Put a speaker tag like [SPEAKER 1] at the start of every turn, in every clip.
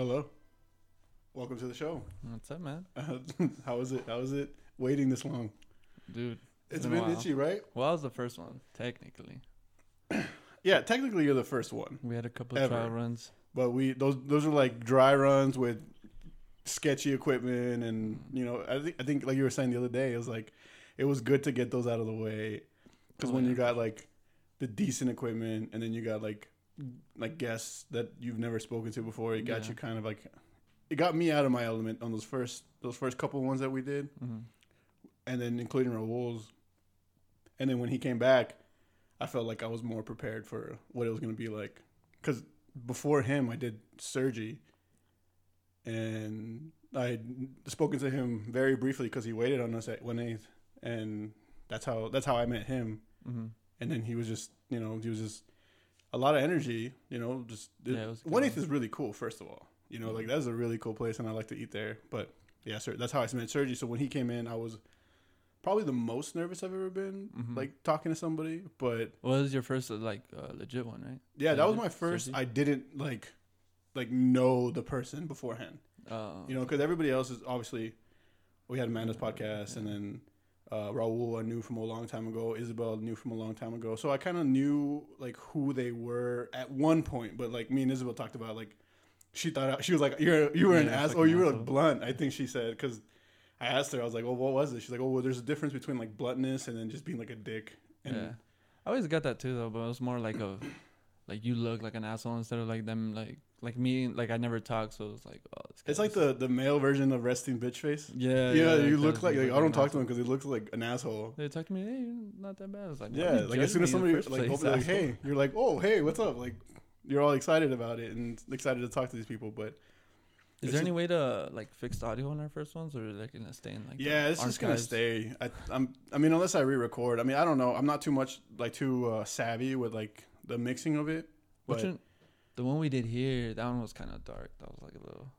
[SPEAKER 1] Hello. Welcome to the show.
[SPEAKER 2] What's up, man?
[SPEAKER 1] Uh, how is it? How is it waiting this long?
[SPEAKER 2] Dude,
[SPEAKER 1] It's
[SPEAKER 2] been
[SPEAKER 1] been itchy, right?
[SPEAKER 2] well, I was the first one, technically.
[SPEAKER 1] Yeah, technically you're the first one,
[SPEAKER 2] We had a couple
[SPEAKER 1] Ever.
[SPEAKER 2] trial runs.
[SPEAKER 1] but we those those are like dry runs with sketchy equipment, and you know I think I think like you were saying the other day, it was like it was good to get those out of the way because
[SPEAKER 2] Oh,
[SPEAKER 1] when
[SPEAKER 2] yeah.
[SPEAKER 1] you got like the decent equipment, and then you got like like guests that you've never spoken to before, it got
[SPEAKER 2] Yeah.
[SPEAKER 1] you kind of like it got me out of my element on those first those first couple ones that we did.
[SPEAKER 2] hmm
[SPEAKER 1] and then including Raul's. And then when he came back, I felt like I was more prepared for what it was going to be like. Because before him, I did Sergi, and I had spoken to him very briefly because he waited on us at one eighth, and that's how that's how I met him.
[SPEAKER 2] hmm
[SPEAKER 1] And then he was just, you know, he was just a lot of energy. You know, just
[SPEAKER 2] Yeah,
[SPEAKER 1] one eighth is really cool. First of all, you know, like that's a really cool place, and I like to eat there. But yeah, sir, that's how I met Sergi. So when he came in, I was probably the most nervous I've ever been,
[SPEAKER 2] Mhm.
[SPEAKER 1] like talking to somebody. But
[SPEAKER 2] What was your first like uh, legit one, right?
[SPEAKER 1] yeah, that was my first.
[SPEAKER 2] Sergi?
[SPEAKER 1] I didn't like like know the person beforehand,
[SPEAKER 2] Uh,
[SPEAKER 1] you know, because everybody else is obviously. We had Amanda's podcast, and then uh, Raul I knew from a long time ago. Isabel knew from a long time ago. So I kind of knew like who they were at one point. But like me and Isabel talked about like she thought she was like you're you were an
[SPEAKER 2] Yeah,
[SPEAKER 1] ass or
[SPEAKER 2] fucking
[SPEAKER 1] you were like
[SPEAKER 2] asshole.
[SPEAKER 1] blunt. I think she said because I asked her I was like, well, what was it? She's like, oh, well, there's a difference between like bluntness and then just being like a dick. And
[SPEAKER 2] yeah, I always got that too though, but it was more like a like you look like an asshole instead of like them like like me like I never talk, so it's like oh,
[SPEAKER 1] it's like the the male version of resting bitch face.
[SPEAKER 2] yeah
[SPEAKER 1] Yeah,
[SPEAKER 2] that
[SPEAKER 1] you look like, like I don't talk to him because he looks like an asshole.
[SPEAKER 2] They talk to me, hey, you're not that bad. It's like,
[SPEAKER 1] Yeah, like as soon as
[SPEAKER 2] me in the
[SPEAKER 1] somebody like
[SPEAKER 2] place,
[SPEAKER 1] opens like, hey, you're like, oh, hey, what's up? Like, you're all excited about it and excited to talk to these people. But
[SPEAKER 2] Is there
[SPEAKER 1] just-
[SPEAKER 2] any way to like fix the audio on our first ones, or they're gonna stay in like
[SPEAKER 1] yeah, it's just gonna stay. I, I'm, I mean, unless I re-record. I mean, I don't know. I'm not too much like too uh, savvy with like the mixing of it.
[SPEAKER 2] Which one, the one we did here, that one was kind of dark. That was like a little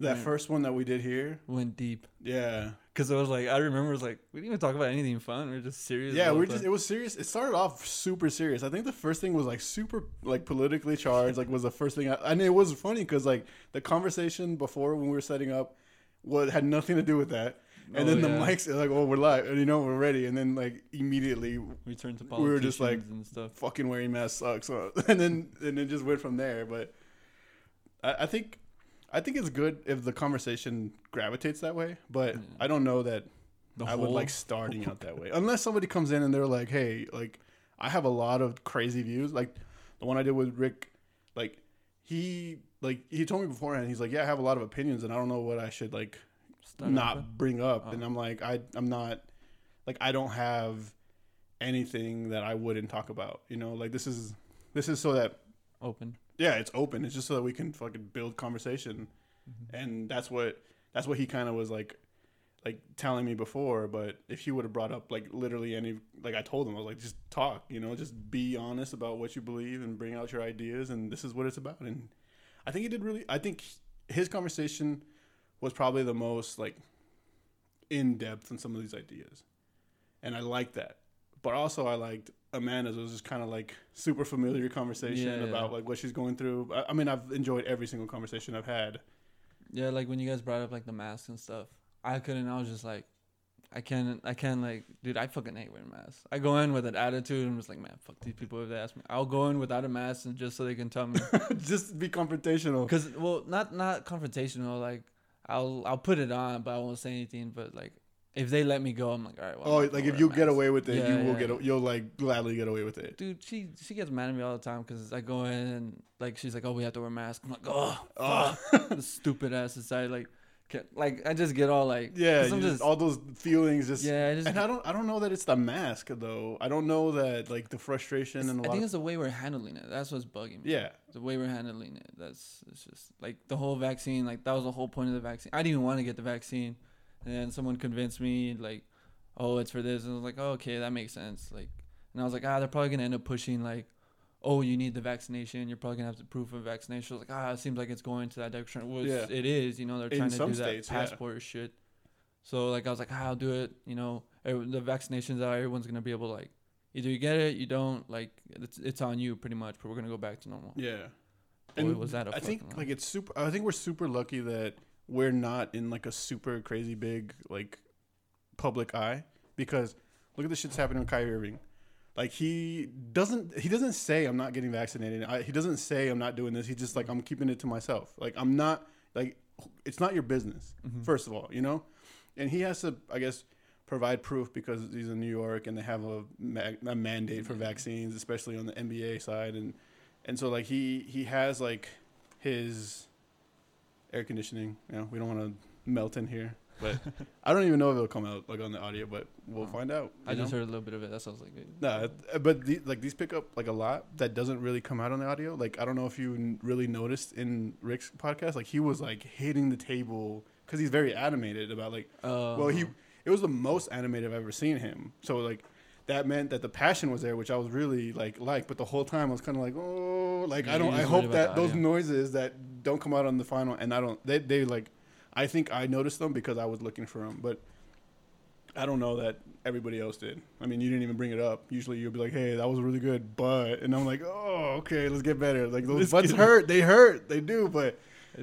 [SPEAKER 1] that
[SPEAKER 2] Yeah.
[SPEAKER 1] first one that we did here,
[SPEAKER 2] went deep.
[SPEAKER 1] yeah,
[SPEAKER 2] Cause it was like I remember it was like we didn't even talk about anything fun. We are just serious.
[SPEAKER 1] yeah,
[SPEAKER 2] the
[SPEAKER 1] we're just. It was serious. It started off super serious. I think the first thing was like super like politically charged. like was the first thing, I, and it was funny because like the conversation before when we were setting up, what had nothing to do with that. And
[SPEAKER 2] Oh,
[SPEAKER 1] then the
[SPEAKER 2] yeah.
[SPEAKER 1] mics are like, "Oh, we're live," and you know we're ready. And then like immediately,
[SPEAKER 2] we turned to
[SPEAKER 1] we
[SPEAKER 2] politicians
[SPEAKER 1] were just like,
[SPEAKER 2] and stuff.
[SPEAKER 1] fucking wearing masks sucks. huh? and then and it just went from there. But I, I think I think it's good if the conversation gravitates that way. But
[SPEAKER 2] Yeah.
[SPEAKER 1] I don't know that
[SPEAKER 2] The
[SPEAKER 1] I would like starting out that way unless somebody comes in and they're like, "Hey, like I have a lot of crazy views." Like the one I did with Rick, like he like he told me beforehand. He's like, "Yeah, I have a lot of opinions, and I don't know what I should like."
[SPEAKER 2] Start
[SPEAKER 1] not bring up.
[SPEAKER 2] Oh.
[SPEAKER 1] and i'm like i i'm not like i don't have anything that i wouldn't talk about you know? Like this is this is so that
[SPEAKER 2] open.
[SPEAKER 1] yeah it's open. It's just so that we can fucking build conversation.
[SPEAKER 2] Mm-hmm.
[SPEAKER 1] and that's what that's what he kind of was like like telling me before. But if he would have brought up like literally any like i told him i was like just talk you know? Just be honest about what you believe and bring out your ideas. And this is what it's about. And i think he did really i think his conversation was probably the most like in depth in some of these ideas and i liked that but also i liked amanda's it was just kind of like super familiar conversation
[SPEAKER 2] Yeah, yeah.
[SPEAKER 1] about like what she's going through I, I mean i've enjoyed every single conversation i've had
[SPEAKER 2] Yeah, like when you guys brought up like the masks and stuff, I couldn't. I was just like, I can't. I can't like, dude. I fucking hate wearing masks. I go in with an attitude and was like, man, fuck these people if they ask me. I'll go in without a mask and just so they can tell me.
[SPEAKER 1] just be confrontational
[SPEAKER 2] Cause well, not not confrontational. Like I'll I'll put it on, but I won't say anything. But like if they let me go, I'm like, all right. Well,
[SPEAKER 1] oh like if you get away with it
[SPEAKER 2] Yeah,
[SPEAKER 1] you will
[SPEAKER 2] yeah,
[SPEAKER 1] get
[SPEAKER 2] yeah.
[SPEAKER 1] you'll like gladly get away with it
[SPEAKER 2] Dude, she she gets mad at me all the time because I go in and like she's like, oh, we have to wear masks. I'm like, oh,
[SPEAKER 1] Oh.
[SPEAKER 2] stupid ass society. Like, like I just get all like,
[SPEAKER 1] yeah
[SPEAKER 2] I'm
[SPEAKER 1] you just, all those feelings just
[SPEAKER 2] yeah. I just
[SPEAKER 1] and I don't I don't know that it's the mask though. I don't know that like the frustration and
[SPEAKER 2] I think it's the way we're handling it. That's what's bugging me.
[SPEAKER 1] yeah.
[SPEAKER 2] The way we're handling it. That's it's just like the whole vaccine. Like that was the whole point of the vaccine. I didn't even want to get the vaccine, and then someone convinced me like, oh, it's for this, and I was like, oh, okay, that makes sense. Like, and I was like, ah, they're probably gonna end up pushing like, oh, you need the vaccination. You're probably gonna have to proof of vaccination. Like, ah, it seems like it's going to that direction. Which
[SPEAKER 1] Yeah.
[SPEAKER 2] it is. You know, they're
[SPEAKER 1] In
[SPEAKER 2] trying to
[SPEAKER 1] some
[SPEAKER 2] do that
[SPEAKER 1] states, yeah.
[SPEAKER 2] passport shit. So like I was like, ah, I'll do it. You know, the vaccinations out, everyone's gonna be able to like, either you get it, you don't. Like it's it's on you pretty much. But we're gonna go back to normal.
[SPEAKER 1] Yeah.
[SPEAKER 2] boy, was that a
[SPEAKER 1] I think
[SPEAKER 2] fucking
[SPEAKER 1] like it's super. I think we're super lucky that we're not in like a super crazy big like public eye because look at the shit's happening with Kyrie Irving. Like he doesn't he doesn't say I'm not getting vaccinated. I, he doesn't say I'm not doing this. He's just like I'm keeping it to myself. Like I'm not like it's not your business.
[SPEAKER 2] Mhm.
[SPEAKER 1] First of all, you know, and he has to I guess provide proof because he's in New York and they have a, ma- a mandate for vaccines, especially on the NBA side and and so like he he has like his air conditioning. You know, we don't want to melt in here, but I don't even know if it'll come out like on the audio, but we'll
[SPEAKER 2] Oh.
[SPEAKER 1] find out.
[SPEAKER 2] I
[SPEAKER 1] you
[SPEAKER 2] just heard a little bit of it. That sounds like it.
[SPEAKER 1] No, but the, like these pick up like a lot that doesn't really come out on the audio. Like I don't know if you n- really noticed in Rick's podcast, like he was like hitting the table because he's very animated about like.
[SPEAKER 2] Uh,
[SPEAKER 1] Well, he it was the most animated I've ever seen him. So like that meant that the passion was there, which I was really like like. But the whole time I was kind of like, oh, like
[SPEAKER 2] Yeah,
[SPEAKER 1] I don't. I hope
[SPEAKER 2] about
[SPEAKER 1] that those noises that don't come out on the final, and I don't. They they like. I think I noticed them because I was looking for them, but I don't know that everybody else did. I mean, you didn't even bring it up. Usually, you'll be like, "Hey, that was really good," but and I'm like, "Oh, okay, let's get better." Like those
[SPEAKER 2] Let's
[SPEAKER 1] butts hurt. They hurt. They do, but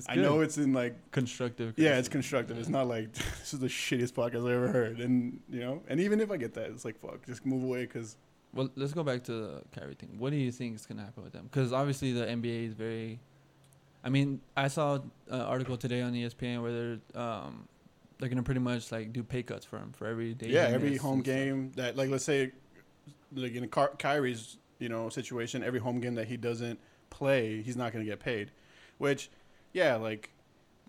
[SPEAKER 1] I know it's in like
[SPEAKER 2] constructive.
[SPEAKER 1] yeah, it's
[SPEAKER 2] criticism.
[SPEAKER 1] constructive. It's not like this is the shittiest podcast I ever heard, and you know, and even if I get that, it's like fuck, just move away because
[SPEAKER 2] Well, let's go back to the Kyrie thing. What do you think is gonna happen with them? Because obviously the NBA is very. I mean, I saw an article today on ESPN where they're um, they're gonna pretty much like do pay cuts for him for every day.
[SPEAKER 1] yeah, every home
[SPEAKER 2] and stuff.
[SPEAKER 1] game that like let's say like in Ky- Kyrie's you know situation, every home game that he doesn't play, he's not going to get paid, which yeah, like.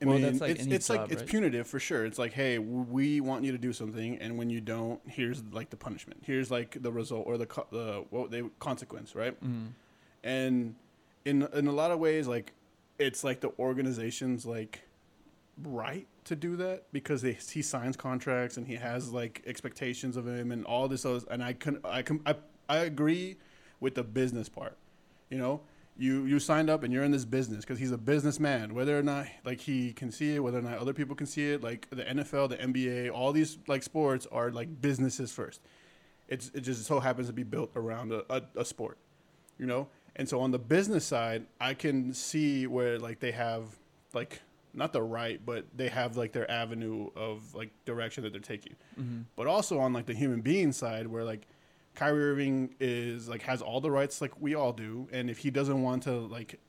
[SPEAKER 1] I
[SPEAKER 2] Well,
[SPEAKER 1] mean,
[SPEAKER 2] that's like
[SPEAKER 1] it's, it's like
[SPEAKER 2] job,
[SPEAKER 1] it's
[SPEAKER 2] right?
[SPEAKER 1] punitive for sure. It's like, hey, we want you to do something, and when you don't, here's like the punishment. Here's like the result or the co- the what they consequence, right?
[SPEAKER 2] Mhm.
[SPEAKER 1] and in in a lot of ways like it's like the organization's like right to do that because they, he signs contracts and he has like expectations of him and all this other and I can I can I, I agree with the business part you know? You you signed up and you're in this business because he's a businessman. Whether or not like he can see it whether or not other people can see it like the NFL the NBA all these like sports are like businesses first. It's it just so happens to be built around a, a, a sport you know and so on the business side i can see where like they have like not the right but they have like their avenue of like direction that they're taking
[SPEAKER 2] Mhm.
[SPEAKER 1] but also on like the human being side where like Kyrie Irving is like has all the rights like we all do and if he doesn't want to like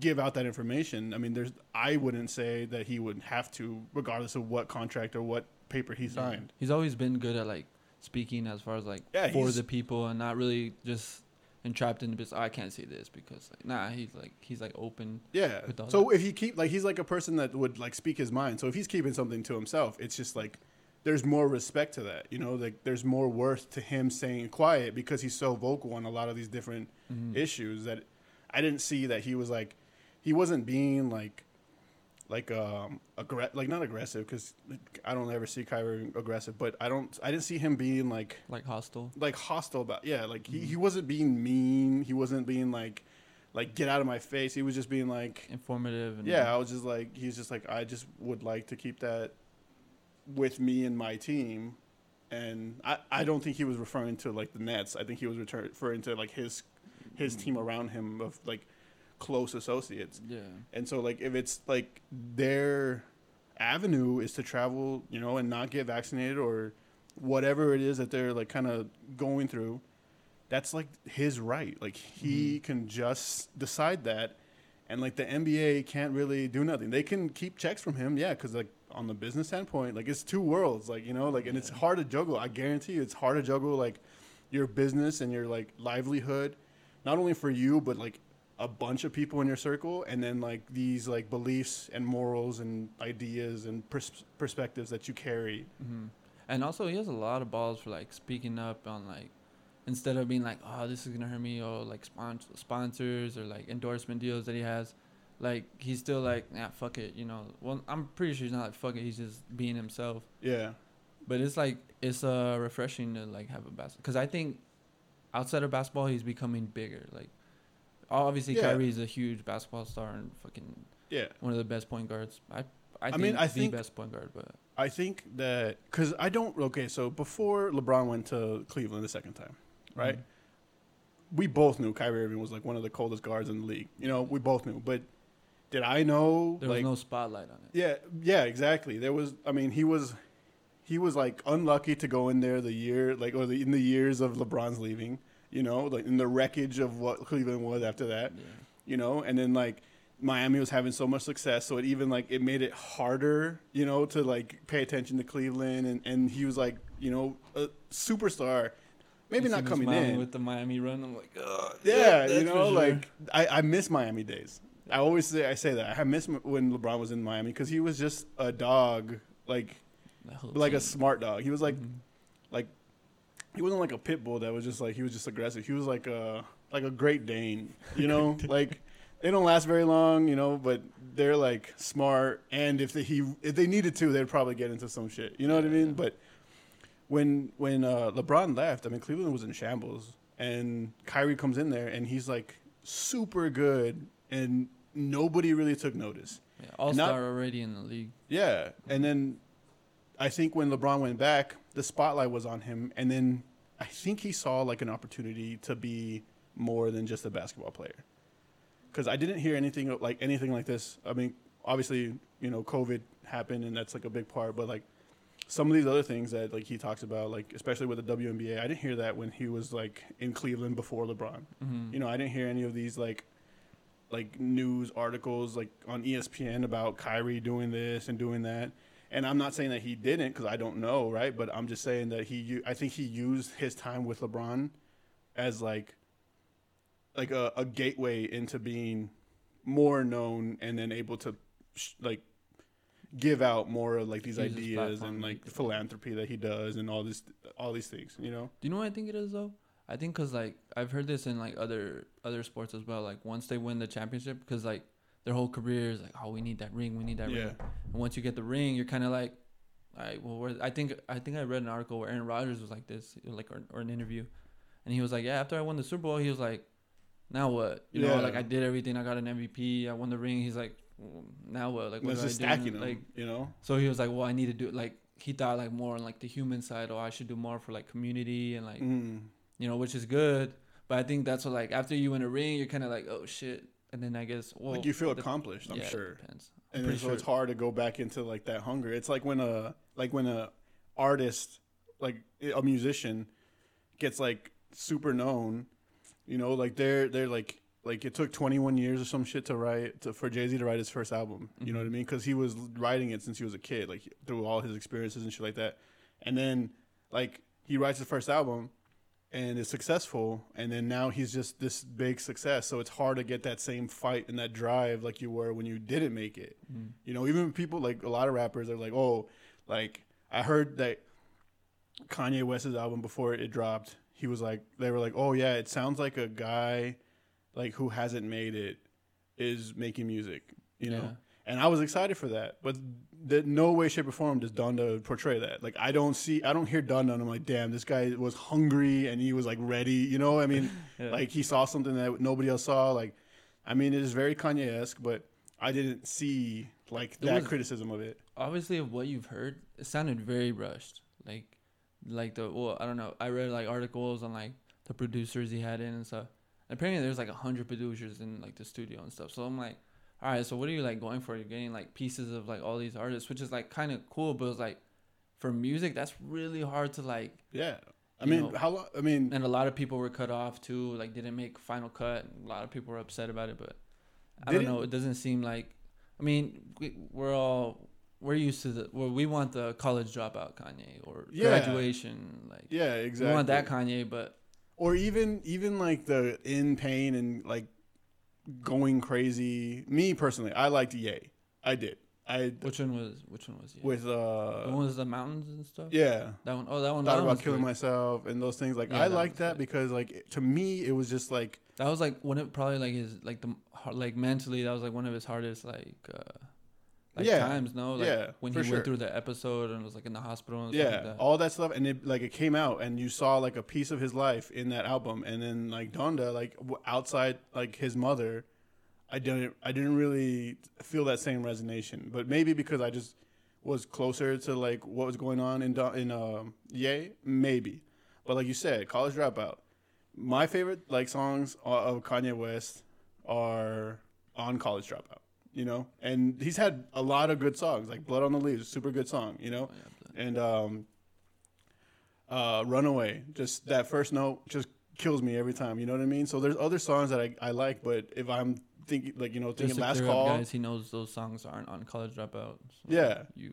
[SPEAKER 1] give out that information I mean there's I wouldn't say that he would have to regardless of what contract or what paper he
[SPEAKER 2] Yeah.
[SPEAKER 1] signed
[SPEAKER 2] He's always been good at like speaking as far as like
[SPEAKER 1] Yeah,
[SPEAKER 2] for the people and not really just entrapped in the business. Oh, I can't see this because like nah, he's like he's like open.
[SPEAKER 1] Yeah. So if he keep like he's like a person that would like speak his mind. So if he's keeping something to himself, it's just like there's more respect to that. You know, like there's more worth to him staying quiet because he's so vocal on a lot of these different
[SPEAKER 2] Mhm.
[SPEAKER 1] issues that I didn't see that he was like he wasn't being like like um aggre- like not aggressive because I don't ever see Kyrie aggressive, but I don't I didn't see him being like
[SPEAKER 2] like hostile.
[SPEAKER 1] like hostile about yeah like he,
[SPEAKER 2] Mhm.
[SPEAKER 1] he wasn't being mean he wasn't being like like get out of my face he was just being like
[SPEAKER 2] informative and
[SPEAKER 1] yeah i was just like he's just like i just would like to keep that with me and my team and i i don't think he was referring to like the nets i think he was referring to like his his team around him of like close associates
[SPEAKER 2] yeah
[SPEAKER 1] and so like if it's like their avenue is to travel, you know, and not get vaccinated or whatever it is that they're like kind of going through, that's like his right. Like he mm-hmm. can just decide that and like the NBA can't really do nothing. They can keep checks from him, yeah, cuz like on the business standpoint, like it's two worlds, like, you know, like and it's hard to juggle. I guarantee you it's hard to juggle like your business and your like livelihood not only for you but like a bunch of people in your circle and then like these like beliefs and morals and ideas and pers- perspectives that you carry
[SPEAKER 2] hmm And also, he has a lot of balls for like speaking up on like instead of being like, "Oh, this is gonna hurt me," or like spon- sponsors or like endorsement deals that he has. Like he's still like, "Yeah, fuck it," you know. Well, I'm pretty sure he's not like, "Fuck it." He's just being himself.
[SPEAKER 1] yeah
[SPEAKER 2] But it's like it's uh refreshing to like have a basketball because I think outside of basketball, he's becoming bigger. Like obviously,
[SPEAKER 1] Yeah.
[SPEAKER 2] is a huge basketball star and fucking
[SPEAKER 1] yeah
[SPEAKER 2] one of the best point guards. I I,
[SPEAKER 1] I
[SPEAKER 2] think
[SPEAKER 1] mean, I
[SPEAKER 2] the
[SPEAKER 1] think-
[SPEAKER 2] best point guard, but
[SPEAKER 1] i think that because i don't okay so before lebron went to cleveland the second time mm-hmm. right we both knew Kyrie Irving was like one of the coldest guards in the league. You know, we both knew. But did I know?
[SPEAKER 2] There
[SPEAKER 1] like,
[SPEAKER 2] was no spotlight on it.
[SPEAKER 1] yeah, yeah, exactly. There was. I mean, he was, he was like unlucky to go in there the year, like or the, in the years of LeBron's leaving. You know, like in the wreckage of what Cleveland was after that.
[SPEAKER 2] Yeah.
[SPEAKER 1] You know, and then like Miami was having so much success, so it even like it made it harder. You know, to like pay attention to Cleveland, and and he was like, you know, a superstar. Maybe not coming in.
[SPEAKER 2] with the Miami run. I'm like,
[SPEAKER 1] Yeah,
[SPEAKER 2] that's
[SPEAKER 1] you know,
[SPEAKER 2] sure."
[SPEAKER 1] like I, I miss Miami days. I always say I say that I miss when LeBron was in Miami because he was just a dog, like like a smart dog. He was like
[SPEAKER 2] Mhm.
[SPEAKER 1] like he wasn't like a pit bull that was just like he was just aggressive. He was like a like a Great Dane, you know, like. They don't last very long, you know, but they're like smart. And if they, he if they needed to, they'd probably get into some shit. You know what I mean? But when when uh, LeBron left, I mean Cleveland was in shambles, and Kyrie comes in there and he's like super good, and nobody really took notice.
[SPEAKER 2] Yeah, All star already in the league.
[SPEAKER 1] Yeah, and then I think when LeBron went back, the spotlight was on him, and then I think he saw like an opportunity to be more than just a basketball player. Because I didn't hear anything like anything like this. I mean, obviously, you know, COVID happened, and that's like a big part. But like some of these other things that like he talks about, like especially with the WNBA, I didn't hear that when he was like in Cleveland before LeBron.
[SPEAKER 2] Mm-hmm.
[SPEAKER 1] You know, I didn't hear any of these like like news articles like on ESPN about Kyrie doing this and doing that. And I'm not saying that he didn't because I don't know, right? But I'm just saying that he, I think he used his time with LeBron as like, like a, a gateway into being more known and then able to, sh- like, give out more of like these
[SPEAKER 2] Use
[SPEAKER 1] ideas and like philanthropy that he does and all this, all these things, you know?
[SPEAKER 2] Do you know what I think it is though? I think because like I've heard this in like other other sports as well. Like once they win the championship, because like their whole career is like, oh, we need that ring, we need that
[SPEAKER 1] Yeah.
[SPEAKER 2] ring. And once you get the ring, you're kind of like, all right, well, where, I think I think I read an article where Aaron Rodgers was like this, like or, or an interview, and he was like, yeah, after I won the Super Bowl, he was like, now what? You know, like I did everything, I got an MVP, I won the ring. He's like, well, now what? Like what
[SPEAKER 1] It's
[SPEAKER 2] do I
[SPEAKER 1] just
[SPEAKER 2] do?
[SPEAKER 1] stacking them,
[SPEAKER 2] Like
[SPEAKER 1] you know?
[SPEAKER 2] so he was like, well, I need to do like he thought like more on like the human side, or I should do more for like community and like
[SPEAKER 1] Mm.
[SPEAKER 2] you know, which is good. But I think that's what like after you win a ring, you're kind of like, oh shit, and then I guess well,
[SPEAKER 1] like you feel
[SPEAKER 2] the-
[SPEAKER 1] accomplished, I'm
[SPEAKER 2] yeah, it
[SPEAKER 1] sure.
[SPEAKER 2] Depends. I'm
[SPEAKER 1] and so
[SPEAKER 2] sure.
[SPEAKER 1] it's hard to go back into like that hunger. It's like when a like when a artist like a musician gets like super known, you know, like they're they're like like it took 21 years or some shit to write to, for Jay Z to write his first album. You know mm-hmm. what I mean? Because he was writing it since he was a kid, like through all his experiences and shit like that. And then like he writes his first album and is successful and then now he's just this big success so it's hard to get that same fight and that drive like you were when you didn't make it
[SPEAKER 2] Mhm.
[SPEAKER 1] you know, even people like a lot of rappers are like, oh, like I heard that Kanye West's album before it dropped, he was like, they were like, oh yeah, it sounds like a guy like who hasn't made it is making music, you know. And I was excited for that, but the, no way, shape, or form does Donda portray that. Like I don't see, I don't hear Donda, and I'm like, damn, this guy was hungry and he was like ready, you know. I mean,
[SPEAKER 2] Yeah.
[SPEAKER 1] like he saw something that nobody else saw. Like, I mean, it is very Kanye esque, but I didn't see like that
[SPEAKER 2] was-
[SPEAKER 1] criticism of it.
[SPEAKER 2] obviously of what you've heard, it sounded very rushed. Like, like the well, I don't know. I read like articles on like the producers he had in and stuff. Apparently, there's like a hundred producers in like the studio and stuff. So I'm like, all right, so what are you like going for? You're getting like pieces of like all these artists, which is like kind of cool, but it's like for music, that's really hard to like.
[SPEAKER 1] Yeah, I mean,
[SPEAKER 2] know-
[SPEAKER 1] how long? I mean,
[SPEAKER 2] And a lot of people were cut off too, like didn't make final cut. A lot of people were upset about it, but I don't know. It doesn't seem like. I mean, we, we're all we're used to the. Well, we want the college dropout Kanye or
[SPEAKER 1] Yeah.
[SPEAKER 2] graduation. Like
[SPEAKER 1] yeah, exactly.
[SPEAKER 2] we want that Kanye, but
[SPEAKER 1] or even even like the in pain and like going crazy. Me personally, I liked Ye. I did. I
[SPEAKER 2] which one was which one was yeah?
[SPEAKER 1] with
[SPEAKER 2] the
[SPEAKER 1] uh
[SPEAKER 2] one was the mountains and stuff.
[SPEAKER 1] yeah.
[SPEAKER 2] That one. Oh, that one.
[SPEAKER 1] Thought
[SPEAKER 2] that
[SPEAKER 1] about killing myself and those things. Like
[SPEAKER 2] Yeah,
[SPEAKER 1] I like that because like to me it was just like
[SPEAKER 2] That was like one of probably like his like the like mentally that was like one of his hardest like uh like
[SPEAKER 1] Yeah.
[SPEAKER 2] times. No, like
[SPEAKER 1] Yeah,
[SPEAKER 2] when he
[SPEAKER 1] sure.
[SPEAKER 2] went through the episode and was like in the hospital and stuff
[SPEAKER 1] yeah
[SPEAKER 2] like that.
[SPEAKER 1] all that stuff and it like it came out and you saw like a piece of his life in that album and then like Donda like outside like his mother I didn't I didn't really feel that same resonation but maybe because I just was closer to like what was going on in Don- in um Ye maybe but like you said college dropout my favorite like songs of Kanye West are on College Dropout. You know, and he's had a lot of good songs, like Blood on the Leaves, super good song. You know,
[SPEAKER 2] Oh,
[SPEAKER 1] and um, uh, Runaway, just that first note just kills me every time. You know what I mean? So there's other songs that I, I like, but if I'm thinking like you know thinking last call,
[SPEAKER 2] guys, he knows those songs aren't on College Dropout. so
[SPEAKER 1] Yeah.
[SPEAKER 2] You.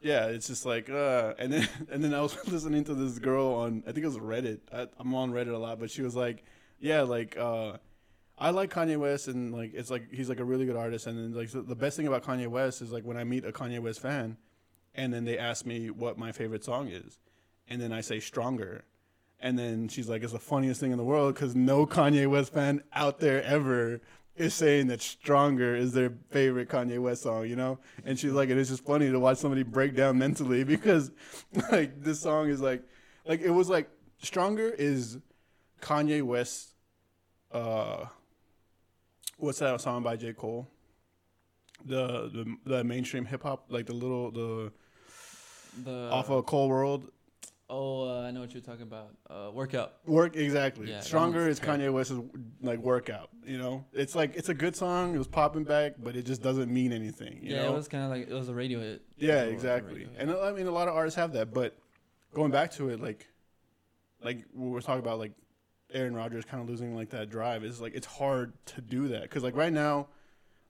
[SPEAKER 1] yeah, it's just like uh, and then and then I was listening to this girl on I think it was Reddit. I, I'm on Reddit a lot, but she was like, yeah, like uh, I like Kanye West and like it's like he's like a really good artist, and then like so the best thing about Kanye West is like when I meet a Kanye West fan, and then they ask me what my favorite song is, and then I say Stronger. And then she's like, it's the funniest thing in the world because no Kanye West fan out there ever is saying that Stronger is their favorite Kanye West song, you know? And she's like, and it's just funny to watch somebody break down mentally because, like, this song is like, like, it was like, Stronger is Kanye West, uh, what's that song by J. Cole? The, the, the mainstream hip hop, like the little, the,
[SPEAKER 2] The
[SPEAKER 1] off of Cole World.
[SPEAKER 2] Oh, uh, I know what you're talking about. Uh, workout.
[SPEAKER 1] Work exactly.
[SPEAKER 2] Yeah,
[SPEAKER 1] Stronger is. Kanye West's like workout. You know, it's like it's a good song. It was popping back, but it just doesn't mean anything. You
[SPEAKER 2] yeah,
[SPEAKER 1] know?
[SPEAKER 2] it was kind of like it was a radio hit.
[SPEAKER 1] yeah,
[SPEAKER 2] It was a
[SPEAKER 1] exactly. And I mean, a lot of artists have that. But going back to it, like, like we were talking about, like Aaron Rodgers kind of losing like that drive. It's like it's hard to do that because like right now,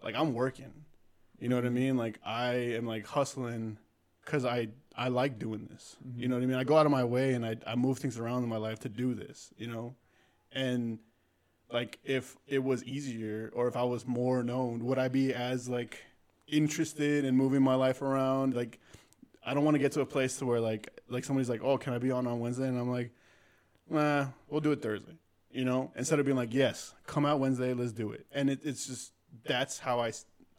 [SPEAKER 1] like I'm working. You know what I mm-hmm. mean? Like I am like hustling because I I like doing this. Mm-hmm. You know what I mean? I go out of my way and I I move things around in my life to do this. You know, and like if it was easier or if I was more known, would I be as like interested in moving my life around? Like I don't want to get to a place to where like like somebody's like, "Oh, can I be on on Wednesday?" and I'm like, "Nah, we'll do it Thursday." You know, instead of being like, "Yes, come out Wednesday, let's do it." And it, it's just that's how I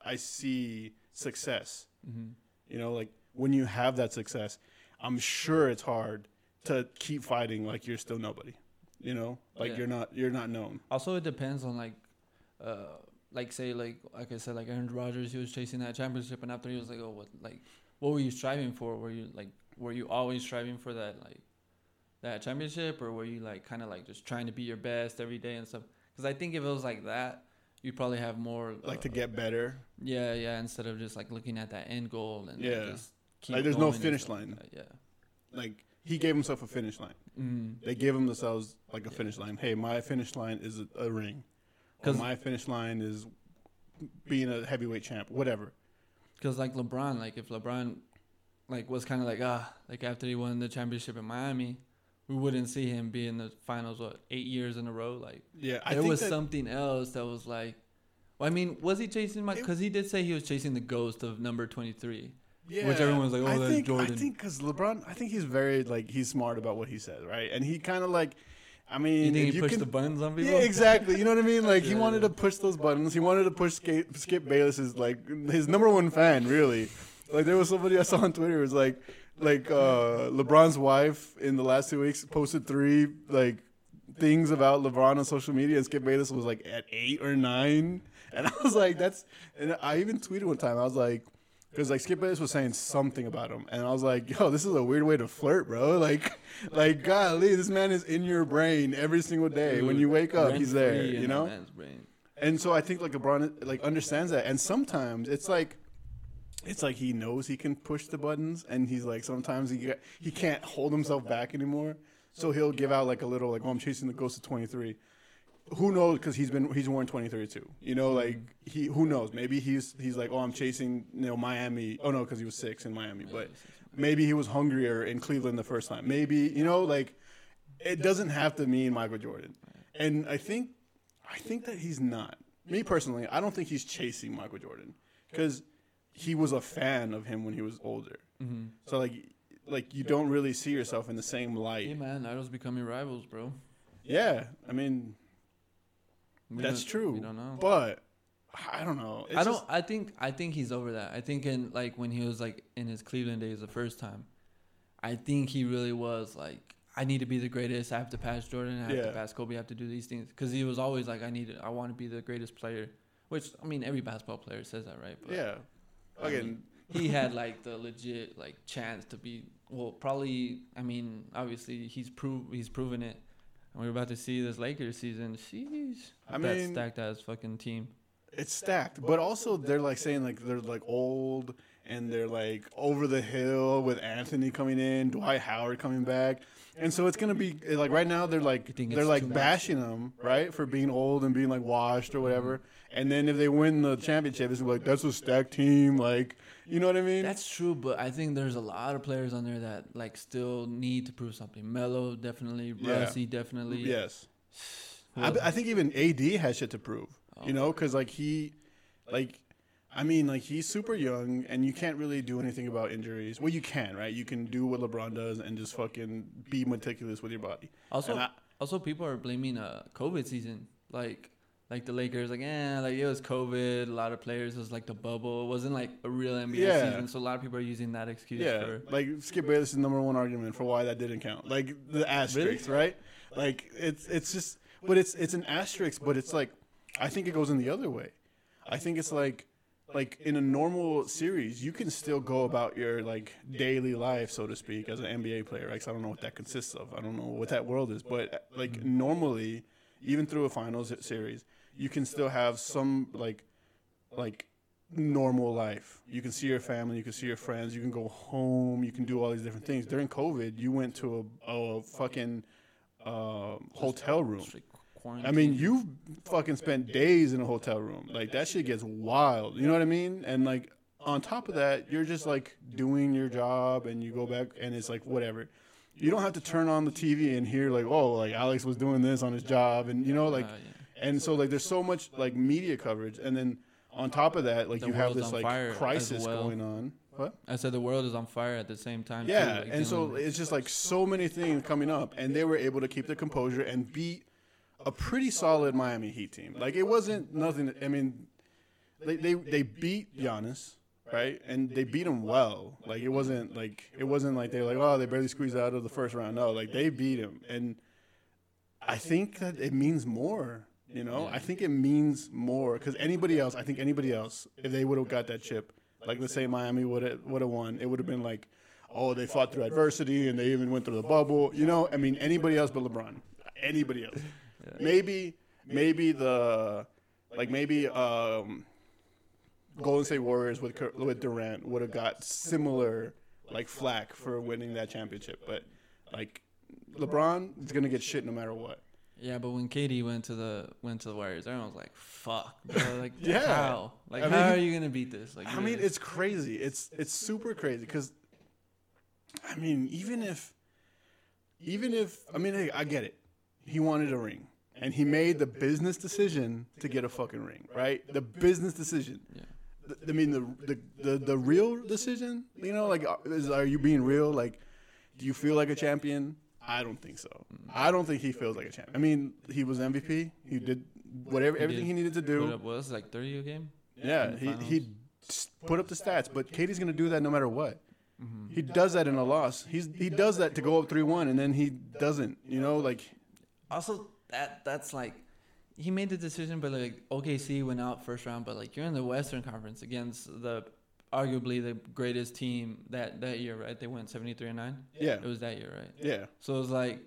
[SPEAKER 1] I see success.
[SPEAKER 2] Mm-hmm.
[SPEAKER 1] You know, like when you have that success, I'm sure it's hard to keep fighting like you're still nobody. You know, like
[SPEAKER 2] Yeah.
[SPEAKER 1] you're not you're not known.
[SPEAKER 2] Also, it depends on like, uh, like say like like I said like Aaron Rodgers, he was chasing that championship, and after he was like, oh, what like, what were you striving for? Were you like, were you always striving for that like, that championship, or were you like kind of like just trying to be your best every day and stuff? Because I think if it was like that, you'd probably have more
[SPEAKER 1] Like to
[SPEAKER 2] uh,
[SPEAKER 1] get better.
[SPEAKER 2] Yeah, yeah. Instead of just like looking at that end goal and
[SPEAKER 1] Yeah.
[SPEAKER 2] keep
[SPEAKER 1] Like, there's no finish
[SPEAKER 2] stuff like
[SPEAKER 1] line.
[SPEAKER 2] Yeah.
[SPEAKER 1] Like he gave himself a finish line.
[SPEAKER 2] Mm.
[SPEAKER 1] They gave him themselves like a
[SPEAKER 2] Yeah.
[SPEAKER 1] finish line. Hey, my finish line is a, a ring.
[SPEAKER 2] Because
[SPEAKER 1] my finish line is being a heavyweight champ. Whatever.
[SPEAKER 2] Because like LeBron, like if LeBron, like was kind of like ah, like after he won the championship in Miami, we wouldn't see him be in the finals what eight years in a row. Like
[SPEAKER 1] Yeah, I
[SPEAKER 2] there was something else that was like, well, I mean, was he chasing my? Because he did say he was chasing the ghost of number twenty three.
[SPEAKER 1] yeah,
[SPEAKER 2] which everyone's like, oh,
[SPEAKER 1] I
[SPEAKER 2] that's
[SPEAKER 1] think,
[SPEAKER 2] Jordan.
[SPEAKER 1] I think because LeBron, I think he's very like he's smart about what he says, right? And he kind of like, I mean,
[SPEAKER 2] You think
[SPEAKER 1] if
[SPEAKER 2] he
[SPEAKER 1] you
[SPEAKER 2] pushed
[SPEAKER 1] can,
[SPEAKER 2] the buttons on people?
[SPEAKER 1] Yeah, exactly. You know what I mean? Like he wanted
[SPEAKER 2] yeah.
[SPEAKER 1] to push those buttons. He wanted to push Skip, Skip Bayless's like his number one fan, really. Like there was somebody I saw on Twitter. It was like like uh, LeBron's wife in the last two weeks posted three like things about LeBron on social media, and Skip Bayless was like at eight or nine, and I was like, that's. And I even tweeted one time. I was like. Because like Skip Bayless was saying something about him, and I was like, "Yo, this is a weird way to flirt, bro. Like, like, golly, this man is in your brain every single day. when you wake up, he's there. You know. And so I think like LeBron like understands that, and sometimes it's like, it's like he knows he can push the buttons, and he's like sometimes he he can't hold himself back anymore, so he'll give out like a little like, "Oh, I'm chasing the ghost of 23." Who knows? Because he's been he's worn 23 too. You know, like he who knows? Maybe he's he's like, "Oh, I'm chasing you know Miami." Oh no, because he was six in Miami, but maybe he was hungrier in Cleveland the first time. Maybe you know, like it doesn't have to mean Michael Jordan. And I think I think that he's not. Me personally, I don't think he's chasing Michael Jordan because he was a fan of him when he was older.
[SPEAKER 2] Mm-hmm.
[SPEAKER 1] So like like you don't really see yourself in the same
[SPEAKER 2] Hey
[SPEAKER 1] light.
[SPEAKER 2] man, idols becoming rivals, bro.
[SPEAKER 1] Yeah, I mean
[SPEAKER 2] We
[SPEAKER 1] that's true.
[SPEAKER 2] We don't know.
[SPEAKER 1] But I don't know. It's
[SPEAKER 2] I don't.
[SPEAKER 1] just-
[SPEAKER 2] I think. I think he's over that. I think in like when he was like in his Cleveland days the first time, I think he really was like, I need to be the greatest. I have to pass Jordan. I have
[SPEAKER 1] Yeah.
[SPEAKER 2] to pass Kobe. I have to do these things because he was always like, I need. To, I want to be the greatest player. Which I mean, every basketball player says that, right? But
[SPEAKER 1] yeah.
[SPEAKER 2] I mean, he had like the legit like chance to be. Well, probably. I mean, obviously he's prove he's proven it. And we're about to see this Lakers season. Sheesh.
[SPEAKER 1] I
[SPEAKER 2] that
[SPEAKER 1] mean-
[SPEAKER 2] stacked ass fucking team.
[SPEAKER 1] It's stacked, but also they're like saying like they're like old and they're like over the hill with Anthony coming in, Dwight Howard coming back, and so it's gonna be eh, like right now they're like they're like bashing them right for being old and being like washed or whatever, and then if they win the championship, it's like that's a stacked team, like you know what I mean?
[SPEAKER 2] That's true, but I think there's a lot of players on there that like still need to prove something. Melo definitely,
[SPEAKER 1] Yeah.
[SPEAKER 2] Rusty definitely.
[SPEAKER 1] yes. I. I think even AD has shit to prove.
[SPEAKER 2] Oh.
[SPEAKER 1] You know, because like he, like, I mean, like he's super young, and you can't really do anything about injuries. Well, you can, right? You can do what LeBron does and just fucking be meticulous with your body.
[SPEAKER 2] Also,
[SPEAKER 1] I-
[SPEAKER 2] also people are blaming uh COVID season. Like like the Lakers, like yeah, like it was COVID. A lot of players was like the bubble. It wasn't like a real NBA
[SPEAKER 1] Yeah.
[SPEAKER 2] season. So a lot of people are using that excuse
[SPEAKER 1] Yeah,
[SPEAKER 2] for
[SPEAKER 1] like Skip Bayless' is the number one argument for why that didn't count. Like the asterisk, right? Like it's it's just, but it's it's an asterisk, but it's like, I think it goes in the other way. I think it's like, like in a normal series, you can still go about your like daily life, so to speak, as an NBA player. Right? 'Cause I don't know what that consists of. I don't know what that world is, but like normally, even through a finals series, you can still have some like, like normal life. You can see your family, you can see your friends, you can go home, you can do all these different things. During COVID, you went to a, a fucking uh, hotel room.
[SPEAKER 2] Strict
[SPEAKER 1] I mean, you've fucking spent days in a hotel room. Like that shit gets wild. You know what I mean? And like on top of that, you're just like doing your job, and you go back, and it's like whatever. You don't have to turn on the TV and hear like, oh, like Alex was doing this on his job, and you know, like, and so like there's so much like media coverage, and then on top of that, like
[SPEAKER 2] The
[SPEAKER 1] you have this like crisis
[SPEAKER 2] well.
[SPEAKER 1] going on. What?
[SPEAKER 2] I said the world is on fire at the same time. too,
[SPEAKER 1] Yeah,
[SPEAKER 2] like,
[SPEAKER 1] and so it's just like so many things coming up, and they were able to keep their composure and beat a pretty solid Miami Heat team. Like it wasn't nothing. I mean, they they they beat Giannis, right? And they beat him well. Like it wasn't like it wasn't like they're like oh they barely squeezed out of the first round. No, like they beat him, and I think that it means more. You know, I think it means more because anybody else, I think anybody else, if they would have got that chip, like let's say Miami would have would have won, it would have been like, oh, they fought through adversity and they even went through the bubble. You know, I mean, anybody else but LeBron, anybody else. Maybe, maybe the, like maybe um, Golden State Warriors with with Durant would have got similar like flack for winning that championship, but like LeBron is gonna get shit no matter what.
[SPEAKER 2] yeah, but when KD went to the went to the Warriors, everyone was like, "Fuck, bro! Like,
[SPEAKER 1] Yeah.
[SPEAKER 2] how? Like,
[SPEAKER 1] I
[SPEAKER 2] how
[SPEAKER 1] mean,
[SPEAKER 2] are you gonna beat this? Like,
[SPEAKER 1] I mean,
[SPEAKER 2] really?
[SPEAKER 1] it's crazy. It's it's super crazy because, I mean, even if, even if I mean, hey, I get it. He wanted a ring, and he made the business decision to get a fucking ring, right? The business decision.
[SPEAKER 2] yeah.
[SPEAKER 1] The- I mean, the the the, the real decision. You know, like, uh, is, are you being real? Like, do you feel like a champion? I don't think so. I don't think he feels like a champion. I mean, he was MVP. He did whatever everything he needed to do.
[SPEAKER 2] What was like thirty a game?
[SPEAKER 1] Yeah, he he put up the stats, but KD's gonna do that no matter what.
[SPEAKER 2] Mm-hmm.
[SPEAKER 1] He does that in a loss. He's he does that to go up three one, and then he doesn't. You know, like
[SPEAKER 2] Also, that that's like he made the decision, but like OKC went out first round, but like you're in the Western Conference against the arguably the greatest team that that year, right? They went seventy three and nine.
[SPEAKER 1] yeah,
[SPEAKER 2] It was that year, right?
[SPEAKER 1] yeah,
[SPEAKER 2] So it was like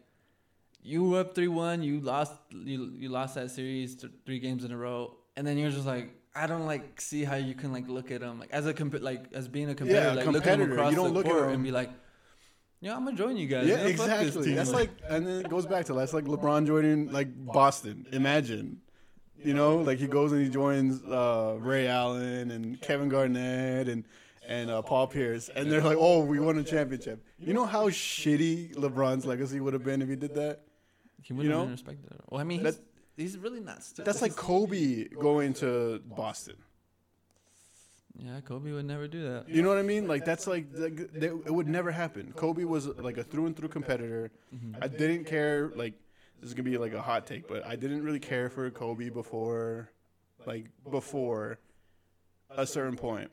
[SPEAKER 2] you were up three one, you lost you you lost that series th- three games in a row, and then you're just like. I don't like see how you can like look at them like as a comp- like as being a competitor,
[SPEAKER 1] a
[SPEAKER 2] like look at them
[SPEAKER 1] competitor.
[SPEAKER 2] across
[SPEAKER 1] You don't
[SPEAKER 2] the
[SPEAKER 1] look at
[SPEAKER 2] court and be like, "Yeah, I'm gonna join you guys."
[SPEAKER 1] yeah,
[SPEAKER 2] man. Fuck this
[SPEAKER 1] exactly.
[SPEAKER 2] team."
[SPEAKER 1] That's like, and then it goes back to that's like LeBron joining like Boston. Imagine, you know, like he goes and he joins uh, Ray Allen and Kevin Garnett and and uh, Paul Pierce, and they're like, oh, we won a championship. You know how shitty LeBron's legacy would have been if he did that.
[SPEAKER 2] He wouldn't
[SPEAKER 1] know?
[SPEAKER 2] have been respected. Well, I mean,
[SPEAKER 1] That-
[SPEAKER 2] he's, he's really not. St-
[SPEAKER 1] That's like Kobe going to Boston.
[SPEAKER 2] Yeah, Kobe would never do that.
[SPEAKER 1] You know what I mean? Like that's like, that- it would never happen. Kobe was like a through and through competitor. Mm-hmm. I didn't care. Like this is gonna be like a hot take, but I didn't really care for Kobe before, like before a certain point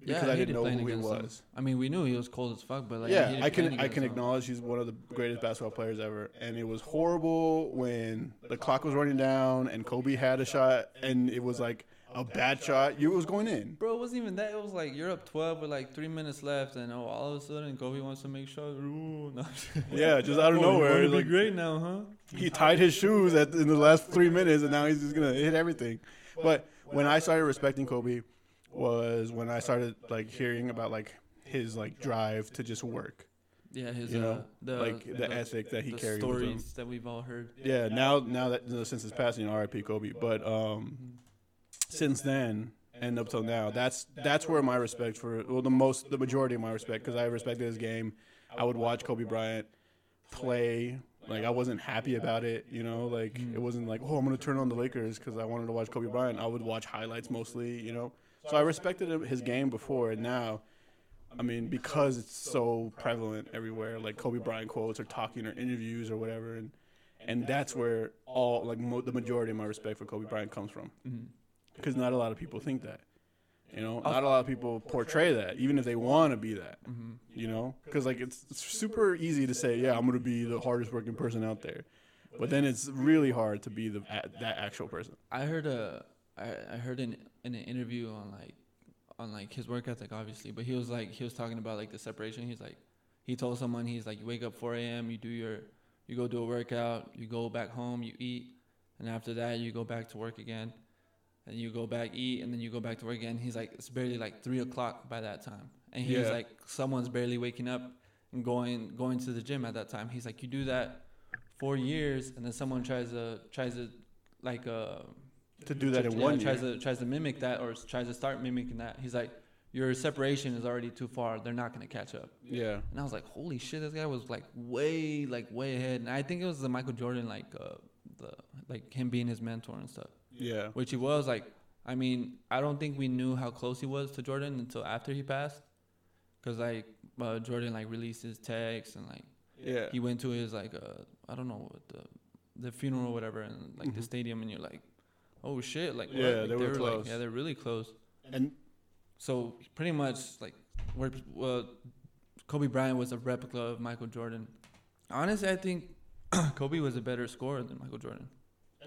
[SPEAKER 1] because I
[SPEAKER 2] hated
[SPEAKER 1] didn't know who he
[SPEAKER 2] against him.
[SPEAKER 1] was.
[SPEAKER 2] I mean, we knew he was cold as fuck, but like,
[SPEAKER 1] yeah, I can I can
[SPEAKER 2] him.
[SPEAKER 1] acknowledge he's one of the greatest basketball players ever, and it was horrible when the clock was running down and Kobe had a shot, and it was like a bad shot, you it was going in.
[SPEAKER 2] Bro, it wasn't even that. It was like you're up 12 with like three minutes left, and oh, all of a sudden Kobe wants to make shots. Ooh, no.
[SPEAKER 1] Yeah, just out of
[SPEAKER 2] Oh,
[SPEAKER 1] nowhere.
[SPEAKER 2] wanna
[SPEAKER 1] it's
[SPEAKER 2] be
[SPEAKER 1] like,
[SPEAKER 2] great now, huh?
[SPEAKER 1] he tied his shoes at in the last three minutes, and now he's just gonna hit everything. But when I started respecting Kobe, was when I started like hearing about like his like drive to just work.
[SPEAKER 2] Yeah, his
[SPEAKER 1] You know,
[SPEAKER 2] uh, the
[SPEAKER 1] like the, ethic that he
[SPEAKER 2] the
[SPEAKER 1] carried with him.
[SPEAKER 2] stories that we've all heard.
[SPEAKER 1] Yeah, now now that you know, since his passing, R.I.P. Kobe. But um, since then and up till now, that's that's where my respect for well the most the majority of my respect because I respected his game. I would watch Kobe Bryant play. Like I wasn't happy about it, you know. Like it wasn't like oh I'm gonna turn on the Lakers because I wanted to watch Kobe Bryant. I would watch highlights mostly, you know. So I respected his game before, and now, I mean, because it's so prevalent everywhere, like Kobe Bryant quotes or talking or interviews or whatever, and and that's where all like mo- the majority of my respect for Kobe Bryant comes from,
[SPEAKER 2] Mhm.
[SPEAKER 1] Because not a lot of people think that, you know, not a lot of people portray that, even if they want to be that,
[SPEAKER 2] Mhm.
[SPEAKER 1] you know, because like it's, it's super easy to say, yeah, I'm gonna be the hardest working person out there, but then it's really hard to be the that actual person.
[SPEAKER 2] I heard a, I, I heard in in an interview on like, on like his work ethic, obviously, but he was like he was talking about like the separation. He's like, he told someone he's like, you wake up 4 a.m., you do your, you go do a workout, you go back home, you eat, and after that you go back to work again, and you go back eat, and then you go back to work again. He's like, it's barely like three o'clock by that time, and he's
[SPEAKER 1] Yeah.
[SPEAKER 2] like, someone's barely waking up and going going to the gym at that time. He's like, you do that four years, and then someone tries to tries to like uh
[SPEAKER 1] To do that in
[SPEAKER 2] yeah,
[SPEAKER 1] one
[SPEAKER 2] tries
[SPEAKER 1] year,
[SPEAKER 2] to tries to mimic that or tries to start mimicking that. He's like, your separation is already too far. They're not gonna catch up.
[SPEAKER 1] yeah,
[SPEAKER 2] And I was like, holy shit, this guy was like way like way ahead. And I think it was the Michael Jordan like uh the like him being his mentor and stuff,
[SPEAKER 1] yeah,
[SPEAKER 2] which he was like. I mean, I don't think we knew how close he was to Jordan until after he passed, cause like uh, Jordan like released his text and like
[SPEAKER 1] yeah.
[SPEAKER 2] he went to his like uh I don't know what the the funeral or whatever and like the
[SPEAKER 1] Mhm.
[SPEAKER 2] stadium and you're like, oh shit, like?
[SPEAKER 1] Yeah,
[SPEAKER 2] Like,
[SPEAKER 1] they were
[SPEAKER 2] like,
[SPEAKER 1] close.
[SPEAKER 2] yeah, they're really close.
[SPEAKER 1] And
[SPEAKER 2] So pretty much like we're well, Kobe Bryant was a replica of Michael Jordan. Honestly, I think Kobe was a better scorer than Michael Jordan.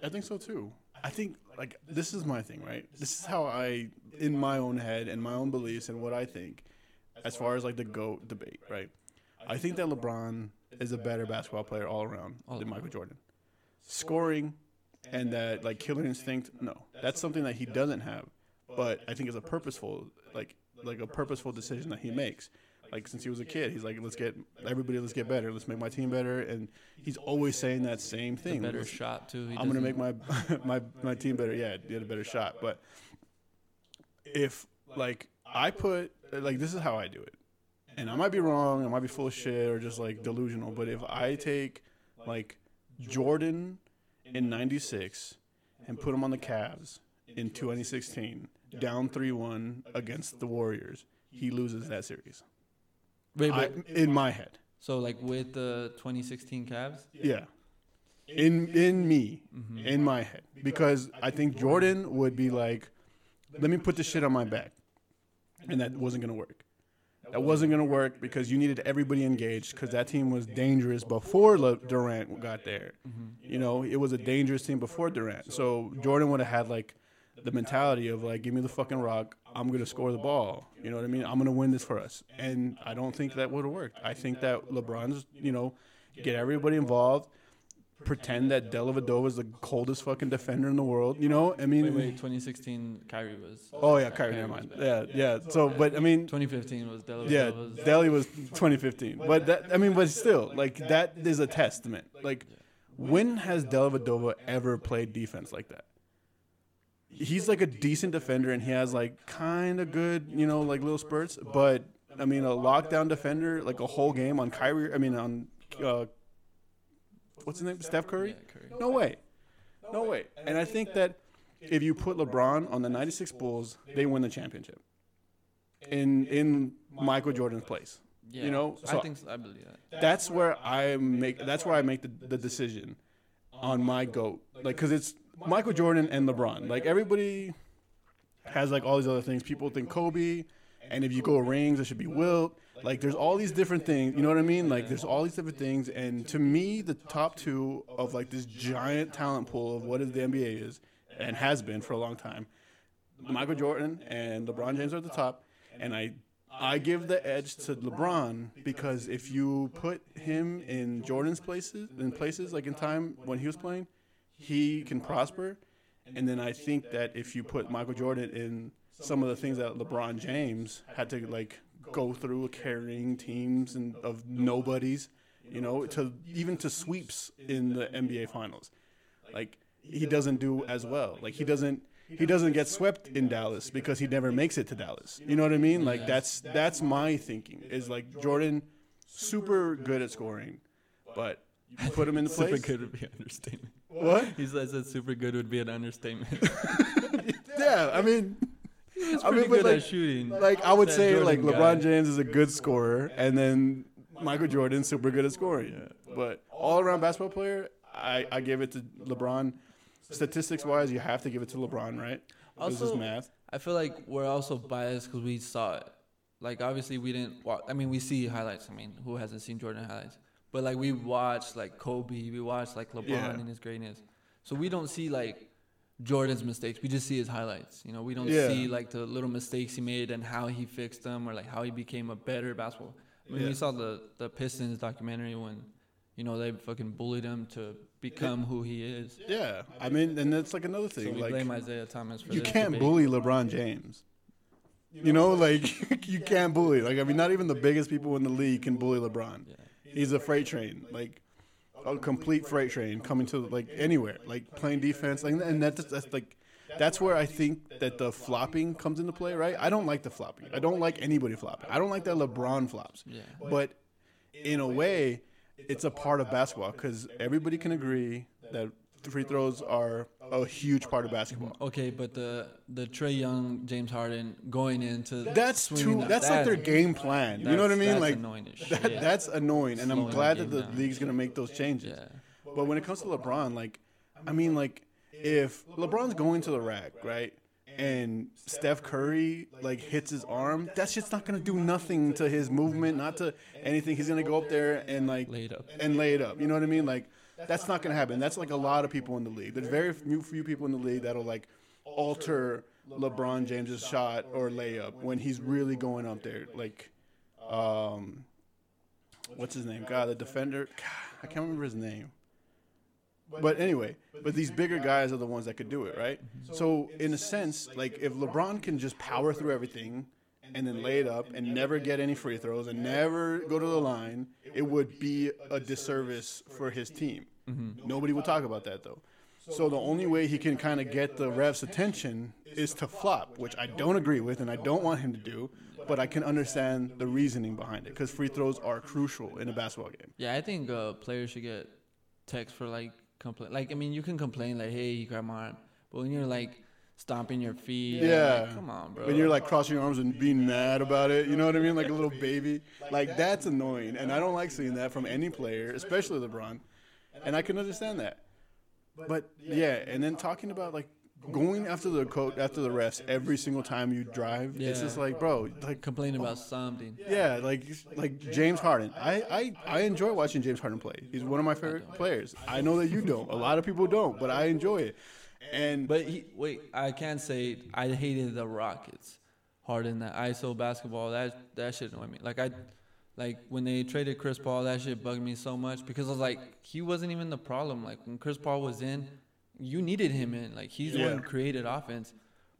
[SPEAKER 1] I think so too. I think like this is my thing, right? This is how I, in my own head and my own beliefs and what I think, as far as like the goat debate, right? I think that LeBron is a better basketball player all around than. Michael Jordan. Scoring and that like killer instinct, no, that's something that he doesn't have. But I think it's a purposeful, like like a purposeful decision that he makes. Like since he was a kid, he's like, let's get everybody, let's get better, let's make my team better, and he's always saying that same thing.
[SPEAKER 2] better
[SPEAKER 1] Let's-
[SPEAKER 2] shot too.
[SPEAKER 1] I'm gonna make my my my team better. Yeah, get a better shot. But if like I put like this is how I do it, and I might be wrong, I might be full of shit or just like delusional. But if I take like Jordan in '96 and put him on the Cavs in 2016, down three one against the Warriors, he loses that series.
[SPEAKER 2] Wait,
[SPEAKER 1] I,
[SPEAKER 2] but,
[SPEAKER 1] in my head,
[SPEAKER 2] so like with the 2016 Cavs.
[SPEAKER 1] yeah. In in me,
[SPEAKER 2] Mm-hmm.
[SPEAKER 1] in my head because I think Jordan would be like, let me put this shit on my back. And that wasn't going to work. That wasn't going to work because you needed everybody engaged because that team was dangerous before Le- Durant got there.
[SPEAKER 2] Mm-hmm.
[SPEAKER 1] You know, it was a dangerous team before Durant. So Jordan would have had like the mentality of like, give me the fucking rock. I'm going to score the ball. You know what I mean? I'm going to win this for us. And I don't think that would have worked. I think that LeBron's, you know, get everybody involved pretend that Dellavedova is the coldest fucking defender in the world. You know, I mean,
[SPEAKER 2] Wait, wait. 2016 Kyrie was.
[SPEAKER 1] oh yeah, Kyrie, never mind. Yeah, yeah. So, but I mean,
[SPEAKER 2] 2015 was Della.
[SPEAKER 1] yeah, Delly was 2015. But that, I mean, but still, like that is a testament. Like, when has Dellavedova ever played defense like that? He's like a decent defender, and he has like kind of good, you know, like little spurts. But I mean, a lockdown defender, like a whole game on Kyrie. I mean, on uh, what's his name, Steph Curry.
[SPEAKER 2] Yeah, Curry.
[SPEAKER 1] No way. No way. And I think that if you put LeBron on the 96 Bulls, they win the championship. In in Michael Jordan's place.
[SPEAKER 2] Yeah,
[SPEAKER 1] You know,
[SPEAKER 2] I think so, I believe that.
[SPEAKER 1] That's where I make that's where I make the, the decision on my goat. Like cuz it's Michael Jordan and LeBron. Like everybody has like all these other things. People think Kobe and if you go rings it should be Wilt. Like there's all these different things, you know what I mean? Like there's all these different things and to me the top 2 of like this giant talent pool of what is the NBA is and has been for a long time. Michael Jordan and LeBron James are at the top, and I I give the edge to LeBron because if you put him in Jordan's places in places like in time when he was playing, he can prosper. And then I think that if you put Michael Jordan in some of the things that LeBron James had to like go through carrying teams and of nobodies, you know, to even to sweeps in the NBA finals. Like he doesn't do as well. Like he doesn't he doesn't get swept in Dallas because he never makes it to Dallas. You know what I mean? Like that's that's my thinking. Is like Jordan super good at scoring, but you put him in the place.
[SPEAKER 2] Super good would be understatement.
[SPEAKER 1] What?
[SPEAKER 2] He says that super good would be an understatement.
[SPEAKER 1] Yeah, I mean,
[SPEAKER 2] He's
[SPEAKER 1] I
[SPEAKER 2] pretty
[SPEAKER 1] mean,
[SPEAKER 2] good
[SPEAKER 1] like-
[SPEAKER 2] at shooting.
[SPEAKER 1] like I would
[SPEAKER 2] That
[SPEAKER 1] say
[SPEAKER 2] Jordan
[SPEAKER 1] like
[SPEAKER 2] guy.
[SPEAKER 1] LeBron James is a good scorer, and then Michael Jordan's super good at scoring. But all around basketball player, I I give it to LeBron. Statistics wise, you have to give it to LeBron, right? this is
[SPEAKER 2] Also-
[SPEAKER 1] math.
[SPEAKER 2] I feel like we're also biased because we saw it. Like obviously we didn't. I mean, we see highlights. I mean, who hasn't seen Jordan highlights? But like we watched like Kobe, we watched like LeBron
[SPEAKER 1] Yeah.
[SPEAKER 2] and his greatness. So we don't see like Jordan's mistakes. We just see his highlights. You know, we don't
[SPEAKER 1] Yeah.
[SPEAKER 2] see like the little mistakes he made and how he fixed them or like how he became a better basketball. I mean,
[SPEAKER 1] Yeah.
[SPEAKER 2] we saw the the Pistons documentary when, you know, they fucking bullied him to become who he is.
[SPEAKER 1] Yeah, I mean, and that's like another thing.
[SPEAKER 2] So we
[SPEAKER 1] like
[SPEAKER 2] blame Isiah Thomas for
[SPEAKER 1] you can't
[SPEAKER 2] debate.
[SPEAKER 1] bully LeBron James. You know, like you can't bully. Like I mean, not even the biggest people in the league can bully LeBron.
[SPEAKER 2] Yeah.
[SPEAKER 1] He's a freight train, like a complete freight train coming to like anywhere, like playing defense, like and that's, that's like that's where I think that the flopping comes into play, right? I don't like the flopping. I don't like anybody flopping. I don't like that LeBron flops.
[SPEAKER 2] Yeah.
[SPEAKER 1] But in a way, it's a part of basketball because everybody can agree that free throws are a huge part of basketball. Mm-hmm.
[SPEAKER 2] Okay, but the the Trae Young, James Harden going into
[SPEAKER 1] That's too.
[SPEAKER 2] that-
[SPEAKER 1] That's like their game plan. You know what I
[SPEAKER 2] that's-
[SPEAKER 1] mean?
[SPEAKER 2] that's
[SPEAKER 1] Like
[SPEAKER 2] annoying
[SPEAKER 1] that,
[SPEAKER 2] shit.
[SPEAKER 1] that's annoying, and I'm glad that the league's gonna make those changes.
[SPEAKER 2] yeah.
[SPEAKER 1] But when it comes to LeBron, like, I mean, like, if LeBron's going to the rack, right, and Steph Curry like hits his arm, that shit's not gonna do nothing to his movement, not to anything. He's gonna go up there and like
[SPEAKER 2] Laid up.
[SPEAKER 1] and lay it up. You know what I mean? Like, that's not gonna happen. That's like a lot of people in the league. There's very few, few people in the league that'll like alter LeBron James's shot or layup when he's really going up there. Like, um, what's his name? God, the defender. God, I can't remember his name. But anyway, but these bigger guys are the ones that could do it, right? So in a sense, like if LeBron can just power through everything and then lay it up and never get any free throws and never go to the line, it would be a disservice for his team. Nobody would talk about that though. So the only way he can kind of get the refs' attention is to flop, which I don't agree with and I don't want him to do, but I can understand the reasoning behind it because free throws are crucial in a basketball game.
[SPEAKER 2] Yeah, I think uh, players should get techs for like complain. Like, I mean, you can complain like, "Hey, you grabbed my arm," but when you're like stomping your feet,
[SPEAKER 1] Yeah.
[SPEAKER 2] like, come on, bro.
[SPEAKER 1] When you're like crossing your arms and being mad about it, you know what I mean? Like a little baby. Like that's annoying. And I don't like seeing that from any player, especially LeBron. And I can understand that. But yeah, and then talking about like going after the coach after the refs every single time you drive, it's just like, bro, like
[SPEAKER 2] complaining about something.
[SPEAKER 1] yeah, like like James Harden. I, I, I enjoy watching James Harden play. He's one of my favorite players. I know that you don't. A lot of people don't, but I enjoy it. And
[SPEAKER 2] But he, wait, I can't say I hated the Rockets. Harden that ISO basketball that that shit annoyed me. Like I, like when they traded Chris Paul, that shit bugged me so much because I was like, he wasn't even the problem. Like when Chris Paul was in, you needed him in. Like he's the one who created offense.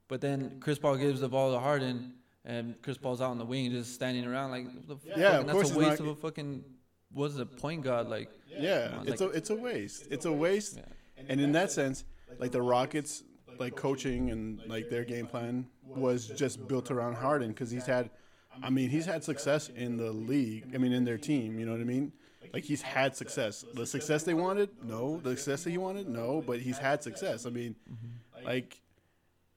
[SPEAKER 2] But then Chris Paul gives the ball to Harden, and Chris Paul's out on the wing just standing around like,
[SPEAKER 1] Yeah,
[SPEAKER 2] fuck?
[SPEAKER 1] of course
[SPEAKER 2] that's a waste
[SPEAKER 1] not-
[SPEAKER 2] of a fucking. What's the point guard like?
[SPEAKER 1] Yeah, it's
[SPEAKER 2] like-
[SPEAKER 1] a it's a waste. It's a waste.
[SPEAKER 2] Yeah.
[SPEAKER 1] And in that sense, like the Rockets, like coaching and like their game plan was just built around Harden because he's had, I mean, he's had success in the league. I mean, in their team. You know what I mean? Like he's had success. The success they wanted, no. The success that he wanted, no. But he's had success. I mean, like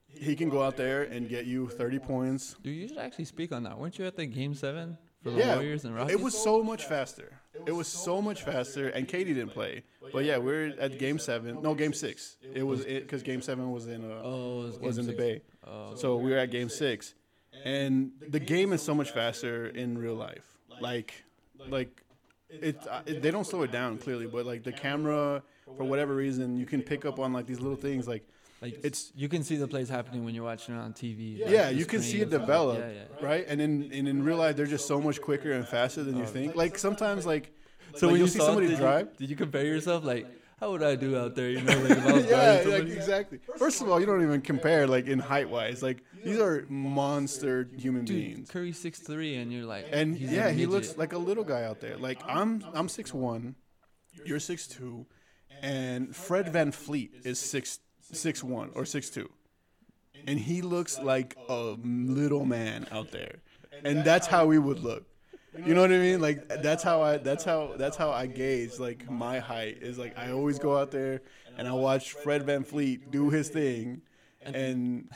[SPEAKER 1] he can go out there and get you 30 points.
[SPEAKER 2] Dude, you should actually speak on that. Weren't you at the game seven for the
[SPEAKER 1] Yeah,
[SPEAKER 2] Warriors and Rockets?
[SPEAKER 1] It was so much faster. It was so much faster, and KD didn't play. But yeah, we're at game seven. No, game six. It was it because game seven was in uh,
[SPEAKER 2] Oh, it was,
[SPEAKER 1] was in the. Bay.
[SPEAKER 2] Oh,
[SPEAKER 1] So we were at game six, and the game is so much faster in real life. Like, like it, uh, it they don't slow it down clearly, but like the camera for whatever reason you can pick up on like these little things like
[SPEAKER 2] Like
[SPEAKER 1] It's-
[SPEAKER 2] you can see the plays happening when you're watching it on TV. like,
[SPEAKER 1] yeah, you can see it develop,
[SPEAKER 2] Yeah, yeah.
[SPEAKER 1] right? And in and in real life, they're just so much quicker and faster than you oh. think. Like sometimes, like
[SPEAKER 2] So
[SPEAKER 1] like,
[SPEAKER 2] when you
[SPEAKER 1] see somebody
[SPEAKER 2] did
[SPEAKER 1] drive.
[SPEAKER 2] you, did you compare yourself like how would I do out there? You know, like if I was
[SPEAKER 1] yeah, like, exactly. First of all, you don't even compare like in height wise. Like these are monster human
[SPEAKER 2] Dude,
[SPEAKER 1] beings.
[SPEAKER 2] Curry six three, and you're like,
[SPEAKER 1] And yeah, he looks like a little guy out there. Like I'm I'm six one, you're six two, and Fred VanVleet is six six one or six two. And he looks like a little man out there. And that's how we would look. You know what I mean? Like that's how I that's how that's how I gauge like my height is like I always go out there and I watch Fred VanVleet do his thing and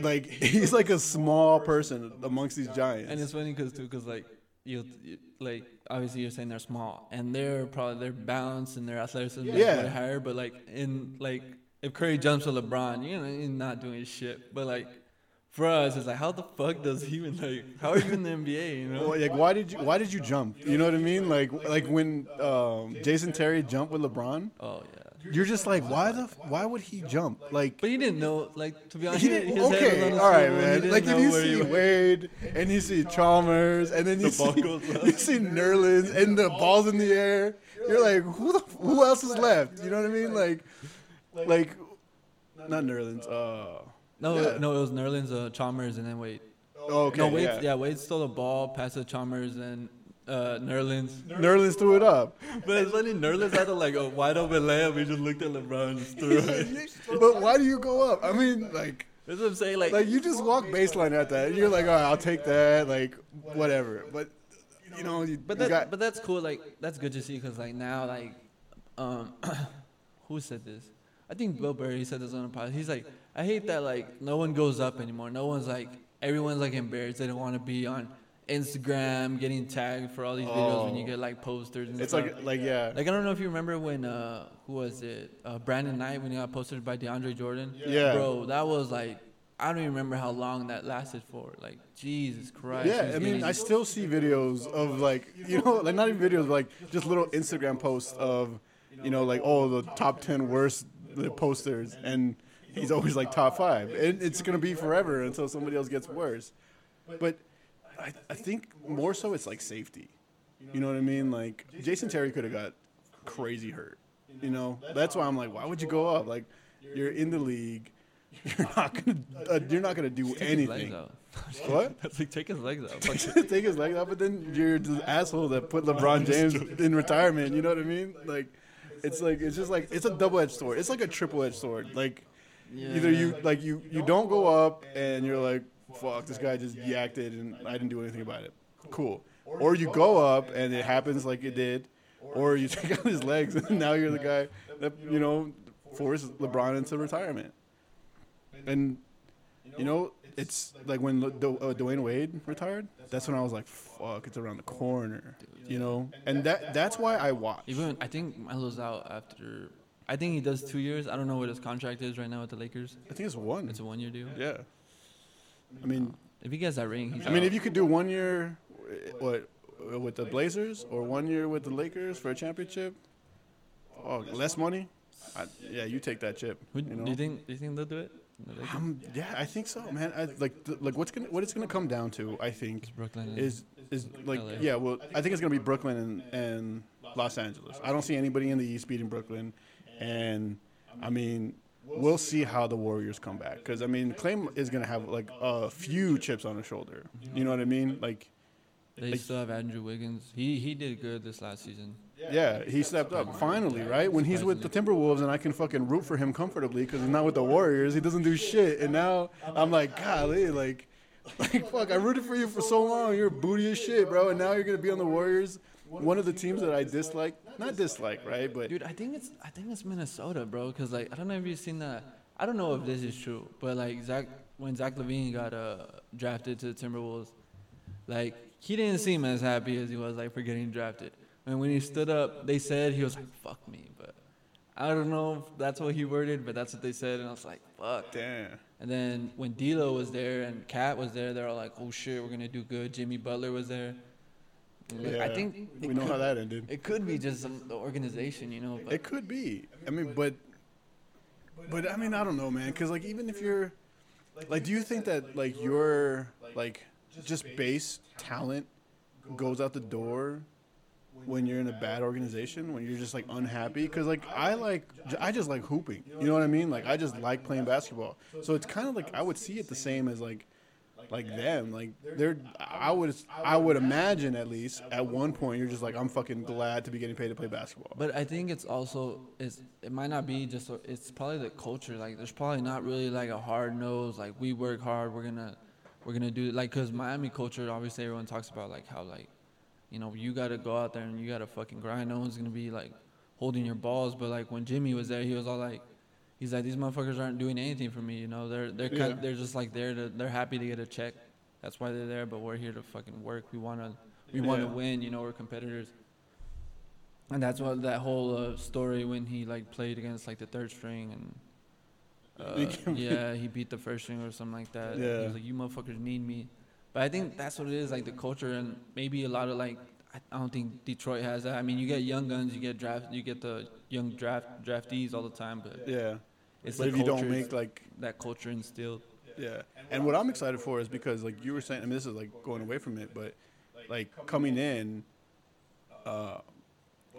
[SPEAKER 1] like he's like a small person amongst these giants.
[SPEAKER 2] And it's funny because too, because like you, you, like obviously you're saying they're small, and they're probably their balance and their athleticism
[SPEAKER 1] Yeah.
[SPEAKER 2] is way higher. But like in like if Curry jumps to LeBron, you know he's not doing shit. But like for us, it's like how the fuck does he even like how are you in the NBA? You know?
[SPEAKER 1] Well, like why did you why did you jump? You know what I mean? Like like when um, Jason Terry jumped with LeBron,
[SPEAKER 2] Oh yeah.
[SPEAKER 1] you're just like why the f- why would he jump? Like
[SPEAKER 2] But he didn't know. Like to be honest,
[SPEAKER 1] he didn't,
[SPEAKER 2] head was
[SPEAKER 1] okay, all right, man. Like if you see. Wade and you see Chalmers and then you
[SPEAKER 2] The
[SPEAKER 1] see you see Nerlens and the ball's in the air, you're like who the, who else is left? You know what I mean? Like like not Nerlens. Uh,
[SPEAKER 2] No,
[SPEAKER 1] Yeah.
[SPEAKER 2] no, it was Nerlens, uh, Chalmers, and then Wade.
[SPEAKER 1] okay,
[SPEAKER 2] no, Wade.
[SPEAKER 1] yeah.
[SPEAKER 2] Yeah. Wade stole the ball, passed to Chalmers, and uh, Nerlens.
[SPEAKER 1] Nerlens threw it up.
[SPEAKER 2] But it's funny, Nerlens had a, like a wide open layup. He just looked at LeBron and threw it.
[SPEAKER 1] but why do you go up? I mean, like.
[SPEAKER 2] That's what I'm saying. Like,
[SPEAKER 1] like you just walk baseline at that. And you're like, all right, I'll take that. Like whatever. But you know, you,
[SPEAKER 2] but
[SPEAKER 1] you
[SPEAKER 2] that,
[SPEAKER 1] got
[SPEAKER 2] but that's cool. Like, that's good to see because like now, like, um, who said this? I think Bill Burr. He said this on a podcast. He's like, I hate that like no one goes up anymore. No one's like, everyone's like embarrassed. They don't want to be on Instagram getting tagged for all these videos when you
[SPEAKER 1] Oh.
[SPEAKER 2] get like posters and
[SPEAKER 1] it's
[SPEAKER 2] stuff.
[SPEAKER 1] like like yeah.
[SPEAKER 2] Like I don't know if you remember when uh who was it uh Brandon Knight when he got posted by DeAndre Jordan.
[SPEAKER 1] Yeah.
[SPEAKER 2] Bro, that was like I don't even remember how long that lasted for. Like Jesus Christ.
[SPEAKER 1] Yeah, I mean, I still see videos of like, you know, like not even videos, like just little Instagram posts of, you know, like oh the top ten worst the posters, and he's always like top five, and it's gonna be forever until somebody else gets worse. But I, I think more so it's like safety. You know what I mean? Like Jason Terry could have got crazy hurt. You know, that's why I'm like, why would you go up? Like, you're in the league. You're not gonna. Uh, you're not gonna do
[SPEAKER 2] legs
[SPEAKER 1] anything. What?
[SPEAKER 2] That's like take his legs out.
[SPEAKER 1] Take his leg out, but then you're the asshole that put LeBron James in retirement. You know what I mean? Like, it's like it's just like it's a double edged sword. It's like a triple edged sword. Like, either you like you you don't go up and you're like, fuck, this guy just yacked it and I didn't do anything about it. Cool. Or you go up and it happens like it did, or you take out his legs and now you're the guy that you know forced LeBron into retirement. And you know, it's like when Du- uh, Dwyane Wade retired. That's when I was like, "Fuck, it's around the corner," you know. And that that's why I watch.
[SPEAKER 2] Even I think Melo's out after. I think he does two years. I don't know what his contract is right now with the Lakers.
[SPEAKER 1] I think it's one.
[SPEAKER 2] It's a one year deal.
[SPEAKER 1] yeah. I mean,
[SPEAKER 2] If he gets that ring, he's
[SPEAKER 1] I mean,
[SPEAKER 2] out.
[SPEAKER 1] if you could do one year, uh, what, with the Blazers or one year with the Lakers for a championship, oh, less money. I, yeah, you take that chip.
[SPEAKER 2] Who,
[SPEAKER 1] you know?
[SPEAKER 2] do you think? Do you think they'll do it?
[SPEAKER 1] Um, yeah, I think so, man. I, like, like what's gonna what it's gonna come down to, I think,
[SPEAKER 2] It's Brooklyn.
[SPEAKER 1] is is like
[SPEAKER 2] LA.
[SPEAKER 1] yeah. Well, I think it's gonna be Brooklyn and, and Los Angeles. I don't see anybody in the East beating Brooklyn, and I mean, we'll see how the Warriors come back because I mean, Clay is gonna have like a few chips on his shoulder. You know what I mean? Like,
[SPEAKER 2] They
[SPEAKER 1] like-
[SPEAKER 2] still have Andrew Wiggins. He he did good this last season.
[SPEAKER 1] Yeah, he stepped up finally, right? When he's with the Timberwolves and I can fucking root for him comfortably because he's not with the Warriors, he doesn't do shit. And now I'm like, golly, like, like fuck, I rooted for you for so long. You're booty as shit, bro. And now you're gonna be on the Warriors, one of the teams that I dislike, not dislike, right? But
[SPEAKER 2] Dude, I think it's I think it's Minnesota, bro. Cause like I don't know if you've seen that. I don't know if this is true, but like Zach when Zach LaVine got uh, drafted to the Timberwolves, like he didn't seem as happy as he was like for getting drafted. And when he stood up, they said he was like "fuck me," but I don't know if that's what he worded, but that's what they said, and I was like "fuck."
[SPEAKER 1] damn,
[SPEAKER 2] And then when D'Lo was there and KAT was there, they're all like, "Oh shit, we're gonna do good." Jimmy Butler was there.
[SPEAKER 1] Yeah.
[SPEAKER 2] I think
[SPEAKER 1] we
[SPEAKER 2] it
[SPEAKER 1] know
[SPEAKER 2] could,
[SPEAKER 1] how that ended.
[SPEAKER 2] It could be just some, the organization, you know. But
[SPEAKER 1] It could be. I mean, but, but I mean, I don't know, man. Because like, even if you're, like, do you think that like your like just base talent goes out the door when you're in a bad organization when you're just like unhappy? Because like I like I just like hooping. You know what I mean? Like I just like playing basketball. So it's kind of like I would see it the same as like like them like they're i would i would imagine at least at one point you're just like i'm fucking glad to be getting paid to play basketball
[SPEAKER 2] But I think it's also it's it might not be just it's probably the culture. Like there's probably not really like a hard nose. Like we work hard. We're gonna we're gonna do like because Miami culture. Obviously, everyone talks about like how like you know you gotta go out there and you gotta fucking grind. No one's gonna be like holding your balls. But like when Jimmy was there, he was all like. He's like these motherfuckers aren't doing anything for me, you know. They're they're kind
[SPEAKER 1] Yeah.
[SPEAKER 2] they're just like there to they're happy to get a check. That's why they're there. But we're here to fucking work. We wanna we wanna
[SPEAKER 1] Yeah.
[SPEAKER 2] win. You know, we're competitors. And that's what that whole uh, story when he like played against like the third string and uh, yeah, he beat the first string or something like that. He was like, "You motherfuckers need me," but I think that's what it is, like the culture and maybe a lot of like I, don't think Detroit has that. I mean, you get young guns, you get draft, you get the young draft draftees all the time, but
[SPEAKER 1] yeah
[SPEAKER 2] it's
[SPEAKER 1] but if you don't make like
[SPEAKER 2] that culture instilled.
[SPEAKER 1] Yeah, and what I'm excited for is because like you were saying, I mean, this is like going away from it, but like coming in, uh,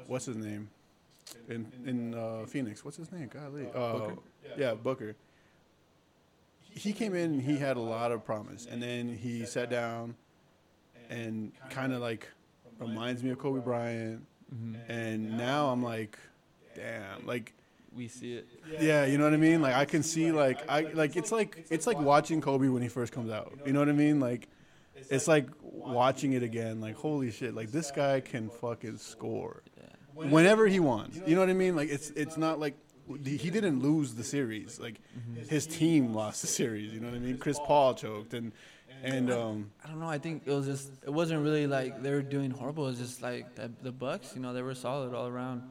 [SPEAKER 1] what's his name, in in uh, Phoenix? What's his name? Golly, uh,
[SPEAKER 2] Booker?
[SPEAKER 1] yeah, Booker. He came in, and he had a lot of promise, and then he sat down, and kind of like reminds me of Kobe Bryant, mm-hmm. and now I'm like, damn, like
[SPEAKER 2] We see it.
[SPEAKER 1] yeah, you know what I mean. Like I can see, like I like it's like it's like watching Kobe when he first comes out. You know what I mean? Like it's like watching it again. Like holy shit! Like this guy can fucking score whenever he wants. You know what I mean? Like it's it's not like he didn't lose the series. Like his team lost the series. You know what I mean? Chris Paul choked and and um
[SPEAKER 2] I don't know. I think it was just it wasn't really like they were doing horrible. It was just like the, the Bucks. You know, they were solid all around.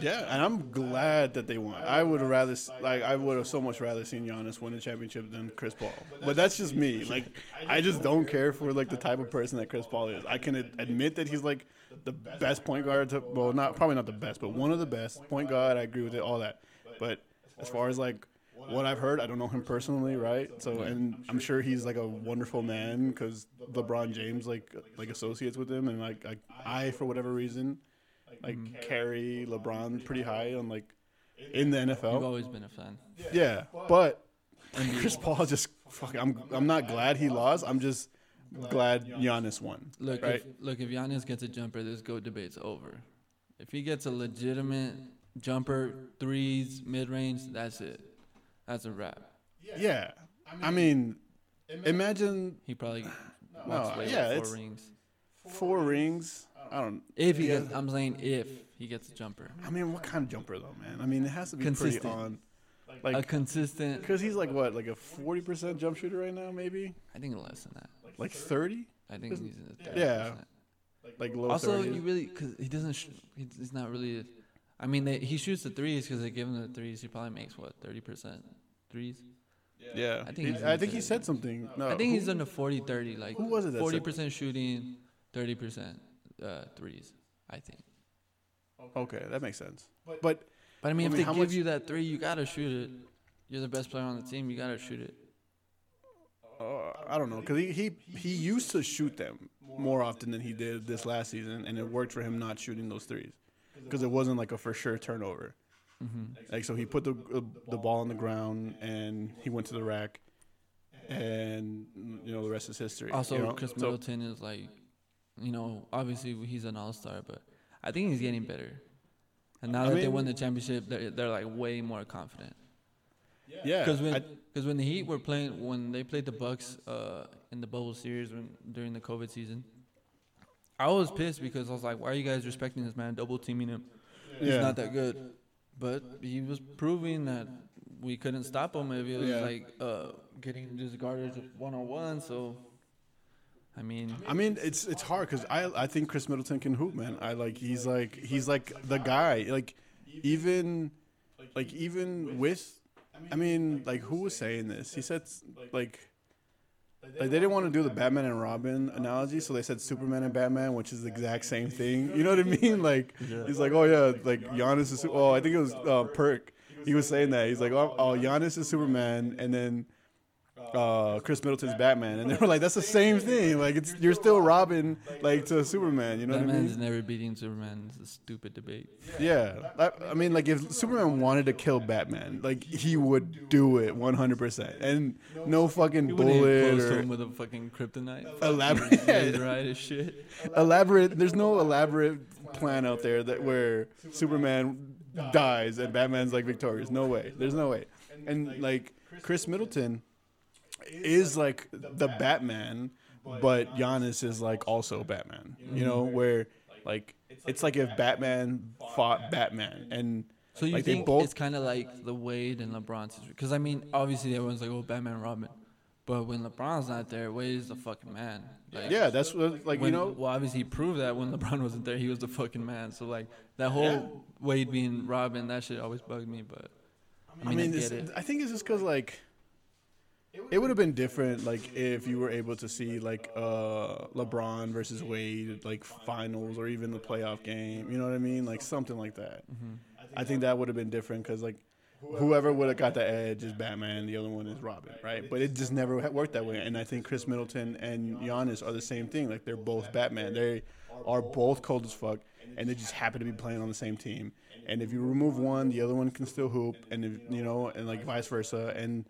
[SPEAKER 1] yeah. And I'm glad that they won. I would have rather like I would have so much rather seen Giannis win the championship than Chris Paul. But that's just me. Like I just don't care for like the type of person that Chris Paul is. I can admit that he's like the best point guard. To, well, not probably not the best, but one of the best point guard. I agree with it. All that. But as far as like what I've heard, I don't know him personally, right? So, and I'm sure he's like a wonderful man because LeBron James like like associates with him, and like, like I for whatever reason like mm-hmm. carry LeBron pretty high on like in the NFL.
[SPEAKER 2] You've always been a fan.
[SPEAKER 1] Yeah, but Chris Paul just fuck. I'm I'm not glad he lost. I'm just glad Giannis won.
[SPEAKER 2] Look,
[SPEAKER 1] right?
[SPEAKER 2] if, look, if Giannis gets a jumper, this GOAT debate's over. If he gets a legitimate jumper, threes, mid range, that's it. That's a wrap.
[SPEAKER 1] Yeah, I mean, imagine
[SPEAKER 2] He probably walks
[SPEAKER 1] No,
[SPEAKER 2] away
[SPEAKER 1] yeah,
[SPEAKER 2] with
[SPEAKER 1] it's-
[SPEAKER 2] four rings.
[SPEAKER 1] four rings. I don't.
[SPEAKER 2] If he gets, I'm saying if he gets a jumper,
[SPEAKER 1] I mean, what kind of jumper though, man? I mean, it has to be
[SPEAKER 2] Consistent.
[SPEAKER 1] pretty on.
[SPEAKER 2] Like a
[SPEAKER 1] Like,
[SPEAKER 2] consistent.
[SPEAKER 1] because he's like what, like a forty percent jump shooter right now, maybe
[SPEAKER 2] I think less than that.
[SPEAKER 1] like thirty,
[SPEAKER 2] I think he's in the 30%.
[SPEAKER 1] Yeah. like low
[SPEAKER 2] Also,
[SPEAKER 1] 30s.
[SPEAKER 2] you really because he doesn't. Sh- he's, he's not really. I mean, they, he shoots the threes because they give him the threes. He probably makes what thirty percent threes.
[SPEAKER 1] yeah,
[SPEAKER 2] I think
[SPEAKER 1] He- I think he said something. No,
[SPEAKER 2] I think
[SPEAKER 1] who-
[SPEAKER 2] he's in the 40-30, like
[SPEAKER 1] Who was it
[SPEAKER 2] forty percent shooting, thirty percent uh, threes. I think.
[SPEAKER 1] Okay, that makes sense. But
[SPEAKER 2] But I mean,
[SPEAKER 1] I
[SPEAKER 2] if
[SPEAKER 1] mean,
[SPEAKER 2] they give you that three, you gotta shoot it. You're the best player on the team. You gotta shoot it.
[SPEAKER 1] uh, I don't know because he, he he used to shoot them more often than he did this last season, and it worked for him not shooting those threes because it wasn't like a for sure turnover.
[SPEAKER 2] Mm-hmm.
[SPEAKER 1] Like so, he put the uh, the ball on the ground and he went to the rack, and you know the rest is history.
[SPEAKER 2] Also,
[SPEAKER 1] you know?
[SPEAKER 2] Chris
[SPEAKER 1] So-
[SPEAKER 2] Middleton is like, you know, obviously he's an all star, but I think he's getting better. And now
[SPEAKER 1] I
[SPEAKER 2] that they won the championship, they're, they're like way more confident.
[SPEAKER 1] yeah,
[SPEAKER 2] Because when because when the Heat were playing when they played the Bucks uh, in the bubble series when during the COVID season, I was pissed because I was like, why are you guys respecting this man, double teaming him? He's not that good. But he was proving that we couldn't stop him if it was
[SPEAKER 1] Yeah.
[SPEAKER 2] like uh, getting just guarded one on one. So, I mean,
[SPEAKER 1] I mean, it's it's hard because I I think Khris Middleton can hoop, man. I like he's like he's like the guy. Like even like even with, I mean, like who was saying this? He said like like they didn't want to do the Batman and Robin analogy, so they said Superman and Batman, which is the exact same thing. You know what I mean? Like he's like, oh yeah, like Giannis is. Oh, I think it was uh, Perk. He was saying that he's like, oh, oh Giannis is Superman, and then uh, Khris Middleton's Batman, and they were like, "That's the same thing. Like, it's you're still Robin, like to Superman. You know what I
[SPEAKER 2] Batman's
[SPEAKER 1] mean?
[SPEAKER 2] never beating Superman. It's a stupid debate.
[SPEAKER 1] Yeah. I, I mean, like if Superman wanted to kill Batman, like he would do it 100, percent and no fucking bullet or
[SPEAKER 2] him with a fucking kryptonite.
[SPEAKER 1] Elaborate.
[SPEAKER 2] Laser eye as shit.
[SPEAKER 1] elaborate. There's no elaborate plan out there that where Superman dies and Batman's like victorious. No way. There's no way. And like Khris Middleton is like the Batman, but Giannis is like also Batman. You mm-hmm. know, where like it's like if Batman fought Batman and
[SPEAKER 2] So you
[SPEAKER 1] Like, they
[SPEAKER 2] think
[SPEAKER 1] both-
[SPEAKER 2] it's kind of like the Wade and LeBron's? situation? Because I mean, obviously everyone's like, "Oh, Batman, and Robin," but when LeBron's not there, Wade is the fucking man. Like,
[SPEAKER 1] yeah, that's what like
[SPEAKER 2] when,
[SPEAKER 1] you know
[SPEAKER 2] well, obviously he proved that when LeBron wasn't there, he was the fucking man. So like that whole Wade being Robin, that shit always bugged me. But I
[SPEAKER 1] I
[SPEAKER 2] mean,
[SPEAKER 1] mean,
[SPEAKER 2] I
[SPEAKER 1] it's,
[SPEAKER 2] get it.
[SPEAKER 1] I think it's just because like it would have been different, like if you were able to see like uh LeBron versus Wade, like finals or even the playoff game. You know what I mean? Like something like that. I think that would have been different because like whoever would have got the edge is Batman, the other one is Robin, right? But it just never worked that way. And I think Khris Middleton and Giannis are the same thing. Like they're both Batman. They are both cold as fuck, and they just happen to be playing on the same team. And if you remove one, the other one can still hoop, and if, you know, and like vice versa. And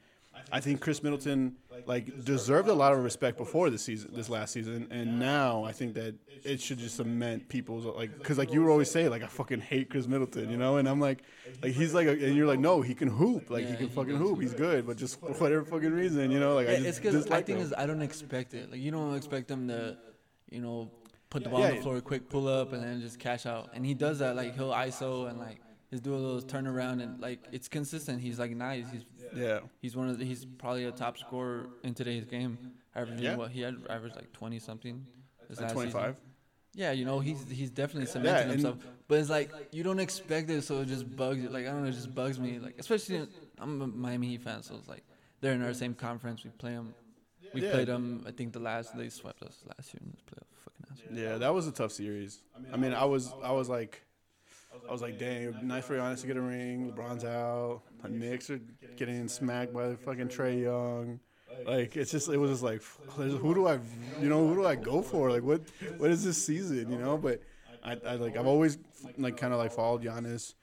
[SPEAKER 1] I think Khris Middleton like deserved a lot of respect before this season, this last season, and now I think that it should just cement people's like, because like you would always say, like I fucking hate Khris Middleton, you know, and I'm like, like he's like, a, and you're like, no, he can hoop, like he can fucking hoop, he's good, but just for whatever fucking reason, you know, like I just
[SPEAKER 2] it's because I think
[SPEAKER 1] him.
[SPEAKER 2] is I don't expect it. Like you don't expect him to, you know, put the ball
[SPEAKER 1] Yeah,
[SPEAKER 2] on the floor, quick pull up, and then just cash out. And he does that. Like he'll ISO and like he's doing those turnaround and like it's consistent. He's like nice. He's
[SPEAKER 1] yeah,
[SPEAKER 2] he's one of the, he's probably a top scorer in today's game. Averaging
[SPEAKER 1] Yeah.
[SPEAKER 2] what he had averaged like twenty something.
[SPEAKER 1] like 25.
[SPEAKER 2] Yeah, you know he's he's definitely
[SPEAKER 1] Yeah,
[SPEAKER 2] cementing
[SPEAKER 1] and-
[SPEAKER 2] himself. But it's like you don't expect it, so it just bugs you. Like I don't know, it just bugs me. Like especially I'm a Miami Heat fan, so it's like they're in our same conference. We play them. We
[SPEAKER 1] Yeah.
[SPEAKER 2] played them. I think the last they swept us last year in this playoff. Fucking asshole.
[SPEAKER 1] Yeah, that was a tough series. I mean, I was, I was like, I was like, dang, nice for Giannis to get a ring. LeBron's out. The Knicks are getting smacked by the fucking Trae Young. Like it's just, it was just like, who do I, you know, who do I go for? Like what, what is this season? You know, but I, I like, I've always like kind of like followed Giannis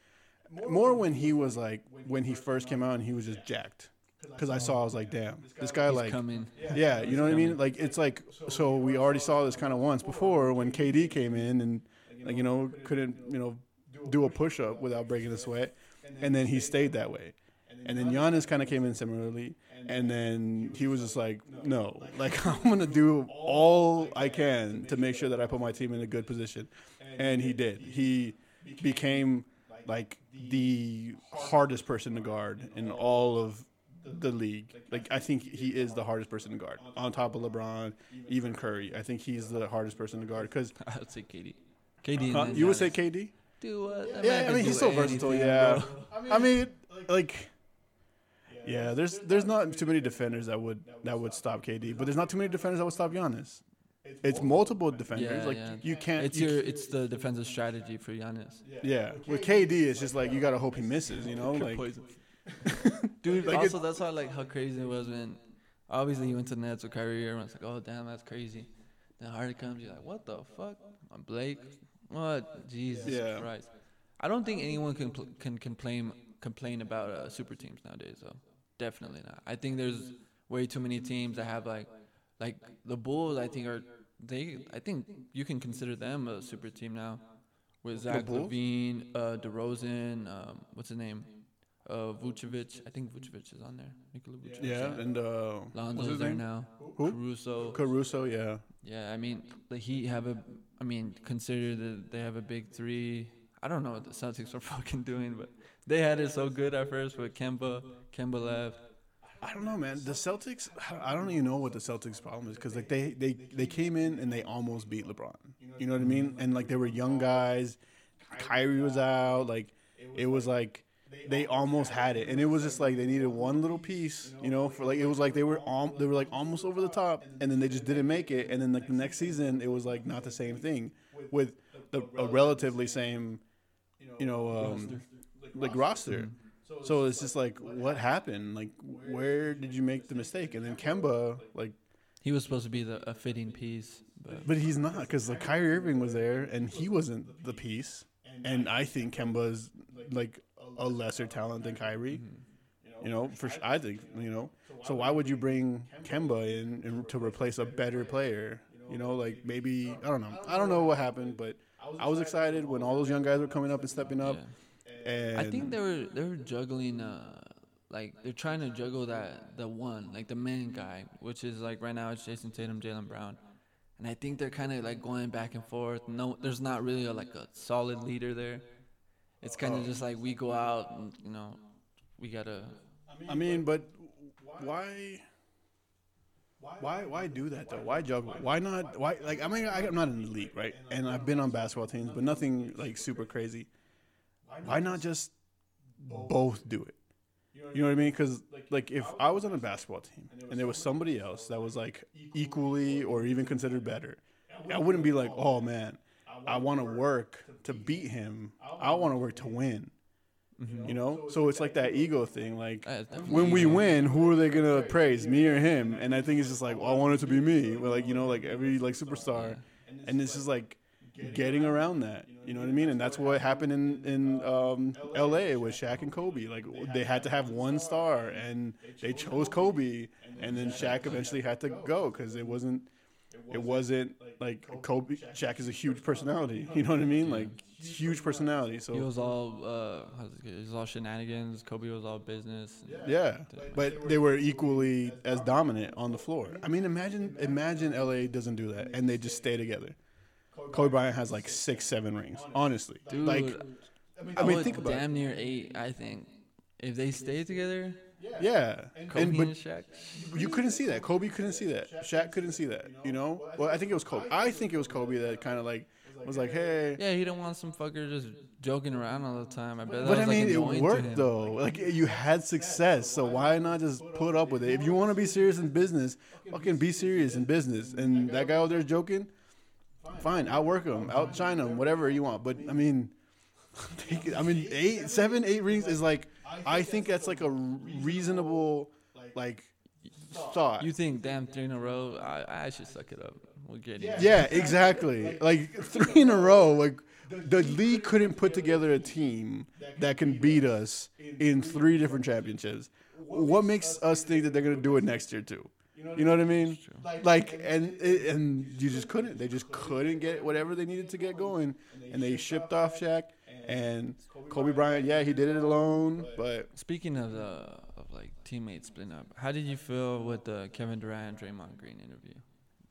[SPEAKER 1] more when he was like when he first came out and he was just jacked. Because I saw, I was like, damn, this guy like
[SPEAKER 2] coming.
[SPEAKER 1] yeah, you know what I mean? Like it's like so we already saw this kind of once before when KD came in and like you know couldn't you know do a push up without breaking a sweat, and then he stayed that way, and then Giannis kind of came in similarly, and then he was just like, no, like I'm gonna do all I can to make sure that I put my team in a good position, and he did. He became like the hardest person to guard in all of the league. Like I think he is the hardest person to guard, on top of LeBron, even Curry. I think he's the hardest person to guard because
[SPEAKER 2] I would say KD. KD.
[SPEAKER 1] huh, you would say KD.
[SPEAKER 2] Do what? That man
[SPEAKER 1] Yeah, I mean he's so versatile.
[SPEAKER 2] anything,
[SPEAKER 1] Yeah,
[SPEAKER 2] bro.
[SPEAKER 1] I mean like. Yeah, there's there's not too many defenders that would that would stop KD, but there's not too many defenders that would stop Giannis. It's multiple defenders.
[SPEAKER 2] Yeah,
[SPEAKER 1] like
[SPEAKER 2] yeah.
[SPEAKER 1] you can't.
[SPEAKER 2] It's
[SPEAKER 1] you
[SPEAKER 2] your it's the defensive strategy for Giannis.
[SPEAKER 1] Yeah, with KD, it's just like you gotta hope he misses. You know, like
[SPEAKER 2] Dude,
[SPEAKER 1] Like
[SPEAKER 2] also that's why like how crazy it was when obviously he went to the Nets with Kyrie. Everyone's like, oh damn, that's crazy. Then Harden comes, you're like, what the fuck? I'm Blake. What? Jesus
[SPEAKER 1] Yeah.
[SPEAKER 2] Christ. I don't think anyone can pl- can complain complain about uh, super teams nowadays though. Definitely not. I think there's way too many teams that have like like the Bulls. I think are they. I think you can consider them a super team now. With Zach
[SPEAKER 1] Bulls?
[SPEAKER 2] LaVine, uh, DeRozan, um, what's his name? Uh, Vucevic. I think Vucevic is on there. Nikola Vucevic.
[SPEAKER 1] yeah, and uh, what's
[SPEAKER 2] Lonzo's
[SPEAKER 1] his
[SPEAKER 2] there now.
[SPEAKER 1] Who?
[SPEAKER 2] Caruso.
[SPEAKER 1] Caruso. Yeah,
[SPEAKER 2] Yeah, I mean the Heat have a. I mean, consider that they have a big three. I don't know what the Celtics are fucking doing, but they had it so good at first with Kemba. Kemba left.
[SPEAKER 1] I don't know, man. The Celtics. I don't even know what the Celtics' problem is because like they they they came in and they almost beat LeBron. You know what I mean? And like they were young guys. Kyrie was out. Like it was like they almost had it, and it was just like they needed one little piece, you know, for like it was like they were al- they were like almost over the top, and then they just didn't make it, and then like the next season it was like not the same thing with the a relatively same, you know, um, like roster. So it's just like what happened? Like where did you make the mistake? And then Kemba, like,
[SPEAKER 2] He was supposed to be the a fitting piece, but
[SPEAKER 1] but he's not because like Kyrie Irving was there and he wasn't the piece, and I think Kemba's like a lesser talent than Kyrie. You know, for sure, I think you know. So why would you bring Kemba in, in to replace a better player? You know, like maybe I don't know. I don't know what happened, but I was excited when all those young guys were coming up and stepping up.
[SPEAKER 2] yeah.
[SPEAKER 1] And
[SPEAKER 2] I think they were they were juggling uh like they're trying to juggle that the one like the main guy, which is like right now it's Jayson Tatum, Jaylen Brown, and I think they're kind of like going back and forth. No, there's not really a, like a solid leader there. It's kind of just like we go out and you know we gotta
[SPEAKER 1] I mean, but why? Why why do that though? Why juggle? Why not? Why like I mean I, I'm not in the league, right? And I've been on basketball teams, but nothing like super crazy. Why not just both do it? You know what I mean? Because like if I was on a basketball team and there was somebody else that was like equally or even considered better, I wouldn't be like, oh man, I want to work to beat him. I want to work to win. You know, so it's like that ego thing. Like when we win, who are they gonna praise, me or him? And I think it's just like, well, I want it to be me. But like you know, like every like superstar, and it's just like getting around that. You know what I mean? And that's what happened in in um, L.A. with Shaq and Kobe. Like they had to have one star, and they chose Kobe, and then Shaq eventually had to go because it wasn't. It wasn't like Kobe. Shaq is a huge personality. You know what I mean? Like huge personality. So
[SPEAKER 2] he was all uh it, it was all shenanigans. Kobe was all business.
[SPEAKER 1] Yeah, but they were equally as dominant on the floor. I mean, imagine imagine LA doesn't do that and they just stay together. Kobe Bryant has like six, seven rings. Honestly,
[SPEAKER 2] Dude,
[SPEAKER 1] like
[SPEAKER 2] I,
[SPEAKER 1] I mean,
[SPEAKER 2] would
[SPEAKER 1] think about it.
[SPEAKER 2] damn near eight. I think if they stay together,
[SPEAKER 1] yeah,
[SPEAKER 2] Kobe
[SPEAKER 1] and
[SPEAKER 2] and,
[SPEAKER 1] but
[SPEAKER 2] Shaq.
[SPEAKER 1] you couldn't see that. Kobe couldn't see that. Shaq couldn't see that. You know? Well, I think it was Kobe. I think it was Kobe that kind of like was like, hey.
[SPEAKER 2] Yeah, he didn't want some fucker just joking around all the time. I bet that
[SPEAKER 1] But
[SPEAKER 2] was
[SPEAKER 1] I mean,
[SPEAKER 2] like
[SPEAKER 1] it worked though. Like you had success, so why not just put up with it? If you want to be serious in business, fucking be serious in business. And that guy out there joking, fine, outwork him, outshine him, whatever you want. But I mean, I mean, eight, seven, eight rings is like, I think that's like a reasonable, like, thought.
[SPEAKER 2] You think, damn, three in a row? I, I should suck it up. We'll get it.
[SPEAKER 1] Yeah, exactly. Like three in a row. Like the league couldn't put together a team that can beat us in three different championships. What makes us think that they're gonna do it next year too? You know what I mean? Like, and and you just couldn't. They just couldn't get whatever they needed to get going, and they shipped off Shaq and Kobe Bryant. Yeah, he did it alone, but
[SPEAKER 2] Speaking of the of like teammates splitting up, how did you feel with the Kevin Durant and Draymond Green interview,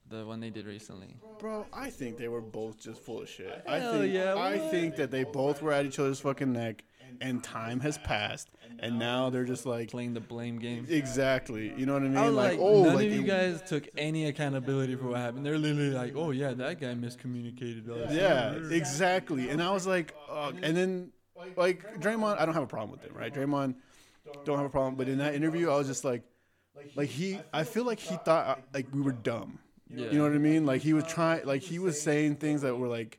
[SPEAKER 2] the one they did recently?
[SPEAKER 1] Bro, I think they were both just full of shit. I
[SPEAKER 2] Hell
[SPEAKER 1] think
[SPEAKER 2] yeah,
[SPEAKER 1] I think that they both were at each other's fucking neck and time has passed and now they're just like
[SPEAKER 2] Playing the blame game.
[SPEAKER 1] exactly. You know what I mean?
[SPEAKER 2] I was like,
[SPEAKER 1] oh,
[SPEAKER 2] none
[SPEAKER 1] like
[SPEAKER 2] of you guys took any accountability for what happened. They're literally like, "Oh yeah, that guy miscommunicated us."
[SPEAKER 1] Yeah, exactly. And I was like, uh, and then like Draymond, I don't have a problem with him, right? Draymond don't have a problem, but in that interview, I was just like, like he, I feel like he thought uh, like we were dumb.
[SPEAKER 2] Yeah.
[SPEAKER 1] You know what I mean? Like he was trying, like he was saying things that were like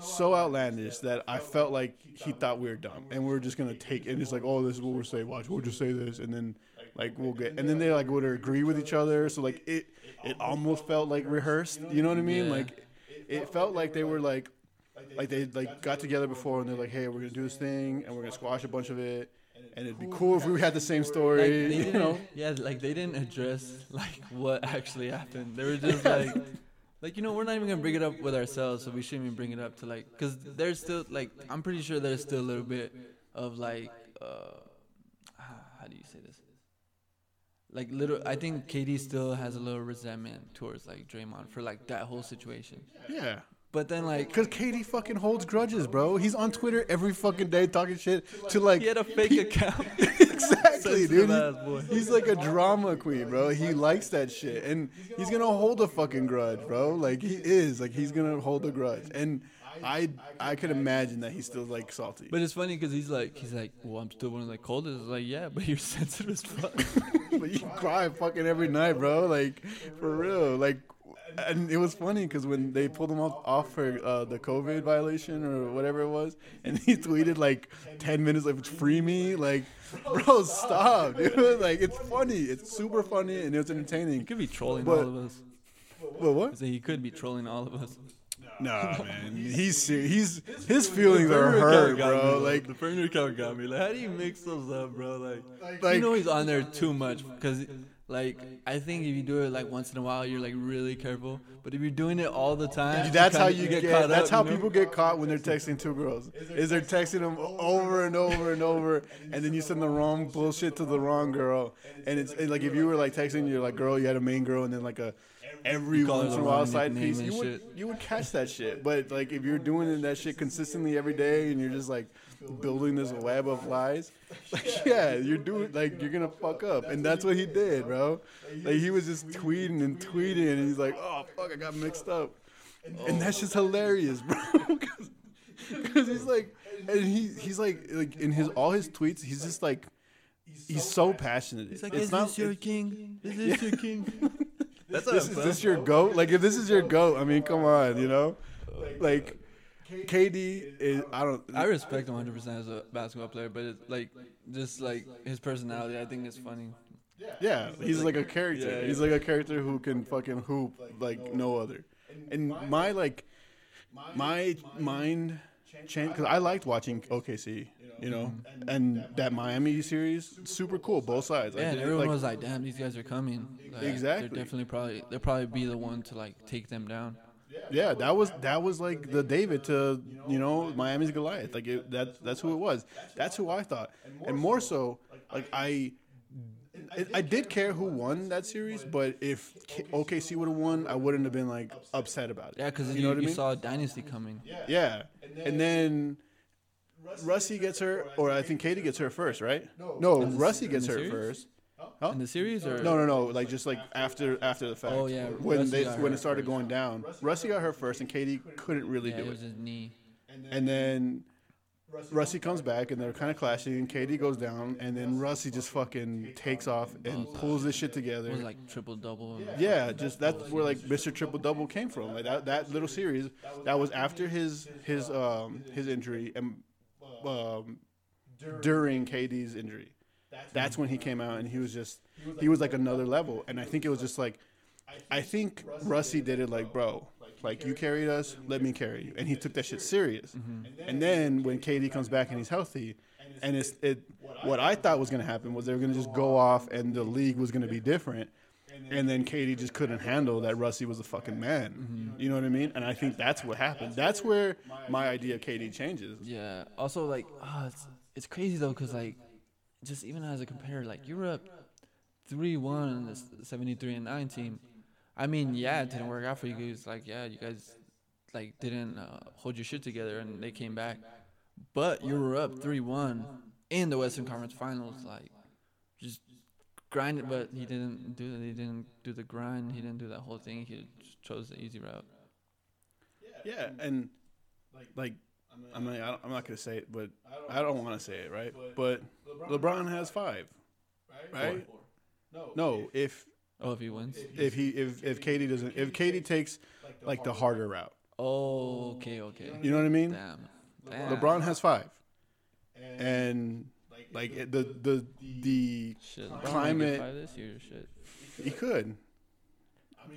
[SPEAKER 1] so outlandish that I felt like he thought we were dumb, and we are just gonna take and it's like, oh, this is what we're saying. Watch, we'll just say this, and then like we'll get, and then they like would agree with each other. So like it, it almost felt like rehearsed. You know what I mean?
[SPEAKER 2] Yeah.
[SPEAKER 1] Like it felt like they were like, like they like got together before, and they're like, hey, we're gonna do this thing, and we're gonna squash a bunch of it, and it'd be cool if we had the same story.
[SPEAKER 2] they
[SPEAKER 1] you know?
[SPEAKER 2] yeah, like they didn't address like what actually happened. They were just like, like you know, we're not even gonna bring it up with ourselves, so we shouldn't even bring it up to like, cause there's still like, I'm pretty sure there's still a little bit of like, uh, how do you say this? Like little, I think KD still has a little resentment towards like Draymond for like that whole situation.
[SPEAKER 1] Yeah.
[SPEAKER 2] But then like,
[SPEAKER 1] Cause KD fucking holds grudges, bro. He's on Twitter every fucking day talking shit to like
[SPEAKER 2] he had a fake account.
[SPEAKER 1] exactly, dude.
[SPEAKER 2] Sensitive ass boy.
[SPEAKER 1] He's, like a drama queen, bro. He likes that shit, and he's gonna hold a fucking grudge, bro. Like he is, like he's gonna hold a grudge. And I I could imagine that he's still like salty.
[SPEAKER 2] But it's funny because he's like, he's like, well, I'm still one of the coldest. It's like, yeah, but you're sensitive as fuck.
[SPEAKER 1] but you cry fucking every night, bro. Like for real. Like, and it was funny because when they pulled him off, off for uh, the COVID violation or whatever it was, and he tweeted like ten minutes like "free me," like, bro, stop, dude. Like it's funny. It's super funny and it
[SPEAKER 2] was
[SPEAKER 1] entertaining.
[SPEAKER 2] He could be trolling
[SPEAKER 1] But-
[SPEAKER 2] all of us.
[SPEAKER 1] But
[SPEAKER 2] I
[SPEAKER 1] what?
[SPEAKER 2] say he could be trolling all of us.
[SPEAKER 1] Nah, man. He's ser- he's his feelings are hurt, bro. Like
[SPEAKER 2] the burner account got me. Like, how do you mix those up, bro? Like,
[SPEAKER 1] Like-
[SPEAKER 2] you know he's on there too much because, like, I think if you do it like once in a while, you're like really careful. But if you're doing it all the time,
[SPEAKER 1] That's how you get.
[SPEAKER 2] caught
[SPEAKER 1] that's
[SPEAKER 2] up,
[SPEAKER 1] how
[SPEAKER 2] you know?
[SPEAKER 1] people get caught when they're texting two girls. Is they're texting them over and over and over, and then you send the wrong bullshit to the wrong girl. And it's and like if you were like texting your like girl, you had a main girl, and then like a every
[SPEAKER 2] You call her
[SPEAKER 1] once in a while side piece, you would
[SPEAKER 2] shit.
[SPEAKER 1] you would catch that shit. But like if you're doing that shit consistently every day, and you're just like building this web of lies, like yeah, you're doing like you're gonna fuck up, and that's what he did, bro. Like he was just tweeting and tweeting, and he's like, oh fuck, I got mixed up. And that's just hilarious, bro. Because he's like, and he he's like, like in his all his tweets, he's just like, he's so passionate.
[SPEAKER 2] He's like,
[SPEAKER 1] It's
[SPEAKER 2] is
[SPEAKER 1] not-
[SPEAKER 2] this your king? Is this your king? That's
[SPEAKER 1] this, is this your goat? Like if this is your goat, I mean, come on, you know, like KD is. I don't.
[SPEAKER 2] I respect him 100 percent as a basketball player, but it's like just like his personality, I think is funny.
[SPEAKER 1] Yeah, he's like a character.
[SPEAKER 2] Yeah,
[SPEAKER 1] He's like a character who can fucking hoop like no other. And my like, my mind change because I liked watching OKC, you know, mm-hmm. and that Miami series, super cool, both sides.
[SPEAKER 2] Yeah, and everyone
[SPEAKER 1] like,
[SPEAKER 2] was like, "Damn, these guys are coming." Like,
[SPEAKER 1] Exactly.
[SPEAKER 2] They're definitely probably they'll probably be the one to like take them down.
[SPEAKER 1] Yeah, that was that was like the David to you know Miami's Goliath. Like it, that that's who it was. That's who I thought, and more so, like I. I- I did care who won that series, but if K- OKC would have won, I wouldn't have been like upset about it.
[SPEAKER 2] Yeah, because
[SPEAKER 1] you
[SPEAKER 2] you,
[SPEAKER 1] know what I
[SPEAKER 2] you
[SPEAKER 1] mean.
[SPEAKER 2] saw a dynasty coming.
[SPEAKER 1] Yeah, and then Russie gets her, or I think KD gets her first, right? No,
[SPEAKER 2] In the-
[SPEAKER 1] Russie gets her
[SPEAKER 2] series?
[SPEAKER 1] First.
[SPEAKER 2] In the series or
[SPEAKER 1] No, no, no. Like just like after after the fact.
[SPEAKER 2] Oh, yeah,
[SPEAKER 1] When
[SPEAKER 2] Russie
[SPEAKER 1] they
[SPEAKER 2] got
[SPEAKER 1] when
[SPEAKER 2] her
[SPEAKER 1] it started going down, Russie got her first, and KD couldn't really
[SPEAKER 2] yeah,
[SPEAKER 1] do
[SPEAKER 2] it
[SPEAKER 1] it.
[SPEAKER 2] was his knee.
[SPEAKER 1] And then Russie comes back and they're kind of clashing. And KD goes down, and then Russie just fucking takes off and pulls this shit
[SPEAKER 2] It was
[SPEAKER 1] together.
[SPEAKER 2] like triple double.
[SPEAKER 1] Yeah, just that's where like Mr. Triple Double came from. Like that that little series that was after his his um his injury and um during KD's injury. That's when he came out and he was just he was like another level. And I think it was just like I think Russie did it like, bro, like you carried us, let me carry you. And he took that shit serious. And then when KD comes back and he's healthy, and it's it what I thought was gonna happen was they were gonna just go off and the league was gonna be different. And then KD just couldn't handle that Russie was a fucking man. You know what I mean? And I think that's what happened. That's where my idea of KD changes.
[SPEAKER 2] Yeah. Also, like, ah, it's it's crazy though, cause like, just even as a compare, like up three one on this seventy three and nine team. I mean, yeah, it didn't work out for you guys. Like, yeah, you guys like didn't uh, hold your shit together, and they came back. But you were up three one in the Western Conference Finals. Like, just grind it. But he didn't do that. He didn't do the grind. He didn't do that whole thing. He chose the easy route.
[SPEAKER 1] Yeah, and like I mean, I don't, I'm not gonna say it, but I don't want to say it, right? But LeBron has five, right? No, no, if
[SPEAKER 2] Oh, if he wins.
[SPEAKER 1] if he if if KD doesn't if KD takes like the harder route,
[SPEAKER 2] Oh, okay, okay.
[SPEAKER 1] you know what I mean?
[SPEAKER 2] Damn. Damn.
[SPEAKER 1] LeBron has five, and like it- the the the
[SPEAKER 2] Shit,
[SPEAKER 1] climate-
[SPEAKER 2] this year. Shit.
[SPEAKER 1] he could.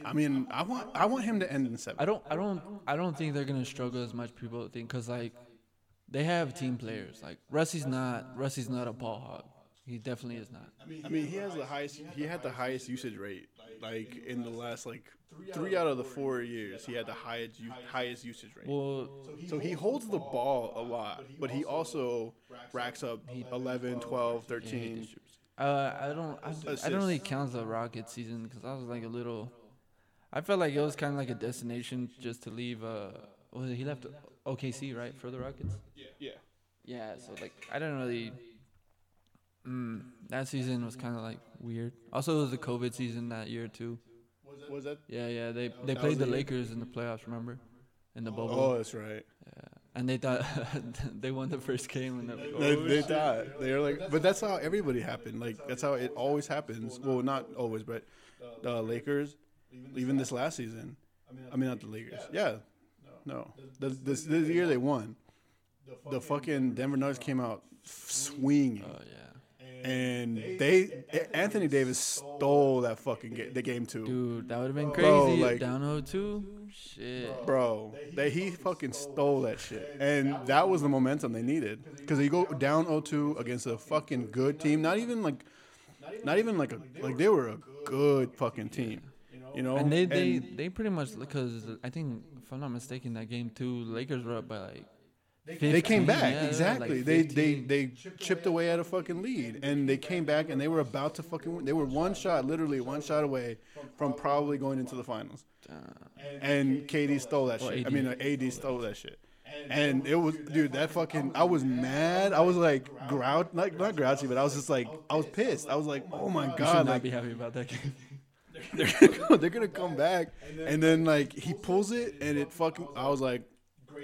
[SPEAKER 1] I mean, I want I want him to end in seven.
[SPEAKER 2] I don't, I don't, I don't think they're gonna struggle as much. People think because like they have team players. Like Russie's not, Russie's not a ball hog. He definitely is not.
[SPEAKER 1] I mean, he has the highest. He had the highest usage rate, like in the last like three out of the four years. He had the highest highest usage rate.
[SPEAKER 2] Well,
[SPEAKER 1] So he holds the ball a lot, but he also racks up 11, 12, 13.
[SPEAKER 2] Uh, I don't, I, I don't really count the Rocket season because I was like a little. I felt like it was kind of like a destination just to leave. Uh, he left OKC right for the Rockets?
[SPEAKER 1] Yeah.
[SPEAKER 2] Yeah, Yeah. so like I didn't really. Mm, that season was kind of like weird. Also, it was the COVID season that year too.
[SPEAKER 1] Was that?
[SPEAKER 2] Yeah, yeah. They they played the? Lakers in the playoffs. Remember, in the bubble.
[SPEAKER 1] Oh, that's right.
[SPEAKER 2] Yeah, and they thought they won the first game, and like, "Oh,
[SPEAKER 1] they
[SPEAKER 2] shit."
[SPEAKER 1] thought they were like, but that's how everybody happened. Like that's how it always happens. Well, not always, but the Lakers, even this last season. I mean, not the Lakers. Yeah, no, the, this this year they won. The fucking Denver Nuggets came out swinging,
[SPEAKER 2] Oh yeah,
[SPEAKER 1] and they Anthony Davis stole that fucking ga- the game too.
[SPEAKER 2] dude, that would have been
[SPEAKER 1] Bro,
[SPEAKER 2] crazy.
[SPEAKER 1] like-
[SPEAKER 2] Down 0-2? shit.
[SPEAKER 1] Bro, they, he fucking stole that shit. And that was the momentum they needed. Because you go down 0-2 against a fucking good team. Not even like, not even like a, like they were a good fucking team. You know?
[SPEAKER 2] And they they
[SPEAKER 1] And
[SPEAKER 2] they pretty much because I think if I'm not mistaken, that game two, Lakers were up by like.
[SPEAKER 1] they came back.
[SPEAKER 2] yeah, they were up,
[SPEAKER 1] exactly.
[SPEAKER 2] like,
[SPEAKER 1] they, they, they chipped away at a fucking lead. And they came back and they were about to fucking win. They were one shot, literally one shot away from probably going into the finals. And KD stole that shit. I mean, uh, AD stole that shit. And it was, dude, that fucking. I was mad. I was like grouch, not not grouchy, but I was just like, I was pissed. I was like, oh my
[SPEAKER 2] you should
[SPEAKER 1] god,
[SPEAKER 2] not
[SPEAKER 1] like
[SPEAKER 2] be happy about that game.
[SPEAKER 1] they're gonna, go- they're gonna come back, and then like he pulls it, and it fucking. I was like,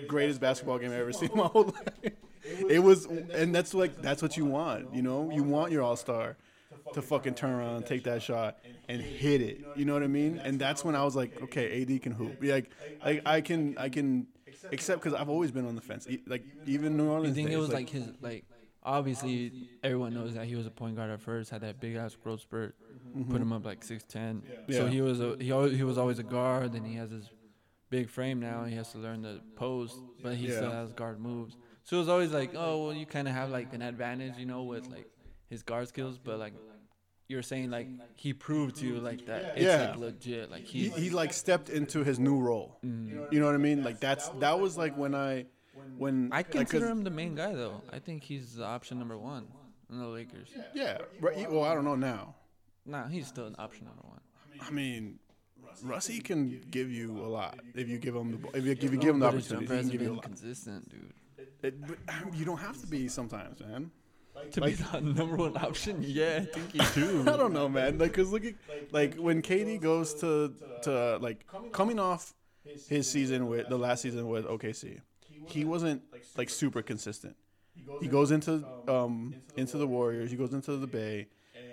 [SPEAKER 1] greatest basketball game I've ever seen in my whole life. It was, and that's like that's what you want, you know. You want your all star to fucking turn around and take that shot and hit it. You know what I mean? And that's when I was like, okay, AD can hoop. Like, like I can, I can, except because I've always been on the fence. Like even New Orleans.
[SPEAKER 2] You
[SPEAKER 1] Orleans.
[SPEAKER 2] think it
[SPEAKER 1] days,
[SPEAKER 2] was like his like obviously everyone knows that he was a point guard at first, had that big ass growth spurt, put him up like six ten. So he was a he always, he was always a guard. and he has his big frame now. He has to learn the post, but he still has guard moves. So it was always like, oh well, you kind of have like an advantage, you know, with like his guard skills. But like you're saying, like he proved to you like that it's
[SPEAKER 1] Yeah.
[SPEAKER 2] like legit. Like
[SPEAKER 1] he,
[SPEAKER 2] he's
[SPEAKER 1] he like stepped into his new role.
[SPEAKER 2] Mm.
[SPEAKER 1] You know what I mean? Like that's that was like when I when
[SPEAKER 2] I
[SPEAKER 1] like, 'cause-
[SPEAKER 2] consider him the main guy though. I think he's the option number one in the Lakers.
[SPEAKER 1] Yeah, right. Well, I don't know now.
[SPEAKER 2] Nah, he's still an option number one.
[SPEAKER 1] I mean, Russie can give you a lot if you give him the if you, if you give him the opportunity.
[SPEAKER 2] jumper
[SPEAKER 1] He can give you a lot.
[SPEAKER 2] consistent, dude.
[SPEAKER 1] It, but um, you don't have to be sometimes, man.
[SPEAKER 2] To
[SPEAKER 1] Like-
[SPEAKER 2] be the number one option, yeah, I think you do.
[SPEAKER 1] I don't know, man. Like, cause look at like when KD goes to to like coming off his season with the last season with OKC, he wasn't like super consistent. He goes into um into the Warriors, he goes into the Bay,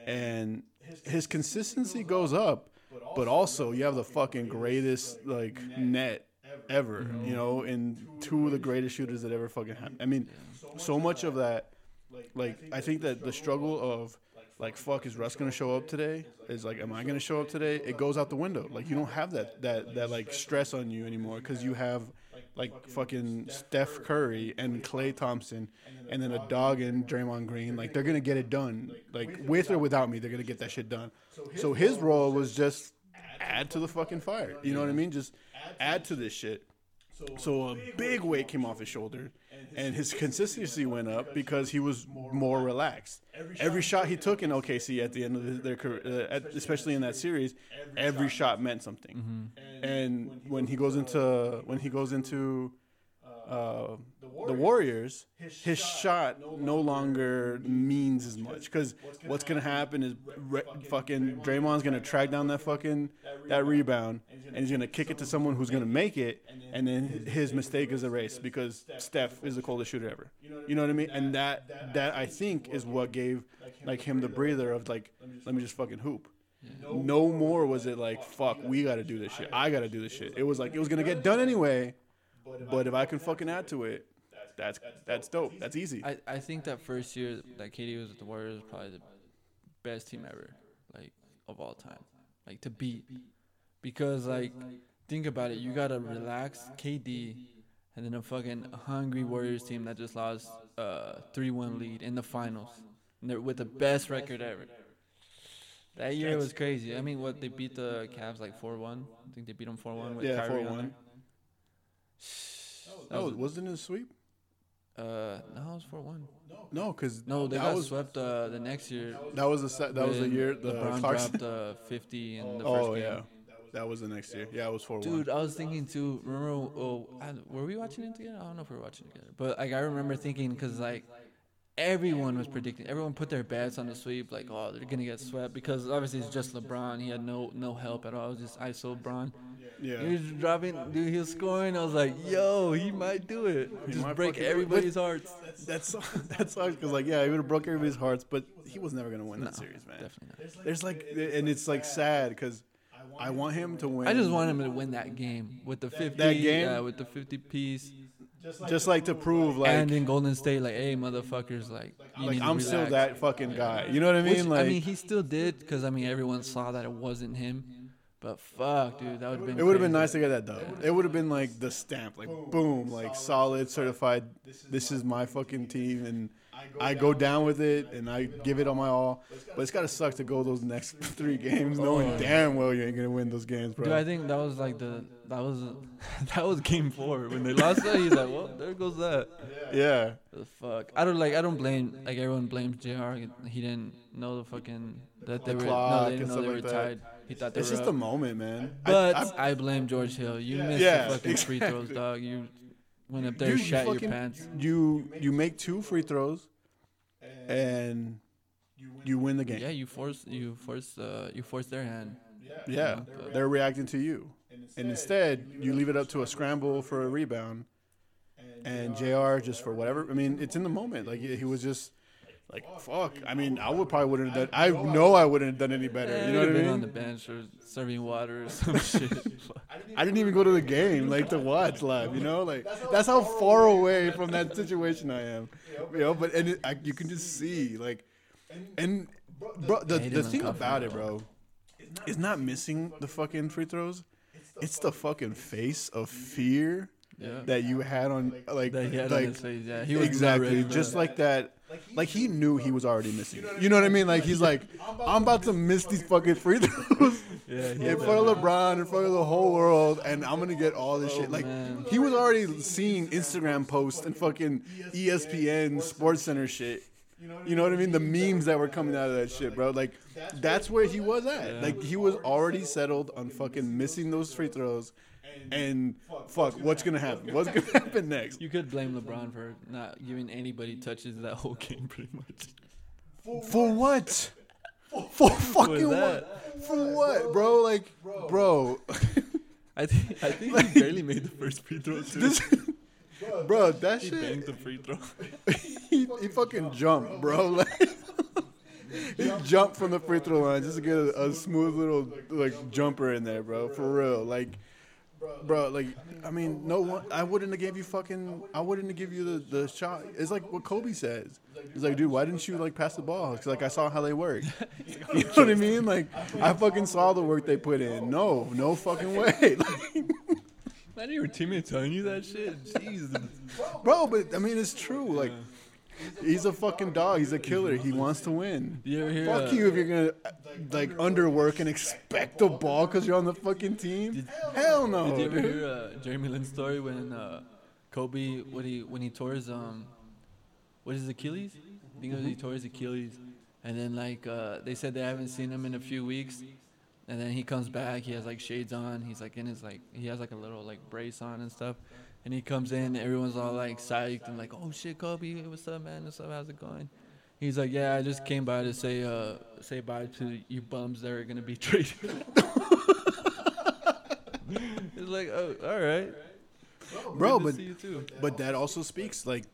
[SPEAKER 1] and his consistency goes up, but also you have the fucking greatest like net ever, you know, and two of the greatest shooters that ever fucking happened. I mean, so much of that like I think that the struggle of like fuck is Russ gonna show up today? is like am I gonna show up today? it goes out the window. Like you don't have that that that like stress on you anymore because you have like fucking Steph Curry and Klay Thompson and then a dog and Draymond Green. Like they're gonna get it done. like with or without me they're gonna get that shit done. so his role was just add to the fucking fire you know what I mean? just add to this shit. so a big weight came off his shoulder, and his consistency went up because he was more relaxed. Every shot he took in OKC at the end of their career, uh, especially in that series, every shot meant something. And when he goes into when he goes into uh, the Warriors, his shot no longer means as much because what's gonna happen is re- fucking Draymond's gonna track down that fucking that rebound and he's gonna kick it to someone who's gonna make it, and then his mistake is erased because Steph is the coldest shooter ever. You know what I mean? And that that I think is what gave like him the breather of like let me just fucking hoop. No more was it like fuck we got to do this shit. I got to do this shit. It was like it was gonna get done anyway. But if I can fucking add to it, that's that's dope. That's easy.
[SPEAKER 2] I, I think that first year that KD was with the Warriors was probably the best team ever, like of all time, like to beat, because like think about it, you gotta relax KD, and then a fucking hungry Warriors team that just lost a three one lead in the finals, and they're with the best record ever. That year was crazy. I mean, what they beat the Cavs like four one. I think they beat them four one with
[SPEAKER 1] Yeah,
[SPEAKER 2] Kyrie
[SPEAKER 1] 4-1.
[SPEAKER 2] on there. That
[SPEAKER 1] Oh,
[SPEAKER 2] was,
[SPEAKER 1] wasn't it a sweep?
[SPEAKER 2] uh, no, it was four one.
[SPEAKER 1] No, because
[SPEAKER 2] No, they
[SPEAKER 1] that
[SPEAKER 2] got
[SPEAKER 1] was
[SPEAKER 2] swept uh, the next year.
[SPEAKER 1] that was the se- that was the
[SPEAKER 2] when
[SPEAKER 1] year the
[SPEAKER 2] LeBron
[SPEAKER 1] Clarkson.
[SPEAKER 2] dropped uh, 50 in the first
[SPEAKER 1] Oh
[SPEAKER 2] game.
[SPEAKER 1] yeah, that was the next year. Yeah, it was four one.
[SPEAKER 2] Dude, I was thinking too. Remember, oh, I, were we watching it together? I don't know if we were watching it together, but like I remember thinking because like everyone was predicting. Everyone put their bets on the sweep, like, oh, they're gonna get swept because obviously it's just LeBron. He had no no help at all. It was just ISO LeBron.
[SPEAKER 1] Yeah.
[SPEAKER 2] He was dropping, dude. He was scoring. I was like, yo, he might do it.
[SPEAKER 1] He
[SPEAKER 2] Just break
[SPEAKER 1] fucking do it.
[SPEAKER 2] everybody's hearts.
[SPEAKER 1] That's that sucks because like yeah, he would have broke everybody's hearts, but he was never gonna win
[SPEAKER 2] No,
[SPEAKER 1] that series, man.
[SPEAKER 2] Definitely not.
[SPEAKER 1] There's like, and it's like sad because I want him to win.
[SPEAKER 2] I just want him to win that game with the 50.
[SPEAKER 1] That game?
[SPEAKER 2] Yeah, with the 50 piece.
[SPEAKER 1] Just like to prove like
[SPEAKER 2] and in Golden State, like, hey, motherfuckers, like, you
[SPEAKER 1] like
[SPEAKER 2] need
[SPEAKER 1] I'm still that fucking guy. You know what I mean?
[SPEAKER 2] Which,
[SPEAKER 1] like
[SPEAKER 2] I mean, he still did because I mean, everyone saw that it wasn't him. But fuck, dude, that would have been.
[SPEAKER 1] it would have been nice to get that dub. It would have been like the stamp, like boom, like solid, certified. This is my fucking team, and I go down with it, and I give it all my all. But it's gotta suck to go those next three games, knowing oh, damn well you ain't gonna win those games, bro.
[SPEAKER 2] Dude, I think that was like the that was that was game four when they lost that. He's like, well, there goes that.
[SPEAKER 1] yeah,
[SPEAKER 2] The fuck. I don't like. I don't blame. Like everyone blames J.R. He didn't know the fucking that they
[SPEAKER 1] The
[SPEAKER 2] were. No, they didn't know they were
[SPEAKER 1] like that.
[SPEAKER 2] tied. He thought they
[SPEAKER 1] it's
[SPEAKER 2] were.
[SPEAKER 1] just
[SPEAKER 2] up.
[SPEAKER 1] a moment, man.
[SPEAKER 2] But
[SPEAKER 1] I-
[SPEAKER 2] I, blame George Hill. You missed
[SPEAKER 1] Yeah,
[SPEAKER 2] the fucking free throws,
[SPEAKER 1] exactly.
[SPEAKER 2] dog. You went up there,
[SPEAKER 1] Dude, you
[SPEAKER 2] shat your
[SPEAKER 1] fucking-
[SPEAKER 2] pants.
[SPEAKER 1] you you make two free throws, and you win the game.
[SPEAKER 2] Yeah, you force you force uh you force their hand.
[SPEAKER 1] Yeah, they're reacting to you, and instead you leave it up to a scramble for a rebound, and J.R. just for whatever. I mean, it's in the moment. Like he he was just like, "Fuck." I mean, I would probably wouldn't have done. I know I wouldn't have done any better.
[SPEAKER 2] Yeah,
[SPEAKER 1] You know what I
[SPEAKER 2] been on the bench or serving water or some shit.
[SPEAKER 1] I didn't even go to the game like to watch live. You know, like that's how far away from that situation I am. You know, but and it, I, you can just see like, and bro, the the thing about it, bro, is not missing the fucking free throws. It's the fucking face of fear
[SPEAKER 2] Yeah.
[SPEAKER 1] that you had on like
[SPEAKER 2] That he had on
[SPEAKER 1] like
[SPEAKER 2] his face. Yeah, he was
[SPEAKER 1] exactly just
[SPEAKER 2] that.
[SPEAKER 1] like that. Like he knew he was already missing. it. You know what I mean? Like he's like, I'm about to miss these fucking free throws.
[SPEAKER 2] Yeah,
[SPEAKER 1] in front of LeBron, in front of the whole world, and I'm gonna get all this
[SPEAKER 2] Oh,
[SPEAKER 1] shit. Like
[SPEAKER 2] man.
[SPEAKER 1] he was already seeing Instagram posts and fucking ESPN, SportsCenter shit. You know what I mean? The memes that were coming out of that shit, bro. Like that's where he was at.
[SPEAKER 2] Yeah.
[SPEAKER 1] Like he was already settled on fucking missing those free throws. And fuck, what's gonna happen? What's gonna happen next?
[SPEAKER 2] You could blame LeBron for not giving anybody touches that whole game, pretty much.
[SPEAKER 1] For what? For fucking
[SPEAKER 2] that?
[SPEAKER 1] what? For what, bro? Like, bro.
[SPEAKER 2] I think I think he barely made the first free throw too.
[SPEAKER 1] This, bro, that
[SPEAKER 2] he
[SPEAKER 1] shit.
[SPEAKER 2] banged the free throw.
[SPEAKER 1] he, he fucking jumped, bro. Like he jumped from the free throw line just to get a, a smooth little like jumper in there, bro. For real, like, bro, like I mean, no one. I wouldn't have gave you fucking. I wouldn't have give you the the shot. It's like what Kobe says. He's like, dude, why didn't you like pass the ball? Because like I saw how they work. You oh, know what I mean? Like I fucking saw the work they put in. No, no fucking way. Like,
[SPEAKER 2] Not your teammate telling you that shit. Jesus.
[SPEAKER 1] bro, but I mean, it's true. Like. He's a fucking dog. He's a killer. He wants to win.
[SPEAKER 2] You ever hear?
[SPEAKER 1] Fuck
[SPEAKER 2] uh,
[SPEAKER 1] you if you're gonna like underwork and expect the ball because you're on the fucking team. Hell no.
[SPEAKER 2] Did you ever hear uh, Jeremy Lin's story when uh, Kobe when he when he tore his um what is his Achilles? I think it was he tore his Achilles, and then like uh, they said they haven't seen him in a few weeks, and then he comes back. He has like shades on. He's like in his like he has like a little like brace on and stuff. And he comes in, everyone's all like psyched and like, "Oh shit, Kobe, what's up, man? What's up? How's it going?" He's like, "Yeah, I just came by to say uh say bye to you bums that are gonna be traded." it's like, oh, all right,
[SPEAKER 1] bro?
[SPEAKER 2] Good
[SPEAKER 1] But
[SPEAKER 2] see you too.
[SPEAKER 1] but that also speaks like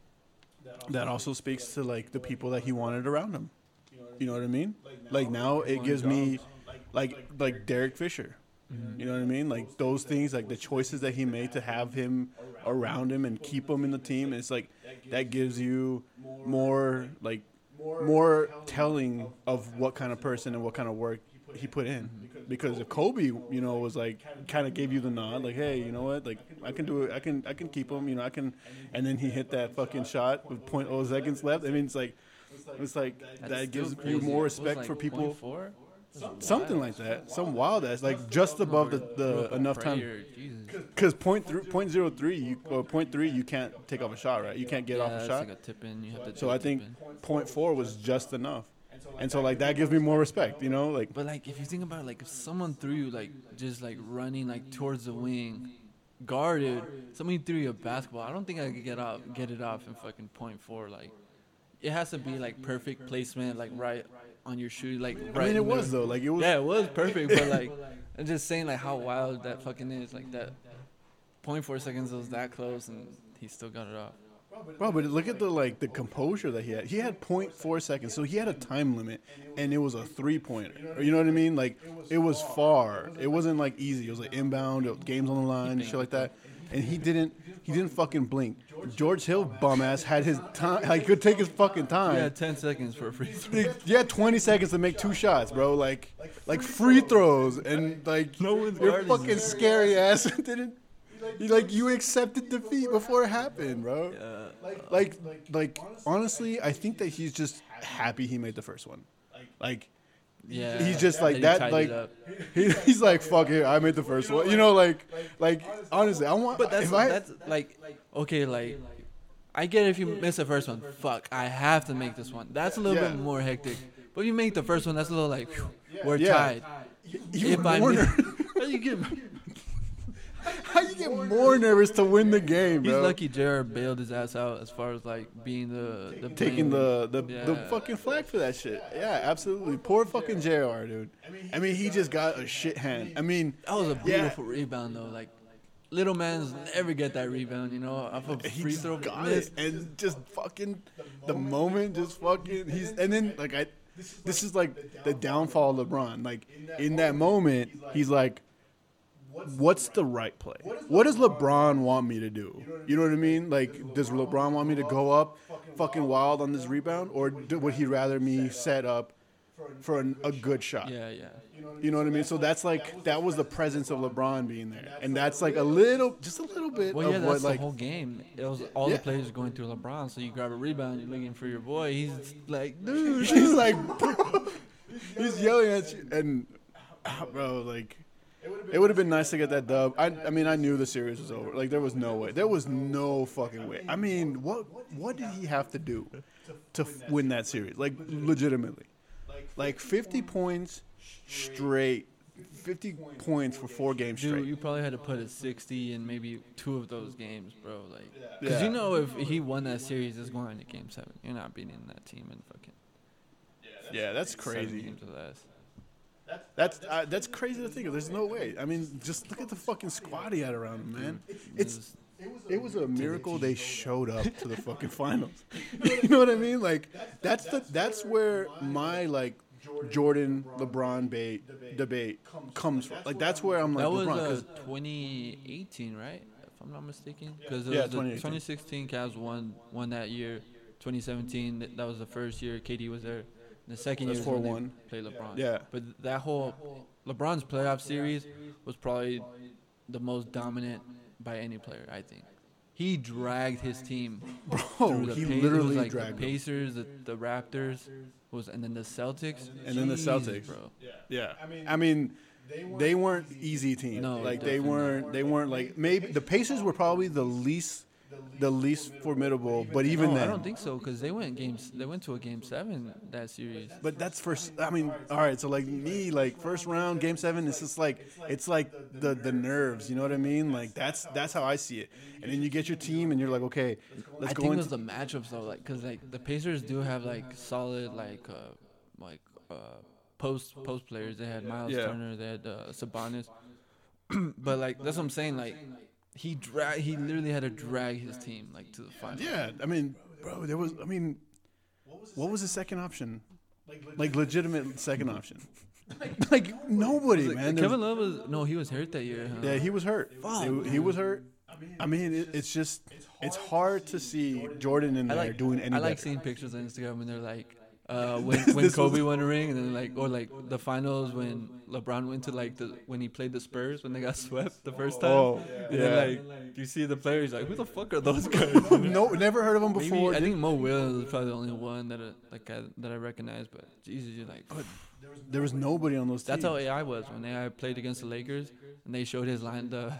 [SPEAKER 1] that also speaks to like the people that he wanted around him. You know what I mean? Like now it gives me like like Derek Fisher. You know what I mean? Like those things, like the choices that he made to have him around him and keep him in the team. It's like that gives you more like more telling of what kind of person and what kind of work he put in. Because if Kobe, you know, was like kind of gave you the nod, like, hey, you know what, like I can do it, I can, I can keep him, you know, I can, and then he hit that fucking shot with .0 seconds left. I mean, it's like, it's like
[SPEAKER 2] That's
[SPEAKER 1] that gives you more respect
[SPEAKER 2] like
[SPEAKER 1] for people.
[SPEAKER 2] 0.4?
[SPEAKER 1] Something like that, some wild ass, like just above the, the enough time.
[SPEAKER 2] Prayer, Jesus.
[SPEAKER 1] Because point three, point zero three, you or point three, you can't take off a shot, right? You can't get
[SPEAKER 2] yeah,
[SPEAKER 1] off a shot.
[SPEAKER 2] like a tip in. You have to.
[SPEAKER 1] so
[SPEAKER 2] I a
[SPEAKER 1] I
[SPEAKER 2] tip
[SPEAKER 1] think
[SPEAKER 2] in.
[SPEAKER 1] point four was just enough, and so like that gives me more respect, you know, like
[SPEAKER 2] But like, if you think about it, like, if someone threw you like just like running like towards the wing, guarded, somebody threw you a basketball, I don't think I could get off, get it off in fucking point four. Like, it has to be like perfect placement, like right on your shoe, like right.
[SPEAKER 1] I mean, it was
[SPEAKER 2] middle.
[SPEAKER 1] though. Like it was.
[SPEAKER 2] Yeah, it was perfect, but like, I'm just saying like how wild that fucking is. Like that, 0.4 seconds was that close, and he still got it off.
[SPEAKER 1] Bro, but look at the like the composure that he had. He had 0.4 seconds, so he had a time limit, and it was a three pointer. You know what I mean? Like it was far. It wasn't like easy. It was like inbound, games on the line, shit like that. And he didn't. He didn't fucking blink. George Hill, bum ass, had his time. Like could take his fucking time.
[SPEAKER 2] Yeah, 10 seconds for a free throw.
[SPEAKER 1] Had 20 seconds to make two shots, bro. Like, like free throws, and like
[SPEAKER 2] No one's
[SPEAKER 1] your fucking scary ass didn't. You like you accepted defeat before it happened, bro.
[SPEAKER 2] Yeah.
[SPEAKER 1] Like, like honestly, I think that he's just happy he made the first one. Like,
[SPEAKER 2] Yeah.
[SPEAKER 1] he's just like that. Like, he, he's like, fuck it, I made the first one. You know, like, like honestly, I want.
[SPEAKER 2] But that's
[SPEAKER 1] I,
[SPEAKER 2] that's like okay, like I get if you miss the first one. Fuck, I have to make this one. That's a little
[SPEAKER 1] Yeah.
[SPEAKER 2] bit more hectic. But if you make the first one, that's a little like whew, we're
[SPEAKER 1] Yeah.
[SPEAKER 2] tied.
[SPEAKER 1] you
[SPEAKER 2] if I miss, you get,
[SPEAKER 1] how you get more nervous to win the game,
[SPEAKER 2] he's
[SPEAKER 1] bro?
[SPEAKER 2] lucky Jared bailed his ass out as far as like being the the
[SPEAKER 1] taking the the, the fucking flag for that shit. Yeah, absolutely. Poor fucking J.R. Dude. I mean, he just got a shit hand. I mean,
[SPEAKER 2] That was a
[SPEAKER 1] Yeah.
[SPEAKER 2] beautiful rebound though. Like little man's never get that rebound. You know, off a free throw
[SPEAKER 1] got
[SPEAKER 2] miss.
[SPEAKER 1] it, and just fucking the moment, just fucking. He's and then like I, this is like the downfall of LeBron. Like in that moment, he's like. What's the right play? What does LeBron want me to do? You know what I mean? Like, does LeBron want me to go up fucking wild on this rebound, or do, would he rather me set up for an, a good shot?
[SPEAKER 2] Yeah, yeah.
[SPEAKER 1] You know what I mean? So that's like that was the presence of LeBron being there, and that's like a little, just a little bit
[SPEAKER 2] Well, yeah,
[SPEAKER 1] of
[SPEAKER 2] that's
[SPEAKER 1] what like
[SPEAKER 2] the whole game. It was all
[SPEAKER 1] Yeah.
[SPEAKER 2] the players going through LeBron. So you grab a rebound, you're looking for your boy. He's like, dude,
[SPEAKER 1] he's like, bro, he's yelling at you, and bro, like, it would have been nice to get that dub. I, I mean, I knew the series was over. Like, there was no way. There was no fucking way. I mean, what, what did he have to do to f- win that series? Like, legitimately, like 50 points straight, 50 points for four games
[SPEAKER 2] dude,
[SPEAKER 1] straight.
[SPEAKER 2] you probably had to put a 60 in maybe two of those games, bro. Like, because
[SPEAKER 1] Yeah.
[SPEAKER 2] you know if he won that series, it's going to game seven. You're not beating that team in fucking
[SPEAKER 1] Yeah, that's
[SPEAKER 2] seven
[SPEAKER 1] crazy.
[SPEAKER 2] Games or less.
[SPEAKER 1] That's uh, that's crazy to think of. There's no way. I mean, just look at the fucking squad he had around him, man. It's it was a miracle they showed up to the fucking finals. you know what I mean? Like that's the that's where my like Jordan LeBron bait debate comes from. Like that's where I'm like
[SPEAKER 2] that was
[SPEAKER 1] LeBron.
[SPEAKER 2] uh,
[SPEAKER 1] 'cause-
[SPEAKER 2] 2018, right? If I'm not mistaken, because
[SPEAKER 1] Yeah,
[SPEAKER 2] the 2016 Cavs won won that year. 2017, that was the first year KD was there. The second year was
[SPEAKER 1] 4-1.
[SPEAKER 2] Play LeBron.
[SPEAKER 1] Yeah.
[SPEAKER 2] But that whole LeBron's playoff series was probably the most dominant by any player, I think. He dragged his team.
[SPEAKER 1] bro,
[SPEAKER 2] through the
[SPEAKER 1] he
[SPEAKER 2] Pa-
[SPEAKER 1] literally
[SPEAKER 2] like
[SPEAKER 1] dragged
[SPEAKER 2] the
[SPEAKER 1] them.
[SPEAKER 2] Pacers, the, the Raptors, was and then the Celtics,
[SPEAKER 1] And then the
[SPEAKER 2] Jesus,
[SPEAKER 1] Celtics.
[SPEAKER 2] bro.
[SPEAKER 1] Yeah, I mean, they weren't easy teams.
[SPEAKER 2] No,
[SPEAKER 1] like they weren't. They weren't like maybe the Pacers were probably the least, the least formidable. But even
[SPEAKER 2] No,
[SPEAKER 1] then,
[SPEAKER 2] I don't think so because they went games. They went to a game seven that series.
[SPEAKER 1] But that's first. I mean, all right. So like me, like first round, game seven. It's just like it's like the the nerves. You know what I mean? Like that's that's how I see it. And then you get your team, and you're like, okay, let's
[SPEAKER 2] I
[SPEAKER 1] go
[SPEAKER 2] think it was the matchups though, like because like the Pacers do have like solid like uh like uh post post players. They had Myles
[SPEAKER 1] Yeah.
[SPEAKER 2] Turner, they had uh, Sabonis, but like that's what I'm saying. Like he drag, he literally had to drag his team like to the final.
[SPEAKER 1] yeah, I mean, bro, there was. I mean, what was the second option? Like legitimate second option. like nobody, man.
[SPEAKER 2] Kevin Love was no, he was hurt that year. Huh?
[SPEAKER 1] Yeah, he was hurt. He, he was hurt. I mean, it, it's just it's hard to see Jordan in there
[SPEAKER 2] like
[SPEAKER 1] doing anything.
[SPEAKER 2] I like
[SPEAKER 1] better.
[SPEAKER 2] seeing pictures on Instagram when they're like, uh, when when Kobe won a ring, and then like or like the finals when LeBron went to like the when he played the Spurs when they got swept the first time.
[SPEAKER 1] Oh,
[SPEAKER 2] and
[SPEAKER 1] yeah.
[SPEAKER 2] then like you see the players like, who the fuck are those guys?
[SPEAKER 1] No, never heard of
[SPEAKER 2] Maybe,
[SPEAKER 1] before.
[SPEAKER 2] I think Mo Williams is probably the only one that I, like I, that I recognize. But Jesus, you're like,
[SPEAKER 1] there was nobody on those teams.
[SPEAKER 2] that's how AI was when AI played against the Lakers and they showed his line the.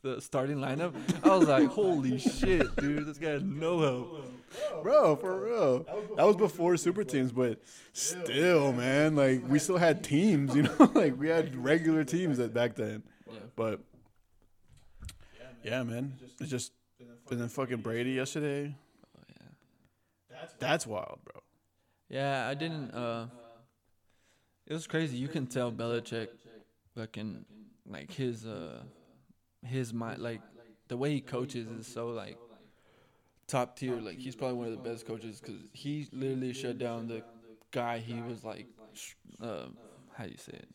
[SPEAKER 2] The starting lineup, I was like, "Holy shit, dude! This guy had no help."
[SPEAKER 1] Bro, for real. That was before super teams, but still, man, like we still had teams, you know, like we had regular teams that back then. But yeah, man, it's just and then fucking Brady yesterday.
[SPEAKER 2] Oh, yeah.
[SPEAKER 1] That's wild, bro.
[SPEAKER 2] Yeah, I didn't. Uh, it was crazy. You can tell Belichick, fucking, like his uh, his mind, like the way he coaches is so like top tier. Like he's probably one of the best coaches because he literally shut down the guy he was like, sh- uh, how do you say it?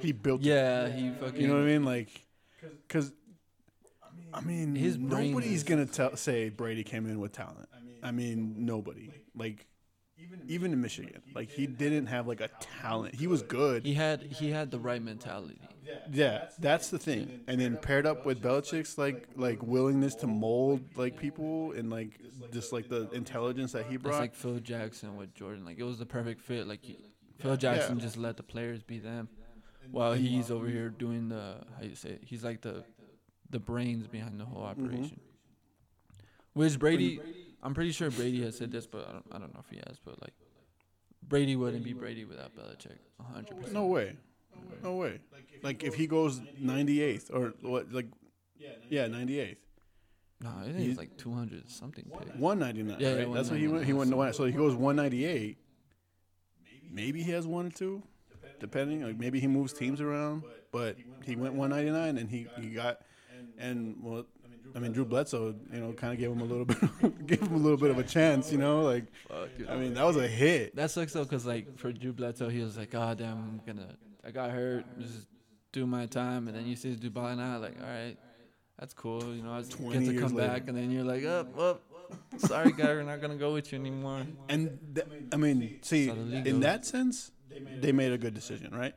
[SPEAKER 1] He built.
[SPEAKER 2] Yeah, he fucking.
[SPEAKER 1] You know what I mean? Like, because I mean,
[SPEAKER 2] His
[SPEAKER 1] nobody's gonna tell say Brady came in with talent. I mean, nobody. Like, even in Michigan, like he didn't have like a talent. He was good.
[SPEAKER 2] He had he had the right mentality.
[SPEAKER 1] Yeah, that's the thing. And then paired up with Belichick's like like willingness to mold like people and like just like the intelligence that he
[SPEAKER 2] It's
[SPEAKER 1] brought.
[SPEAKER 2] like Phil Jackson with Jordan. Like it was the perfect fit. Like he, Phil Jackson just let the players be them, while he's over here doing the how you say it. He's like the the brains behind the whole mm-hmm. operation. Which Brady, I'm pretty sure Brady has said this, but I don't, I don't know if he has. But like Brady wouldn't be Brady without Belichick, hundred percent.
[SPEAKER 1] no way, no way. Like if he goes 98th or what? Like yeah, 98th.
[SPEAKER 2] No, I think it's like 200 something pick.
[SPEAKER 1] 199.
[SPEAKER 2] Yeah, yeah,
[SPEAKER 1] right? That's what he went. He went. to- So he goes 198. Maybe he has one or two, depending. Like maybe he moves teams around, but he went 199 and he he got and well. I mean, Drew Bledsoe, you know, kind of gave him a little bit, gave him a little bit of a chance, you know. Like,
[SPEAKER 2] Fuck.
[SPEAKER 1] I mean, that was a hit.
[SPEAKER 2] That sucks though, cause like for Drew Bledsoe, he was like, "God damn, I'm gonna, I got hurt, just do my time." And then you see balling out, like, "All right, that's cool, you know, I just get to come
[SPEAKER 1] later.
[SPEAKER 2] back." And then you're like, "Up, up, sorry, guy, we're not gonna go with you anymore."
[SPEAKER 1] And th- I mean, see,
[SPEAKER 2] That's how the league
[SPEAKER 1] in that sense, they made a good decision, right?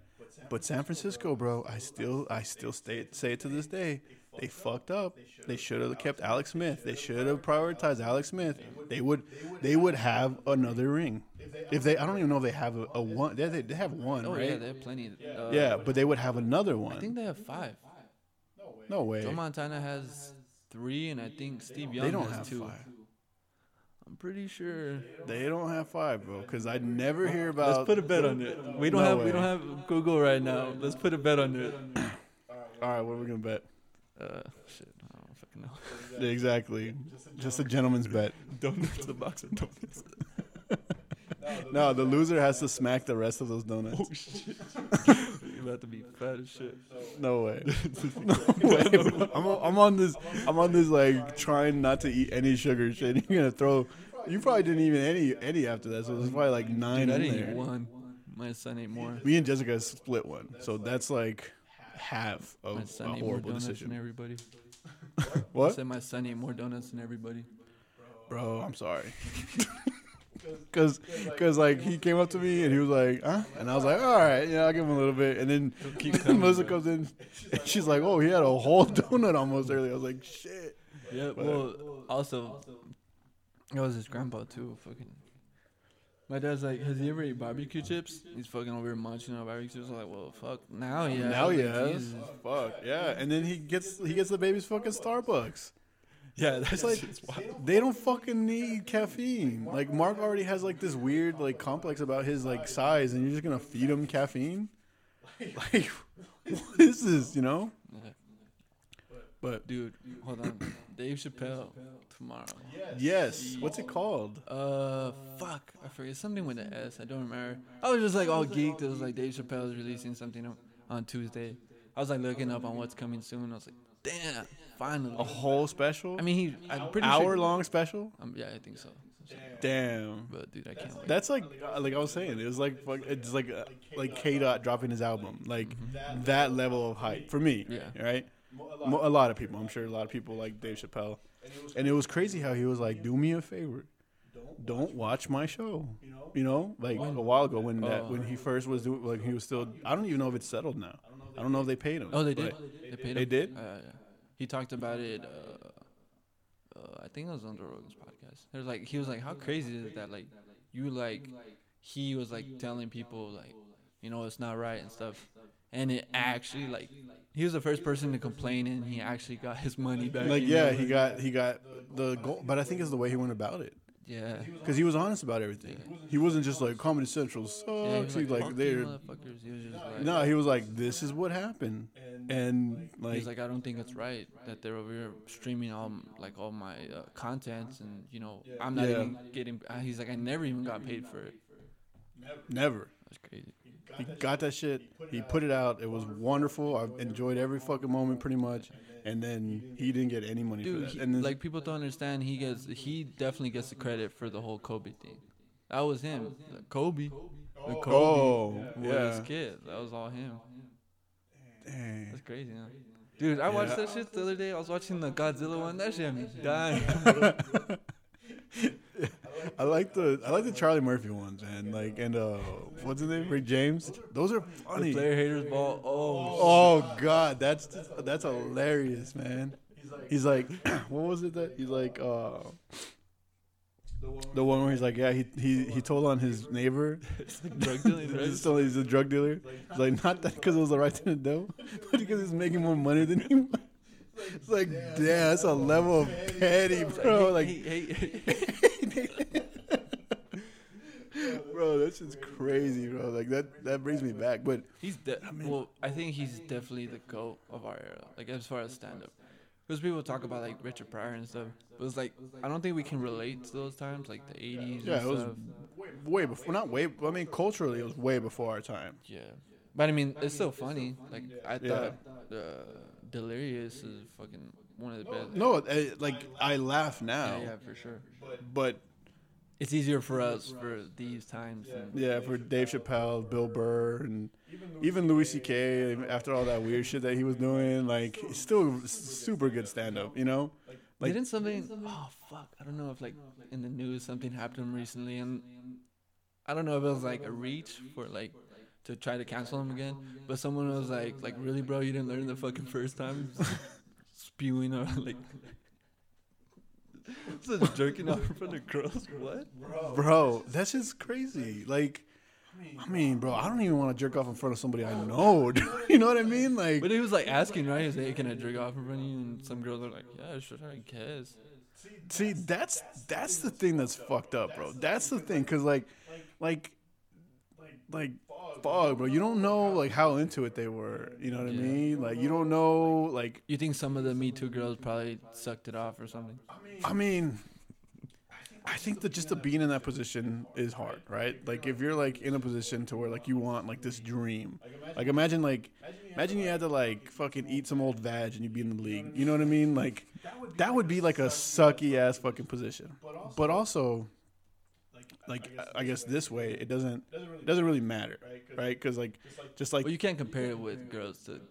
[SPEAKER 1] But San Francisco, bro, I still, I still stay, say it to this day. They fucked up. They should have kept Alex Smith. They should have prioritized Alex Smith. They would, they would have another ring. If they, I don't even know if they have a, a one. They, they, they have one,
[SPEAKER 2] Oh
[SPEAKER 1] right?
[SPEAKER 2] yeah, they have plenty. Uh,
[SPEAKER 1] yeah, but they would have another one.
[SPEAKER 2] I think they have five.
[SPEAKER 1] No way.
[SPEAKER 2] Joe Montana has three, and I think Steve Young
[SPEAKER 1] They don't
[SPEAKER 2] has
[SPEAKER 1] have
[SPEAKER 2] two.
[SPEAKER 1] five.
[SPEAKER 2] I'm pretty sure.
[SPEAKER 1] They don't have five, bro. Because I never hear about.
[SPEAKER 2] Let's put a bet on it. We don't
[SPEAKER 1] No
[SPEAKER 2] have we don't have Google right now. Let's put a bet on it.
[SPEAKER 1] All right, what are we gonna bet?
[SPEAKER 2] Uh, shit, I don't fucking know.
[SPEAKER 1] Yeah, exactly. Just a gentleman's bet.
[SPEAKER 2] Donuts, the box of donuts.
[SPEAKER 1] No, the loser has to smack the rest of those donuts.
[SPEAKER 2] Oh shit! you about to be fat as shit.
[SPEAKER 1] No way. no way. bro. I'm, on- I'm on this. I'm on this like trying not to eat any sugar shit. You're gonna throw. You probably didn't even any any after that, so there's probably like nine
[SPEAKER 2] Dude, I didn't
[SPEAKER 1] there.
[SPEAKER 2] eat one. My son ate more.
[SPEAKER 1] Me and Jessica split one, so that's like half
[SPEAKER 2] My
[SPEAKER 1] of a
[SPEAKER 2] son ate more
[SPEAKER 1] horrible
[SPEAKER 2] donuts than
[SPEAKER 1] decision.
[SPEAKER 2] everybody. I
[SPEAKER 1] What,
[SPEAKER 2] said my son ate more donuts than everybody.
[SPEAKER 1] bro? I'm sorry. Cause, cause like he came up to me and he was like, "Huh?" And I was like, "All right, yeah, I'll give him a little bit." And then
[SPEAKER 2] keep coming,
[SPEAKER 1] Melissa
[SPEAKER 2] bro.
[SPEAKER 1] comes in, and she's like, "Oh, he had a whole donut almost earlier." I was like, "Shit."
[SPEAKER 2] Yeah. Well, also, it was his grandpa too. Fucking. My dad's like, has he ever ate barbecue chips? He's fucking over here munching on barbecue chips. I'm like, well, fuck. Now, yeah.
[SPEAKER 1] Now
[SPEAKER 2] Like,
[SPEAKER 1] yes,
[SPEAKER 2] Jesus.
[SPEAKER 1] fuck yeah. And then he gets he gets the baby's fucking Starbucks.
[SPEAKER 2] Yeah, that's
[SPEAKER 1] like they don't fucking need caffeine. Like Mark already has like this weird like complex about his like size, and you're just gonna feed him caffeine. Like, what is this? You know? But
[SPEAKER 2] Dude, hold on. Dave Chappelle tomorrow.
[SPEAKER 1] yes, what's it called?
[SPEAKER 2] Uh, fuck. I forget something with an S. I don't remember. I was just like all geeked. It was like Dave Chappelle is releasing something on- on Tuesday. I was like looking up on what's coming soon. I was like, damn, finally.
[SPEAKER 1] A whole special?
[SPEAKER 2] I mean, he. I'm pretty
[SPEAKER 1] hour
[SPEAKER 2] sure.
[SPEAKER 1] long special?
[SPEAKER 2] Um, yeah, I think so.
[SPEAKER 1] Damn.
[SPEAKER 2] But dude, I can't wait.
[SPEAKER 1] That's like, uh, like I was saying, it was like, it's like, uh, like K Dot dropping his album, like that level of hype for me.
[SPEAKER 2] Yeah.
[SPEAKER 1] Right. A lot of people, I'm sure, a lot of people like Dave Chappelle, and it was crazy how he was like, "Do me a favor, don't watch my show." You know, like a while ago when that when he first was doing, like he was still. I don't even know if it's settled now. I don't know if they paid him.
[SPEAKER 2] Oh, they did. They paid.
[SPEAKER 1] They did?
[SPEAKER 2] Uh, yeah. He talked about it. Uh, uh, I think it was on Joe Rogan's podcast. There's like he was like, how crazy is it that like you like he was like telling people like you know it's not right and stuff, and it actually like he was the first person to complain and he actually got his money back.
[SPEAKER 1] Like
[SPEAKER 2] you
[SPEAKER 1] yeah,
[SPEAKER 2] know?
[SPEAKER 1] he got he got the goal, but I think it's the way he went about it.
[SPEAKER 2] Yeah.
[SPEAKER 1] because he was honest about everything. He wasn't just like Comedy Central
[SPEAKER 2] Yeah, he
[SPEAKER 1] sucks.
[SPEAKER 2] Like,
[SPEAKER 1] like they're
[SPEAKER 2] motherfuckers. He was just like,
[SPEAKER 1] no. He was like, this is what happened, and like,
[SPEAKER 2] he's like, I don't think it's right that they're over here streaming all like all my uh, contents, and you know, I'm not
[SPEAKER 1] Yeah.
[SPEAKER 2] even getting. Uh, he's like, I never even got paid for it.
[SPEAKER 1] never. He got that shit. He put it out. It was wonderful. I enjoyed every fucking moment, pretty much. And then he didn't get any money for
[SPEAKER 2] Dude,
[SPEAKER 1] that. and then,
[SPEAKER 2] like people don't understand. He gets, he definitely gets the credit for the whole Kobe thing. That was him, Kobe. The oh. Kobe
[SPEAKER 1] oh yeah,
[SPEAKER 2] his kid. That was all him.
[SPEAKER 1] Dang.
[SPEAKER 2] That's crazy, huh? Dude, I watched that shit the other day. I was watching the Godzilla one. That shit had me dying.
[SPEAKER 1] I like the I like the Charlie Murphy ones, man. Like and uh, what's his name? Rick James. Those are
[SPEAKER 2] the
[SPEAKER 1] funny.
[SPEAKER 2] player haters ball. Oh,
[SPEAKER 1] Oh God, that's that's hilarious, man. He's like, what was it that he's like? uh The one where he's like, yeah, he he he told on his neighbor.
[SPEAKER 2] drug.
[SPEAKER 1] He's he's a drug dealer. He's like, not that because it was the right thing to do, but because he's making more money than he. was. It's like, damn, that's a level of petty, bro. Like,
[SPEAKER 2] hey, hey, hey.
[SPEAKER 1] Just crazy, bro. Like that that brings me back. But
[SPEAKER 2] he's de- well. I think he's definitely the goat of our era. Like as far as stand up, because people talk about like Richard Pryor and stuff. But it's like I don't think we can relate to those times, like the '80s.
[SPEAKER 1] yeah, it was
[SPEAKER 2] stuff.
[SPEAKER 1] way before. Not way. I mean, culturally, it was way before our time.
[SPEAKER 2] Yeah, but I mean, it's still funny. Like I thought, uh, Delirious is fucking one of the best.
[SPEAKER 1] No, uh, like I laugh now,
[SPEAKER 2] Yeah, yeah, for sure.
[SPEAKER 1] but
[SPEAKER 2] It's easier for us for these times. than-
[SPEAKER 1] yeah, for Dave Chappelle, Bill Burr, and even Louis C.K. After all that weird shit that he was doing, like it's still super good stand up. You know, like
[SPEAKER 2] Didn't something? Oh fuck! I don't know if like in the news something happened to him recently, and I don't know if it was like a reach for like to try to cancel him again. But someone was like, like really, bro, you didn't learn the fucking first time, spewing or like. Just jerking off in front of girls. What?
[SPEAKER 1] bro, that's just crazy. Like. I mean, bro, I don't even want to jerk off in front of somebody I know. dude. you know what I mean? Like,
[SPEAKER 2] But he was like asking, right? He was like, hey, "Can I jerk off in front of you?" And some girls are like, "Yeah, sure, I guess."
[SPEAKER 1] See, that's that's the thing that's fucked up, bro. That's the thing, cause like, like, like, fuck, bro. You don't know like how into it they were. You know what I mean? Like, you don't know, like,
[SPEAKER 2] You think some of the Me Too girls probably sucked it off or something?
[SPEAKER 1] I mean, I think that just to being in that position is hard, right? Like, if you're like in a position to where like you want like this dream, like imagine like, imagine you had to like fucking eat some old vag and you'd be in the league. You know what I mean? Like, that would be like a sucky ass fucking position. But also, like I guess this way it doesn't it doesn't really matter, right? Because like just like
[SPEAKER 2] Well, you can't compare it with girls to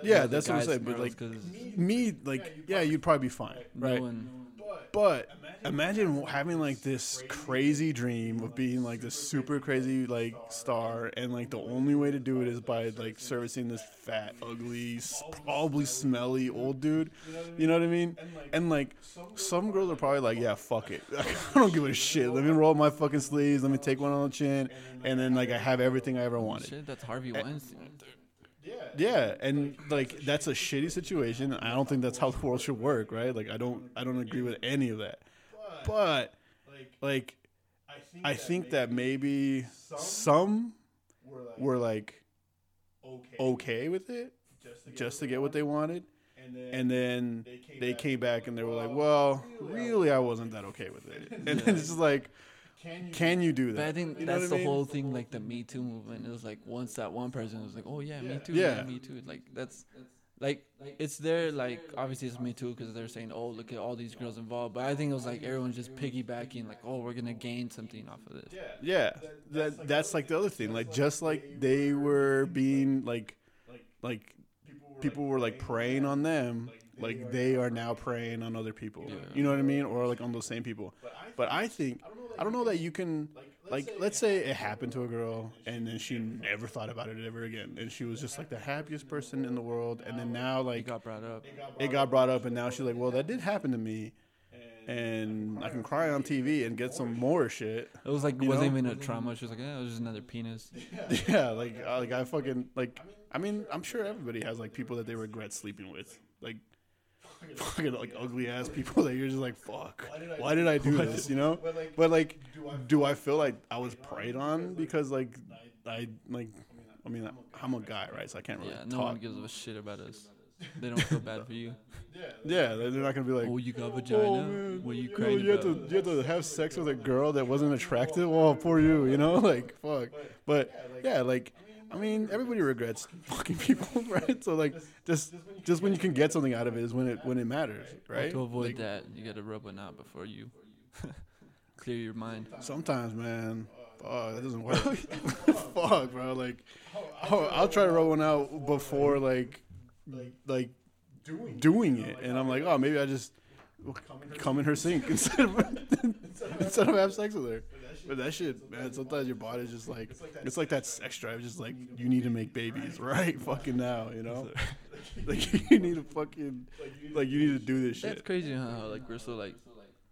[SPEAKER 1] yeah,
[SPEAKER 2] the
[SPEAKER 1] that's what I'm saying. But
[SPEAKER 2] like
[SPEAKER 1] like
[SPEAKER 2] 'cause
[SPEAKER 1] me, like yeah, you'd probably be fine, right?
[SPEAKER 2] no one.
[SPEAKER 1] But imagine having like this crazy dream of being like this super crazy like star, and like the only way to do it is by like servicing this fat, ugly, probably smelly old dude. You know what I mean? And like some girls are probably like, yeah, fuck it, I don't give a shit. Let me roll my fucking sleeves. Let me take one on the chin, and then like I have everything I ever wanted.
[SPEAKER 2] Shit, that's Harvey Weinstein.
[SPEAKER 1] Yeah, and like that's a shitty situation. I don't think that's how the world should work, right? Like I don't I don't agree with any of that. But like I think that maybe some were like okay with it just to get what they wanted. And then they came back and they were like, "Well, really, I wasn't that okay with it." And then it's just like, can you do that?
[SPEAKER 2] But I think
[SPEAKER 1] You know
[SPEAKER 2] that's
[SPEAKER 1] what I
[SPEAKER 2] the
[SPEAKER 1] mean?
[SPEAKER 2] whole thing, like the Me Too movement. It was like once that one person was like, "Oh yeah, Me Too, yeah,
[SPEAKER 1] Yeah.
[SPEAKER 2] Me Too." Like that's like it's there. Like obviously it's Me Too because they're saying, "Oh, look at all these girls involved." But I think it was like everyone just piggybacking, like, "Oh, we're gonna gain something off of this."
[SPEAKER 1] Yeah, that that's like the other thing. Like just like they were being like, like people were like preying on them. Like they are now preying on other people. You know what I mean? Or like on those same people. But I think I don't know that you can like let's say it happened to a girl and then she never thought about it ever again and she was just like the happiest person in the world and then now like
[SPEAKER 2] It
[SPEAKER 1] like
[SPEAKER 2] got brought up.
[SPEAKER 1] it got brought up and now she's like well that did happen to me and I can cry on TV and get some more shit.
[SPEAKER 2] It was like it wasn't
[SPEAKER 1] know?
[SPEAKER 2] even a trauma. She was like, "Yeah, it was just another penis."
[SPEAKER 1] Yeah, like uh, like I fucking like. I mean, I'm sure everybody has like people that they regret sleeping with. Like, fucking like ugly ass people that you're just like, fuck, why did I do this? You know? But like, do I feel like I was preyed on because like I like, I mean, I'm a guy, right? So I can't really
[SPEAKER 2] Yeah, no
[SPEAKER 1] talk.
[SPEAKER 2] one gives a shit about us. They don't feel bad for you.
[SPEAKER 1] Yeah, they're not gonna be like,
[SPEAKER 2] Oh, you got oh, vagina?
[SPEAKER 1] Oh man,
[SPEAKER 2] what are you
[SPEAKER 1] know,
[SPEAKER 2] crying
[SPEAKER 1] you had
[SPEAKER 2] about?
[SPEAKER 1] to you had to have sex with a girl that wasn't attractive. Oh, poor you, you know, like fuck. But yeah, like I mean, everybody regrets fucking people, right? So like, just just when you can get something out of it is when it when it matters, right?
[SPEAKER 2] To avoid
[SPEAKER 1] Like,
[SPEAKER 2] that, you gotta rub one out before you clear your mind.
[SPEAKER 1] Sometimes, man, uh, fuck, that doesn't work. fuck, bro. Like, oh, I'll try to roll one out before like like doing it, and I'm like, oh, maybe I just come in her sink instead of instead of have sex with her. But that shit, man, sometimes your body's just like it's like that sex drive, just like you need to make babies right fucking now, you know? Like you need to fucking like you need to do this shit.
[SPEAKER 2] That's
[SPEAKER 1] shit.
[SPEAKER 2] crazy how like we're so like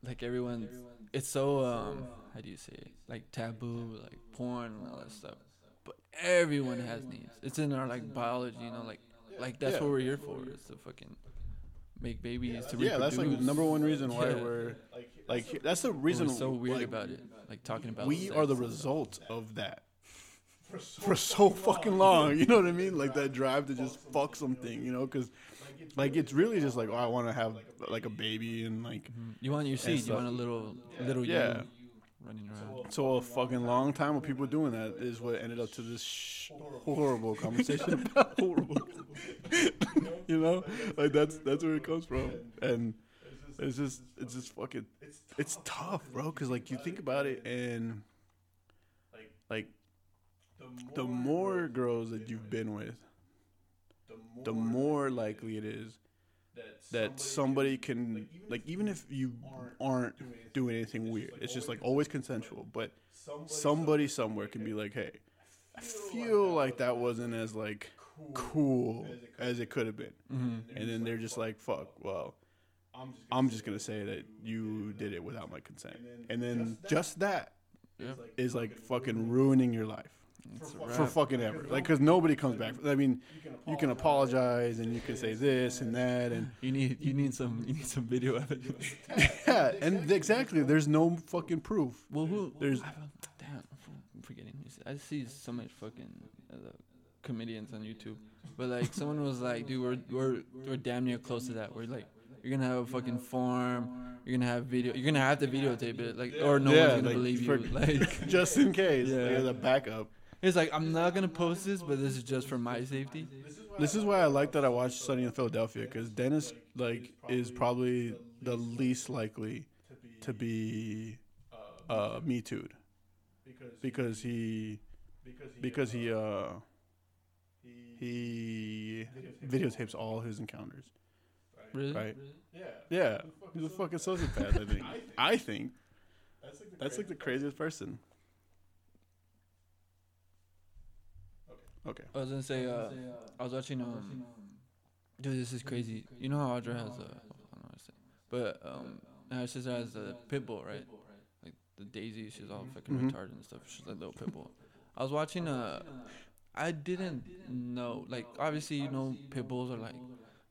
[SPEAKER 2] like everyone. It's so um how do you say it? Like taboo, like porn and all that stuff. But everyone has needs. It's in our like biology, you know, like like that's
[SPEAKER 1] Yeah.
[SPEAKER 2] what we're here for. Is to fucking make babies to
[SPEAKER 1] Yeah, that's like
[SPEAKER 2] reproduce.
[SPEAKER 1] number one reason why
[SPEAKER 2] Yeah.
[SPEAKER 1] we're like that's the
[SPEAKER 2] We're
[SPEAKER 1] reason
[SPEAKER 2] so weird
[SPEAKER 1] like,
[SPEAKER 2] about it. Like talking about
[SPEAKER 1] we
[SPEAKER 2] sex
[SPEAKER 1] are the
[SPEAKER 2] and stuff.
[SPEAKER 1] result of that for so fucking long. You know what I mean? Like that drive to just fuck something. You know, because like it's really just like oh, I want to have like a baby and like
[SPEAKER 2] Mhm. You want your seed. You want a little little
[SPEAKER 1] Yeah.
[SPEAKER 2] you running around.
[SPEAKER 1] so a fucking long time of people doing that is what ended up to this sh- horrible conversation about horrible. you know, like that's that's where it comes from, and it's just it's just fucking it's tough, bro. Because like you think about it, and like the more girls that you've been with, the more likely it is that somebody can like even if you aren't doing anything weird, it's just like always consensual, but somebody somewhere can be like, hey, I feel like that wasn't as like cool as it could have been,
[SPEAKER 2] Mm-hmm.
[SPEAKER 1] and then they're just like, fuck, well. I'm just gonna say that you did it without my consent, and then just that
[SPEAKER 2] Yeah.
[SPEAKER 1] is like fucking ruining your life
[SPEAKER 2] It's a
[SPEAKER 1] for fucking ever. Like, cause nobody comes back. I mean, you can apologize and you can say this and that, and
[SPEAKER 2] You need you need some you need some video evidence.
[SPEAKER 1] yeah, and exactly. There's no fucking proof.
[SPEAKER 2] Well, who?
[SPEAKER 1] There's-
[SPEAKER 2] damn, I'm forgetting. I see so much fucking uh, comedians on YouTube, but like someone was like, "Dude, we're we're we're damn near close to that. We're like, you're gonna have a fucking farm. You're gonna have video. You're gonna have to videotape it, like, or no one's gonna
[SPEAKER 1] like,
[SPEAKER 2] believe
[SPEAKER 1] for-
[SPEAKER 2] you. Like,
[SPEAKER 1] Just in case,
[SPEAKER 2] Yeah.
[SPEAKER 1] like, as a backup.
[SPEAKER 2] it's like I'm not gonna post this, but this is just for my safety.
[SPEAKER 1] This is why I like that I watched Sunny in Philadelphia, because Dennis like is probably the least likely to be uh, me too'd because he because he uh he videotapes all his encounters.
[SPEAKER 2] Really?
[SPEAKER 1] Right. Yeah, Yeah. he's a fucking sociopath. I think. I think that's like the craziest person. Okay.
[SPEAKER 2] I was gonna say, uh, I was watching um, dude, this is crazy. You know how Audra has a, I don't know what to say, but um, her sister has a pit bull, right? Like the Daisy, she's all fucking
[SPEAKER 1] Mhm.
[SPEAKER 2] retarded and stuff. She's like little pit bull. I was watching uh, I didn't know, like obviously you know pit bulls are like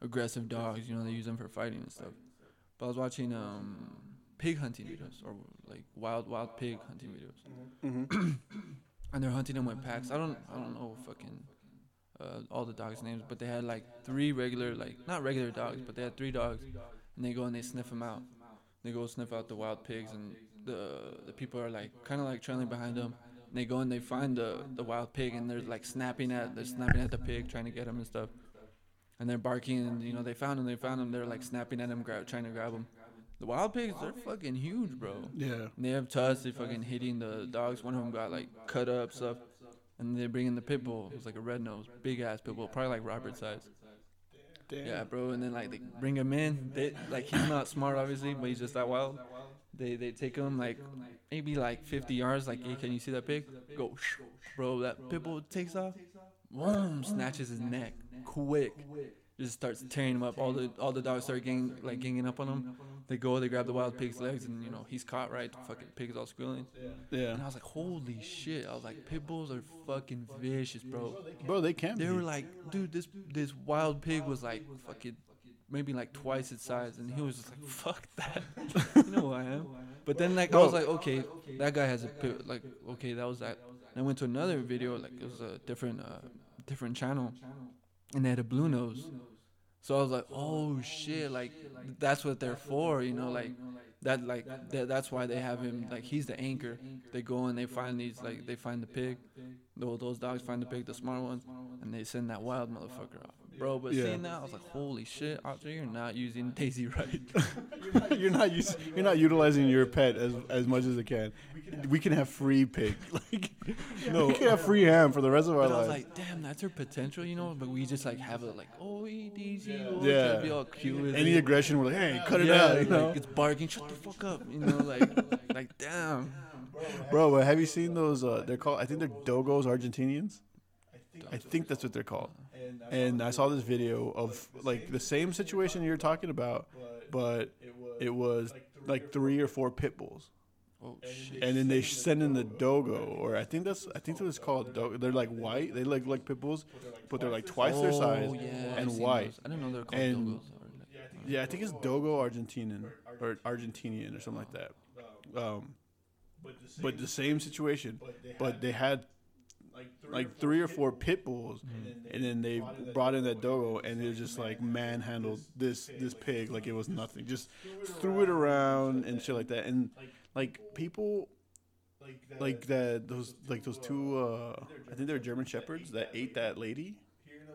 [SPEAKER 2] aggressive dogs. You know they use them for fighting and stuff. But I was watching um pig hunting videos or like wild wild pig hunting videos
[SPEAKER 1] Mm-hmm.
[SPEAKER 2] and they're hunting them with packs. I don't I don't know fucking uh, all the dogs' names, but they had like three regular like not regular dogs, but they had three dogs, and they go and they sniff them out. They go sniff out the wild pigs, and the the people are like kind of like trailing behind them. And they go and they find the the wild pig, and they're like snapping at they're snapping at the pig, trying to get him and stuff. And they're barking, and you know they found him, they found him. They're like snapping at him, grab, trying to grab him. The wild pigs, they're fucking huge, bro.
[SPEAKER 1] Yeah.
[SPEAKER 2] And they have tusks. They fucking hitting the dogs. One of them got like cut up stuff. And they bring in the pit bull. It was like a red nose, big ass pit bull, probably like Robert size.
[SPEAKER 1] Damn.
[SPEAKER 2] Yeah, bro. And then like they bring him in. They like he's not smart obviously, but he's just that wild. They they take him like maybe like 50 yards. Like, hey, can you see that pig? Go, shh. bro. That pit bull takes off. Boom, snatches his neck quick. Just starts tearing him up. All the all the dogs start getting like ganging up on him. They go, they grab the wild pig's legs, and you know he's caught. Right, the fucking pig's all squealing.
[SPEAKER 1] Yeah.
[SPEAKER 2] And I was like, holy shit! I was like, pit bulls are fucking vicious, bro.
[SPEAKER 1] Bro, they can
[SPEAKER 2] They
[SPEAKER 1] be.
[SPEAKER 2] were like, dude, this this wild pig was like fucking maybe like twice its size, and he was just like, "Fuck that," you know who I am. But then like I was like, okay, that guy has a pi- like okay, that was that. And I went to another video, like it was a different uh different channel, and they had a blue nose. So I was like, oh shit, like that's what they're for, you know, like that like that, that's why they have him like he's the anchor. They go and they find these like they find the pig, those those dogs find the pig, the smart ones, and they send that wild motherfucker off. Bro, but
[SPEAKER 1] Yeah.
[SPEAKER 2] seeing that, I was like, holy shit, Archer, you're not using Daisy right.
[SPEAKER 1] you're not us- you're not utilizing your pet as as much as it can. We can have free pig. Like no, we can have free ham for the rest of our
[SPEAKER 2] But I was
[SPEAKER 1] lives.
[SPEAKER 2] like, damn, that's her potential, you know. But we just like have it like, oh, hey, Daisy, oh,
[SPEAKER 1] Yeah.
[SPEAKER 2] try to be all cute with
[SPEAKER 1] Any
[SPEAKER 2] it.
[SPEAKER 1] aggression, we're like, hey, cut it
[SPEAKER 2] yeah,
[SPEAKER 1] out. You
[SPEAKER 2] like,
[SPEAKER 1] know,
[SPEAKER 2] it's barking, shut the fuck up, you know, like, like, damn.
[SPEAKER 1] bro. But have you seen those? Uh, they're called. I think they're Dogos Argentinians. I think that's what they're called. And I saw this video of like the same situation you're talking about, but it was like three or four pit bulls.
[SPEAKER 2] Oh
[SPEAKER 1] and then they send in the dogo, or I think that's I think that's what it's called. Dogo. They're like white. They look like pit bulls, but they're like twice their size
[SPEAKER 2] Oh, yeah,
[SPEAKER 1] and white.
[SPEAKER 2] I didn't know they were called
[SPEAKER 1] And-
[SPEAKER 2] dogos.
[SPEAKER 1] Yeah, I think it's Dogo Argentinian or Argentinian or something like that. Um, but the same situation, but they had like three or four pit bulls, and then they brought in that Dogo, and they just like manhandled this this pig like it was nothing. Just threw it around and shit like that, and like people like that those like those two uh I think they're German shepherds that ate that lady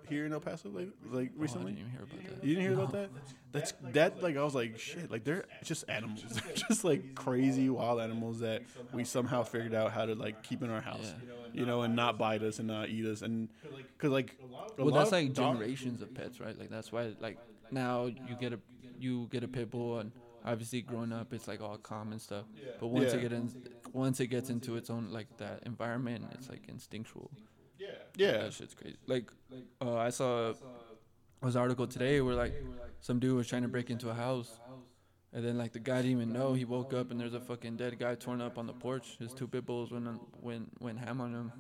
[SPEAKER 1] here in El Paso like like
[SPEAKER 2] oh, I didn't even hear about that.
[SPEAKER 1] You didn't hear about that? That's that like I was like shit like they're just animals. They're just like crazy wild animals that we somehow figured out how to like keep in our house. You know, and not bite us and not eat us and cuz like a
[SPEAKER 2] Well,
[SPEAKER 1] lot
[SPEAKER 2] that's
[SPEAKER 1] of
[SPEAKER 2] like
[SPEAKER 1] dog-
[SPEAKER 2] generations of pets, right? Like that's why, like now you get a you get a pit bull, and obviously growing up, it's like all calm and stuff. But once
[SPEAKER 1] Yeah.
[SPEAKER 2] it get in, once it gets into its own like that environment, it's like instinctual. Yeah.
[SPEAKER 1] Yeah.
[SPEAKER 2] That shit's crazy. Like, uh, I saw was an article today where like some dude was trying to break into a house, and then like the guy didn't even know. He woke up and there's a fucking dead guy torn up on the porch. His two pit bulls went on, went went ham on him.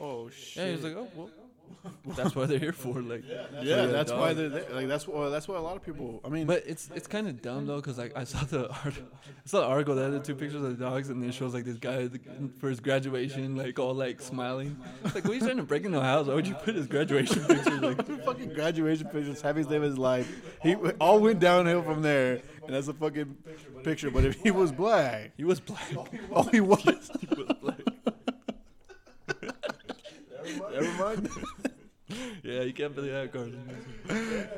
[SPEAKER 1] Oh shit.
[SPEAKER 2] Yeah, he's like, oh well, that's why they're here for. Like,
[SPEAKER 1] yeah,
[SPEAKER 2] a
[SPEAKER 1] that's why they're there. like that's why that's why a lot of people. I mean,
[SPEAKER 2] But it's it's kind of dumb though, cause like I saw the art, I saw the article that had the two pictures of the dogs, and it shows like this guy the- for his graduation, like all like smiling. It's like, what are you trying to break into a house? Why would you put his graduation pictures? like?
[SPEAKER 1] fucking graduation pictures, happiest day of his life. He all went downhill from there, and that's a fucking picture. But if he was black,
[SPEAKER 2] He was black.
[SPEAKER 1] oh, he was.
[SPEAKER 2] he was black.
[SPEAKER 1] Never mind.
[SPEAKER 2] Yeah, you can't play that card.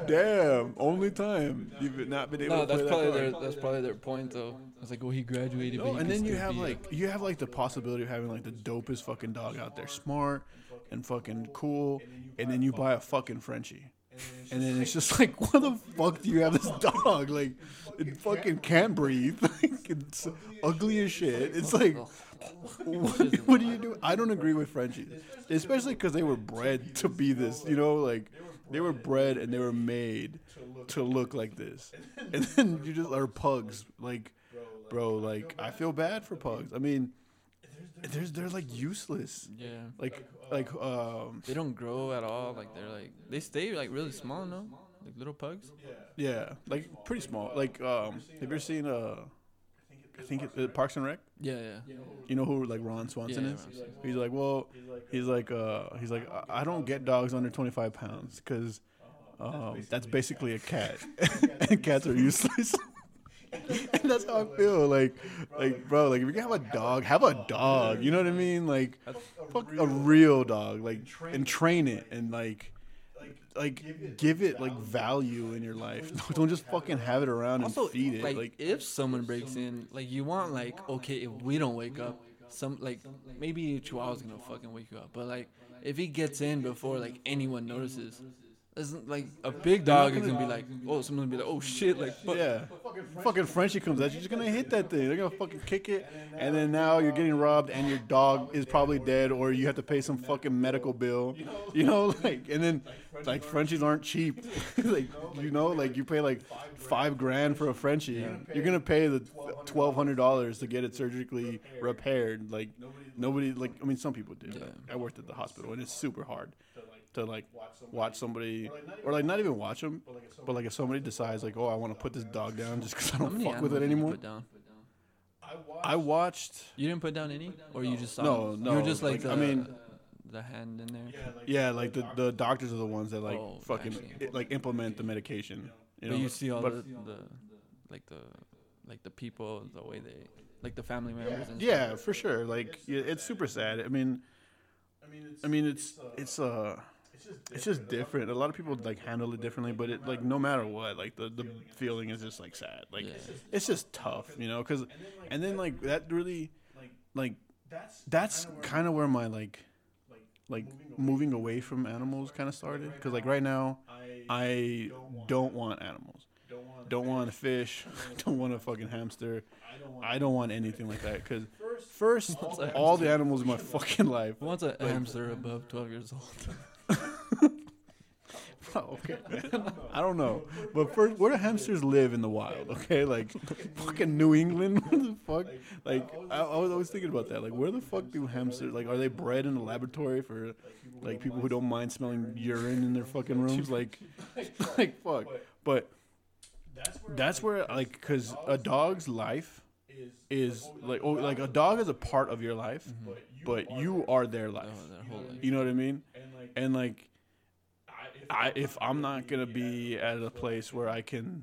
[SPEAKER 1] Damn, only time you've not been able
[SPEAKER 2] No,
[SPEAKER 1] to play
[SPEAKER 2] that's
[SPEAKER 1] that
[SPEAKER 2] probably
[SPEAKER 1] card.
[SPEAKER 2] their that's probably their point though. It's like, well, he graduated,
[SPEAKER 1] No,
[SPEAKER 2] but he
[SPEAKER 1] and then you have
[SPEAKER 2] be a-
[SPEAKER 1] like you have like the possibility of having like the dopest fucking dog out there, smart and fucking cool, and then you buy a fucking Frenchie. And then it's just like, what the fuck do you have this dog? Like, it fucking can't breathe. Like, it's ugly as shit. It's like, what, what do you do? I don't agree with Frenchies, especially because they were bred to be this. You know, like they were bred and they were made to look like this. And then you just are pugs. Like, bro, like I feel bad for pugs. I mean, there's they're like useless.
[SPEAKER 2] yeah.
[SPEAKER 1] Like, like um,
[SPEAKER 2] They don't grow at all. Like they're like they stay like really small, no? Like little pugs.
[SPEAKER 1] yeah, like pretty small. Like, um, have you ever seen uh, I think it, uh, Parks and Rec?
[SPEAKER 2] Yeah, yeah.
[SPEAKER 1] You know who like Ron Swanson
[SPEAKER 2] Yeah,
[SPEAKER 1] is?
[SPEAKER 2] Ron Swanson.
[SPEAKER 1] He's like, well, he's like, uh, he's like, I- I don't get dogs under 25 pounds because um, that's basically a cat, and cats are useless. and that's how I feel. Like, like, bro, like if you can have a dog, have a dog. You know what I mean? Like, fuck a real dog, like, and train it, and like. Like give it like value in your life. Don't just fucking have it around and
[SPEAKER 2] Also,
[SPEAKER 1] feed it.
[SPEAKER 2] like,
[SPEAKER 1] Like,
[SPEAKER 2] if someone breaks in, like you want like okay, if we don't wake up, some like maybe a Chihuahua's gonna fucking wake you up, but like if he gets in before like anyone notices, isn't like a big dog is gonna be like, oh, someone's gonna be like, oh shit, like fuck.
[SPEAKER 1] Yeah. Fucking Frenchie comes at you, you're just gonna hit that thing. They're gonna fucking kick it, and then now you're getting robbed, and your dog is probably dead, or you have to pay some fucking medical bill. You know, like, and then like Frenchies aren't cheap. like, you know, like you pay like five grand for a Frenchie. You're gonna pay the twelve hundred dollars to get it surgically repaired. Like, nobody, like, I mean, some people do.
[SPEAKER 2] Yeah.
[SPEAKER 1] I worked at the hospital, and it's super hard to like watch somebody or like not even watch them, but like if somebody decides like, oh, I want to put this dog down just because I don't fuck with it
[SPEAKER 2] animals did you
[SPEAKER 1] anymore.
[SPEAKER 2] Put down?
[SPEAKER 1] I watched.
[SPEAKER 2] You didn't put down any, or you just saw?
[SPEAKER 1] No,
[SPEAKER 2] them?
[SPEAKER 1] no,
[SPEAKER 2] You were just like,
[SPEAKER 1] like,
[SPEAKER 2] the,
[SPEAKER 1] I mean-
[SPEAKER 2] the hand in there.
[SPEAKER 1] Yeah, like the the doctors are the ones that like
[SPEAKER 2] Oh,
[SPEAKER 1] fucking
[SPEAKER 2] vaccine.
[SPEAKER 1] i- like implement the medication. You know,
[SPEAKER 2] but you see all
[SPEAKER 1] but-
[SPEAKER 2] the, the, like the, like the people, the way they, like the family members. And
[SPEAKER 1] yeah, for sure. Like yeah, it's super sad. I mean, I mean it's it's uh it's just different. A lot of people like handle it differently, but it like no matter what, like the the feeling is just like sad. Like
[SPEAKER 2] Yeah.
[SPEAKER 1] it's just tough, you know. Cause and then like that really like that's kind of where my like like moving away from animals kind of started. Cause like right now, I don't want animals. Don't want a fish. Don't want a fucking hamster. I don't want anything like that. Cause first,
[SPEAKER 2] a
[SPEAKER 1] all the animals in my fucking life.
[SPEAKER 2] Who wants a hamster above 12 years old?
[SPEAKER 1] Oh, okay, man. I don't know, but first, where do hamsters live in the wild? Okay, like fucking New England. What the fuck? Like I, I was always thinking about that. Like where the fuck do hamsters? Like are they bred in a laboratory for like people who don't mind smelling urine in their fucking rooms? Like, like fuck. But that's where like because a dog's life is like oh like a dog is a part of your life, mm-hmm. but you are their life.
[SPEAKER 2] Oh, their whole life.
[SPEAKER 1] You know what I mean? And like, I if I'm not gonna be at a place where I can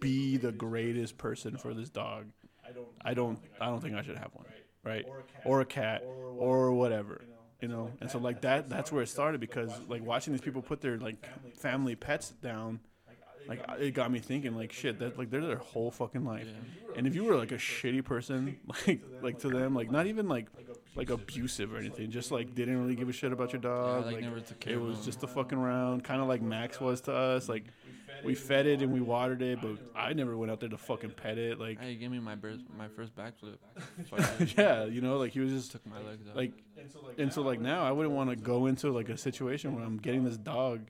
[SPEAKER 1] be the greatest person for this dog, I don't I don't think I should have one, right? Or a cat, or whatever, you know. And so like that that's where it started because like watching these people put their like family pets down. Like it got me thinking, like shit, that like they're their whole fucking life, and if you were like a shitty person, like like to them, like not even like like abusive or anything, just like didn't really give a shit about your dog,
[SPEAKER 2] like,
[SPEAKER 1] like
[SPEAKER 2] care
[SPEAKER 1] it was just a fucking around, kind of like Max was to us. Like we fed it and we watered it, but I never went out there to fucking pet it. Like
[SPEAKER 2] Hey, give me my birth, my first backflip.
[SPEAKER 1] Yeah, you know, like he was just
[SPEAKER 2] took my legs out.
[SPEAKER 1] like, and so like now I wouldn't want to go into like a situation where I'm getting this dog,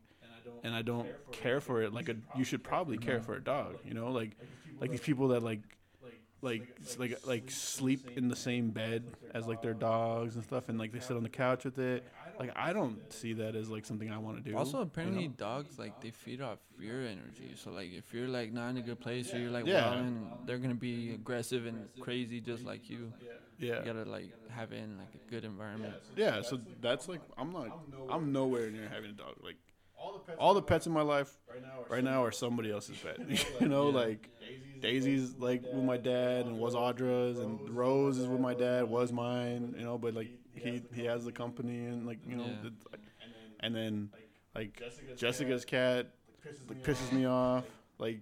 [SPEAKER 1] and I don't care for it. Like a, you should probably care for a dog, you know, like like these people that like like like like sleep in the same bed as like their dogs and stuff, and like they sit on the couch with it. Like I don't see that as like something I want to do.
[SPEAKER 2] Also,
[SPEAKER 1] you
[SPEAKER 2] apparently,
[SPEAKER 1] know?
[SPEAKER 2] dogs like they feed off fear energy. So like, if you're like not in a good place or you're like
[SPEAKER 1] Yeah.
[SPEAKER 2] wilding, they're gonna be aggressive and crazy just like you.
[SPEAKER 1] yeah.
[SPEAKER 2] You gotta like have it in like a good environment.
[SPEAKER 1] Yeah, so that's like I'm not I'm nowhere near having a dog. Like all the pets in my life right now are somebody else's pet. you know, like Daisy's like with my dad and was Audra's and Rose is with my dad, was mine, you know, but like he he has the company and like, you know,
[SPEAKER 2] Yeah.
[SPEAKER 1] it's like- and then like Jessica's cat like pisses me off. Like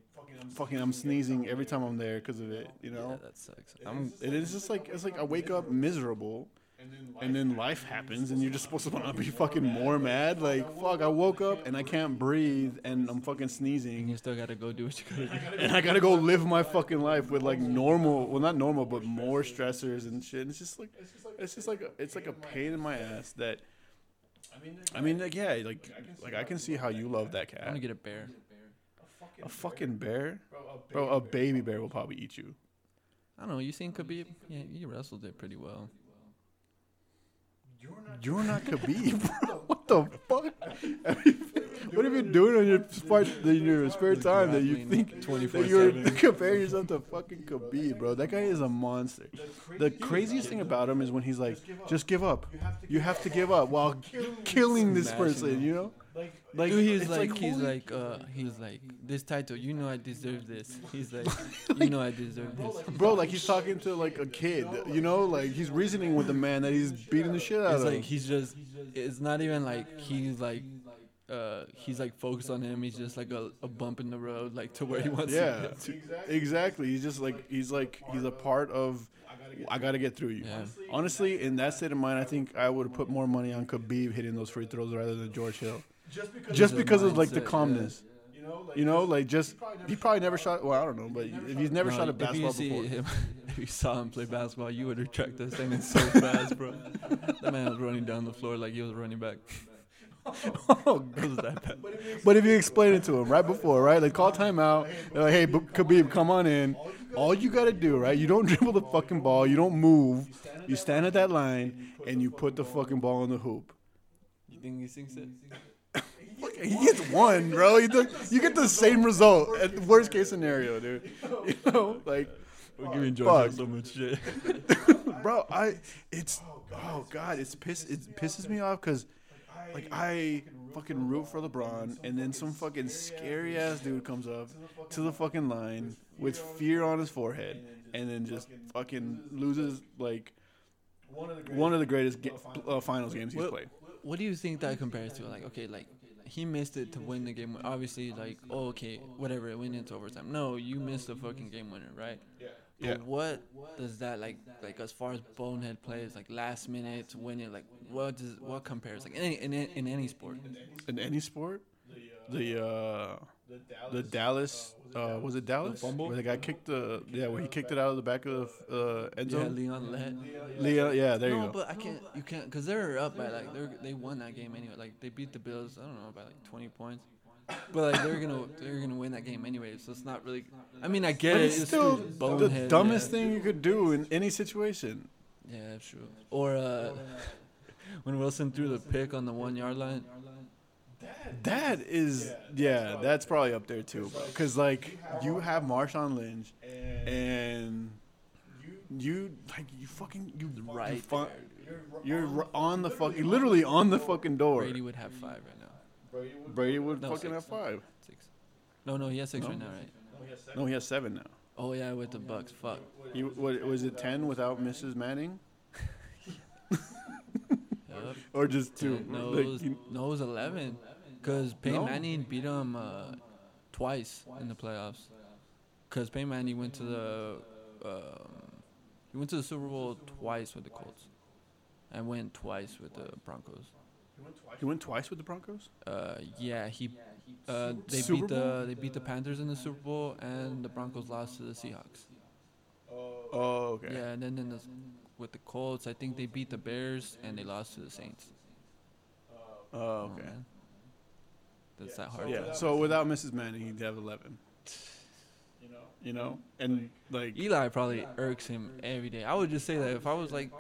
[SPEAKER 1] fucking I'm sneezing every time I'm there because of it, you
[SPEAKER 2] Yeah,
[SPEAKER 1] know?
[SPEAKER 2] that sucks.
[SPEAKER 1] I'm, it is just like it's like I wake up miserable, and then life happens, and you're just supposed to not be fucking more mad. Like fuck, I woke up and I can't breathe, and I'm fucking sneezing.
[SPEAKER 2] And you still gotta go do what you gotta do.
[SPEAKER 1] and I gotta go live my fucking life with like normal, well not normal, but more stressors and shit. And it's just like it's just like a, it's like a pain in my ass that. I mean, like yeah, like like I can see how you love that cat.
[SPEAKER 2] I'm gonna get a bear.
[SPEAKER 1] A fucking bear, bro. A baby bear will probably eat you.
[SPEAKER 2] I don't know. You seen Khabib? Yeah, he wrestled it pretty well.
[SPEAKER 1] You're not Khabib, bro. What the fuck? I mean, what have you been doing on your spare, in your spare time that you think
[SPEAKER 2] 24/7.
[SPEAKER 1] that you're comparing yourself to fucking Khabib, bro? That guy is a monster. The craziest thing about him is when he's like, "Just give up. You have to give up," while killing this person. You know, like
[SPEAKER 2] Dude, he's
[SPEAKER 1] it's
[SPEAKER 2] like, he's like, uh, he's like, this title, you know I deserve this. He's like, you know I deserve this.
[SPEAKER 1] bro, like he's talking to like a kid. You know, like he's reasoning with the man that he's beating the shit out
[SPEAKER 2] It's
[SPEAKER 1] of.
[SPEAKER 2] like he's just, it's not even like he's like, uh, he's like focused on him. He's just like a, a bump in the road, like to where he wants
[SPEAKER 1] Yeah,
[SPEAKER 2] to get to.
[SPEAKER 1] exactly. He's just like he's like he's a part of. I got to get through you.
[SPEAKER 2] Yeah.
[SPEAKER 1] Honestly, in that state of mind, I think I would have put more money on Khabib hitting those free throws rather than George Hill, just
[SPEAKER 2] the
[SPEAKER 1] because of like the
[SPEAKER 2] mindset, yeah.
[SPEAKER 1] calmness. You know, like just he probably never shot. Well, I don't know, but if he's never
[SPEAKER 2] No,
[SPEAKER 1] shot a basketball
[SPEAKER 2] if
[SPEAKER 1] basketball
[SPEAKER 2] you see
[SPEAKER 1] before,
[SPEAKER 2] him, if you saw him play basketball, you would retract this thing so fast, bro. That man was running down the floor like he was running back.
[SPEAKER 1] oh,
[SPEAKER 2] It was that bad.
[SPEAKER 1] But if you explain it to him right before, right? Like call timeout. They're like, hey, B- Khabib, come on in. All you gotta do, right? You don't dribble the fucking ball. You don't move. You stand at that line and you put the fucking ball in the hoop.
[SPEAKER 2] You think he thinks it?
[SPEAKER 1] He gets one, bro. You, do, you get the same result. At the worst case scenario, dude. You know, like,
[SPEAKER 2] We're giving
[SPEAKER 1] Fuck.
[SPEAKER 2] so much shit.
[SPEAKER 1] bro, I it's oh god, it's piss it pisses me off because like I fucking root for LeBron, and then some fucking scary ass dude comes up to the fucking line with fear on his forehead, and then just fucking loses like one of the greatest ga- uh, finals games he's
[SPEAKER 2] What-
[SPEAKER 1] played.
[SPEAKER 2] What do you think that compares to? Like, okay, like he missed it to win the game. Obviously, like, oh, okay, whatever, it went into overtime. No, you missed the fucking game winner, right? But
[SPEAKER 1] Yeah.
[SPEAKER 2] what does that like, like as far as bonehead plays, like last minute winning like what does what compares? Like in any, in, any- in any sport.
[SPEAKER 1] In any sport, the uh, the Dallas uh, was it Dallas?
[SPEAKER 2] fumble?
[SPEAKER 1] Where the guy kicked the yeah, where he kicked it out of the back of the uh, end
[SPEAKER 2] Yeah,
[SPEAKER 1] zone.
[SPEAKER 2] Leon Lett.
[SPEAKER 1] Leo, yeah, there
[SPEAKER 2] no,
[SPEAKER 1] you go.
[SPEAKER 2] but I can't. You can't because they're up by like they they won that game anyway. Like they beat the Bills. I don't know by like 20 points. But like they're gonna they're gonna win that game anyway. So it's not really. I mean, I get
[SPEAKER 1] But
[SPEAKER 2] it.
[SPEAKER 1] it's still
[SPEAKER 2] still
[SPEAKER 1] the dumbest
[SPEAKER 2] yeah.
[SPEAKER 1] thing you could do in any situation.
[SPEAKER 2] Yeah, that's true. Or uh, when Wilson threw the pick on the one yard line.
[SPEAKER 1] That is, yeah, that's probably up there too, bro. Because like you have Marshawn Lynch, and you like you fucking you
[SPEAKER 2] Right
[SPEAKER 1] You fu- you're r- on the fucking, literally on the fucking door.
[SPEAKER 2] Brady would have five right now.
[SPEAKER 1] Brady would
[SPEAKER 2] No,
[SPEAKER 1] fucking
[SPEAKER 2] six.
[SPEAKER 1] have five.
[SPEAKER 2] Six. No, no, he has six
[SPEAKER 1] No?
[SPEAKER 2] right now, right?
[SPEAKER 1] No, he has seven now.
[SPEAKER 2] Oh yeah, with the oh, Bucks. Fuck.
[SPEAKER 1] You, what, was it ten without Mrs. Manning,
[SPEAKER 2] Yup.
[SPEAKER 1] or just two?
[SPEAKER 2] No,
[SPEAKER 1] Like,
[SPEAKER 2] it was, no, it was eleven. Cause Peyton
[SPEAKER 1] No?
[SPEAKER 2] Manning beat him uh, twice in the playoffs. Cause Peyton Manning went to the um, he went to the Super Bowl twice with the Colts, and went twice with the Broncos.
[SPEAKER 1] he went twice with the Broncos.
[SPEAKER 2] Uh, yeah, he uh, they
[SPEAKER 1] Super
[SPEAKER 2] beat the they beat the Panthers in the Super Bowl, and the Broncos lost to the Seahawks.
[SPEAKER 1] Oh, okay.
[SPEAKER 2] Yeah, and then in the, with the Colts, I think they beat the Bears and they lost to the Saints.
[SPEAKER 1] Oh, okay.
[SPEAKER 2] man. That's that hard.
[SPEAKER 1] Yeah. So without Mrs. Manning, he'd have eleven. You know, You know? and like
[SPEAKER 2] Eli probably irks him every day. I would just say that if I was like,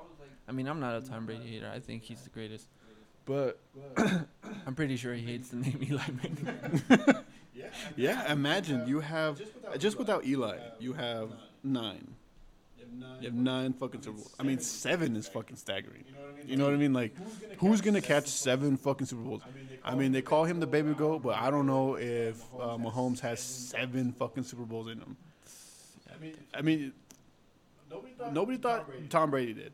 [SPEAKER 2] I mean, I'm not a Tom Brady hater. I think he's the greatest.
[SPEAKER 1] But
[SPEAKER 2] I'm pretty sure he hates the name Eli Manning.
[SPEAKER 1] yeah, imagine you have just without Eli, you have nine. You have nine fucking Super Bowls. I mean, seven is fucking staggering. You know what I mean? Like, who's gonna catch seven fucking Super Bowls? I mean, they call him the baby goat, but I don't know if uh, Mahomes has seven fucking Super Bowls in him. I mean, nobody thought Tom Brady did.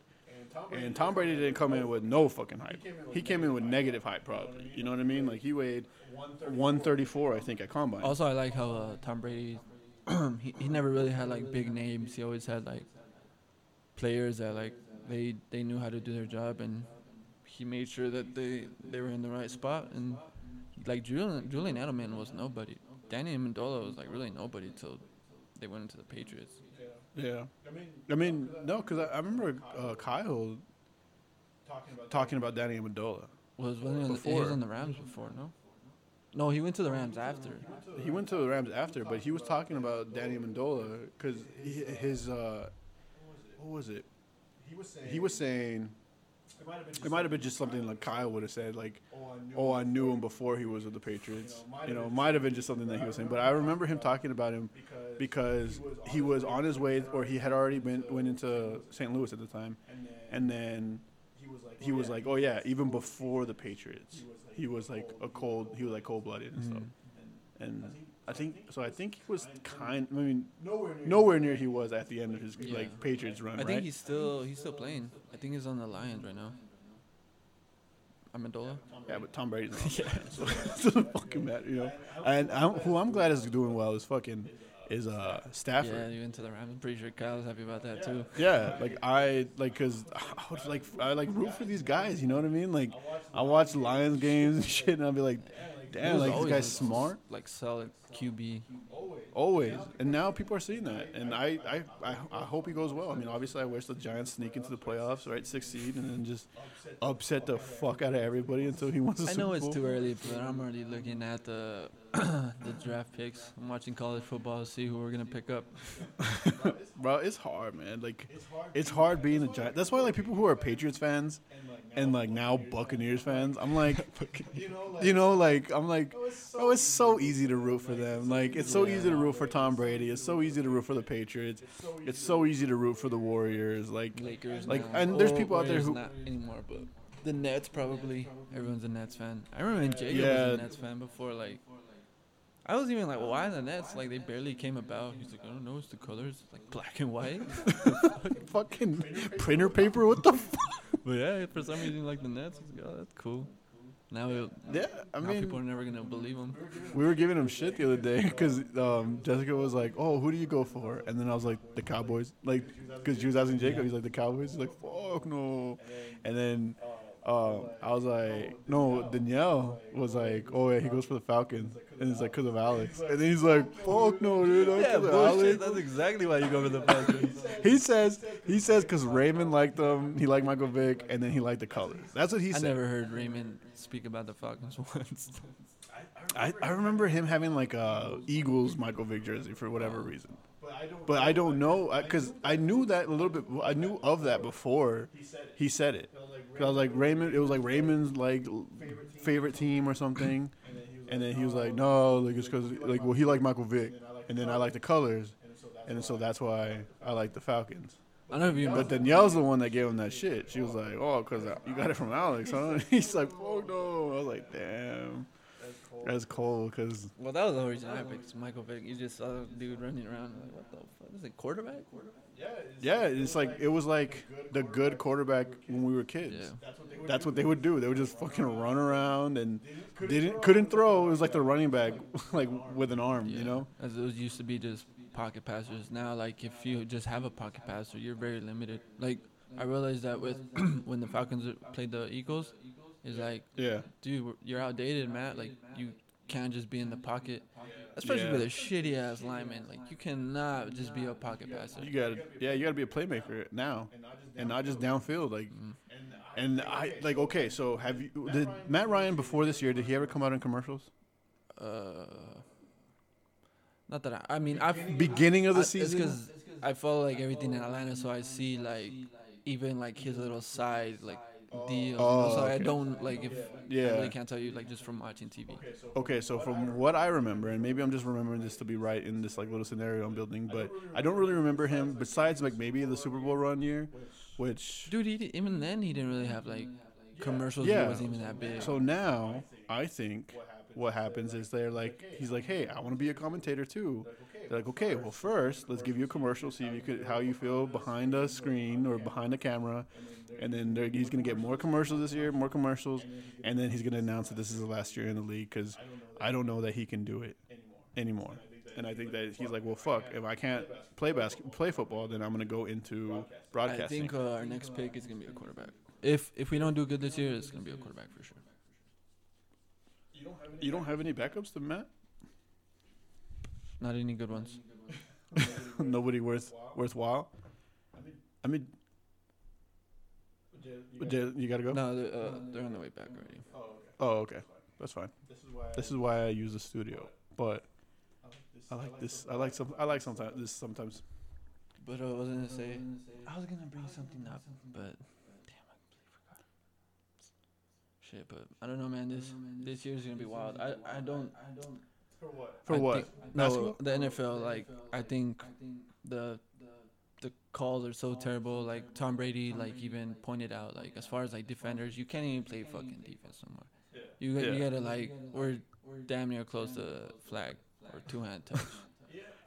[SPEAKER 1] And Tom Brady didn't come in with no fucking hype. He came in with negative hype, probably. You know what I mean? Like he weighed 134, I think, at combine.
[SPEAKER 2] Also, I like how uh, Tom Brady, he, he never really had like big names. He always had like players that like they they knew how to do their job, and he made sure that they they were in the right spot. And like Julian Julian Edelman was nobody. Danny Amendola was like really nobody till they went into the Patriots.
[SPEAKER 1] Yeah. I mean, no, because I, I remember uh, Kyle talking about Danny Amendola.
[SPEAKER 2] Was wasn't he, on the, he was on the Rams before? No. No, he went to the Rams after.
[SPEAKER 1] He went to the Rams after, but he was talking about Danny Amendola because his uh, what was it? He was saying it might have been just something like Kyle would have said, like, "Oh, I knew oh, him before he was with the Patriots." You know, might have been just something that he was saying. But I remember him talking about him because he was on his way, or he had already been went into St. Louis at the time, and then he was oh, like, "Oh yeah, even before the Patriots, he was like a cold. He was like cold blooded and mm-hmm. stuff." And I think so. I think he was kind. I mean, nowhere near he was at the end of his
[SPEAKER 2] Yeah.
[SPEAKER 1] like Patriots run.
[SPEAKER 2] I
[SPEAKER 1] right?
[SPEAKER 2] think he's still he's still playing. I think he's on the Lions right now. Amendola.
[SPEAKER 1] Yeah, but Tom Brady's not. yeah, so it doesn't fucking matter, you know. And I'm, who I'm glad is doing well is fucking is uh
[SPEAKER 2] Yeah, you went to the Rams. I'm pretty sure Kyle's happy about that too.
[SPEAKER 1] Yeah, like I like because I would like I like root for these guys. You know what I mean? Like I watch Lions games and shit, and I'll be like,
[SPEAKER 2] He
[SPEAKER 1] damn, like this guy's smart.
[SPEAKER 2] Like solid QB.
[SPEAKER 1] Always, and now people are seeing that, and I, I, I, I hope he goes well. I mean, obviously, I wish the Giants sneak into the playoffs, right, six seed, and then just upset the fuck out of everybody until he the
[SPEAKER 2] I know it's too early, but I'm already looking at the the draft picks. I'm watching college football to see who we're gonna pick up.
[SPEAKER 1] Bro, it's hard, man. Like, it's hard being a giant. That's why, like, people who are Patriots fans and like now Buccaneers fans, I'm like, you know, like, I'm like, oh, it's so easy to root for them. Like, it's so easy to root for Tom Brady. It's so easy to root for the Patriots. It's so easy to root for the Warriors. Like,
[SPEAKER 2] Lakers.
[SPEAKER 1] Like,
[SPEAKER 2] now.
[SPEAKER 1] and there's people out there
[SPEAKER 2] Warriors
[SPEAKER 1] who-
[SPEAKER 2] not anymore, but the Nets probably. Everyone's a Nets fan. I remember when Jacob
[SPEAKER 1] Yeah.
[SPEAKER 2] was a Nets fan before. Like, I was even like, why the Nets? Like, they barely came about. He's like, I don't know, it's the colors, like black and white.
[SPEAKER 1] fucking printer paper. What the fuck?
[SPEAKER 2] but yeah, for some reason, like the Nets. He's like, oh, that's cool. Now, it,
[SPEAKER 1] Yeah, I
[SPEAKER 2] now
[SPEAKER 1] mean,
[SPEAKER 2] people are never gonna believe him.
[SPEAKER 1] we were giving him shit the other day because um, Jessica was like, "Oh, who do you go for?" And then I was like, "The Cowboys." Like, because she was asking Jacob, he's like, "The Cowboys." He's like, "Fuck no." And then uh, I was like, "No." Danielle was like, "Oh yeah, he goes for the Falcons," and it's like because of Alex. And then he's like, "Fuck no, dude." not 'cause of Alex."
[SPEAKER 2] That's exactly why you go for the Falcons.
[SPEAKER 1] He says he says because Raymond liked them, he liked Michael Vick, and then he liked the colors. That's what he said.
[SPEAKER 2] I never heard Raymond speak about the Falcons once.
[SPEAKER 1] I, I remember him having like a Eagles Michael Vick jersey for whatever reason. But I don't know because uh, I knew that a little bit. I knew of that before he said it. 'Cause I was like Raymond. It was like Raymond's like favorite team or something, and then he was like, no, like it's because like well he liked Michael Vick, and then I like the colors, and so that's why I like the Falcons.
[SPEAKER 2] I don't know if you
[SPEAKER 1] But Danielle's the one that gave him that shit. She was oh. like, oh, because you got it from Alex, huh? He's like, oh no. I was like, damn. That's cold because
[SPEAKER 2] Well, that was the whole reason I picked Michael Vick. You just saw a dude running around like, what the fuck? Is it quarterback? Quarterback?
[SPEAKER 1] Yeah, it's like it was like the good quarterback when we were kids.
[SPEAKER 2] Yeah.
[SPEAKER 1] That's what they would do. They would just fucking run around and didn't couldn't throw. It was like the running back, like with an arm, you know.
[SPEAKER 2] As those used to be just pocket passers. Now, like if you just have a pocket passer, you're very limited. Like I realized that with when the Falcons played the Eagles, it's like,
[SPEAKER 1] Yeah,
[SPEAKER 2] dude, you're outdated, Matt. Like you can't just be in the pocket, especially
[SPEAKER 1] Yeah.
[SPEAKER 2] with a shitty ass lineman. Like you cannot just be a pocket passer.
[SPEAKER 1] you got to yeah, you got to be a playmaker now, and not just downfield. Like, and I like okay. So have you? Did Matt Ryan before this year? Did he ever come out in commercials?
[SPEAKER 2] Uh, not that I. I mean, I've
[SPEAKER 1] Beginning of the
[SPEAKER 2] I- It's
[SPEAKER 1] season.
[SPEAKER 2] because I follow like everything in Atlanta, so I see like even like his little side like deals.
[SPEAKER 1] Uh, oh,
[SPEAKER 2] so I don't like if I
[SPEAKER 1] Yeah.
[SPEAKER 2] really can't tell you like just from watching TV.
[SPEAKER 1] Okay, so from what I remember, and maybe I'm just remembering this to be right in this like little scenario I'm building, but I don't really remember him besides like maybe the Super Bowl run year, which
[SPEAKER 2] Dude, he, even then he didn't really have like commercials.
[SPEAKER 1] Yeah.
[SPEAKER 2] Wasn't even that big.
[SPEAKER 1] so now I think what happens is they're like he's like, hey, I want to be a commentator too. They're like, okay, well first let's give you a commercial, see if you could how you feel behind a screen or behind a camera, and then he's gonna get more commercials this year, more commercials, and then he's gonna announce that this is the last year in the league because I don't know that he can do it anymore. And I think that he's like, well, fuck, if I can't play basket, play football, then I'm gonna go into broadcasting.
[SPEAKER 2] I think uh, our next pick is gonna be a quarterback. If if we don't do good this year, it's gonna be a quarterback for sure.
[SPEAKER 1] you don't have any backups to Matt?
[SPEAKER 2] Not any good ones.
[SPEAKER 1] Nobody worth worthwhile. I mean, Jay, you gotta go.
[SPEAKER 2] No, they're, uh, they're on the way back already.
[SPEAKER 1] Oh, okay, that's fine. This is why I use the studio, but I like this. I like some. I like sometimes this sometimes.
[SPEAKER 2] But uh, I was gonna say I was gonna bring something up, but damn, I completely forgot. Shit, but I don't know, man. This this year's gonna be wild. I I don't.
[SPEAKER 1] For
[SPEAKER 2] I
[SPEAKER 1] what?
[SPEAKER 2] think- no, the NFL. Like I think the the calls are so terrible. Like Tom Brady, like even pointed out, like as far as like defenders, you can't even play fucking defense somewhere. You got, you
[SPEAKER 1] Yeah.
[SPEAKER 2] gotta like we're damn near close to flag or two hand touch.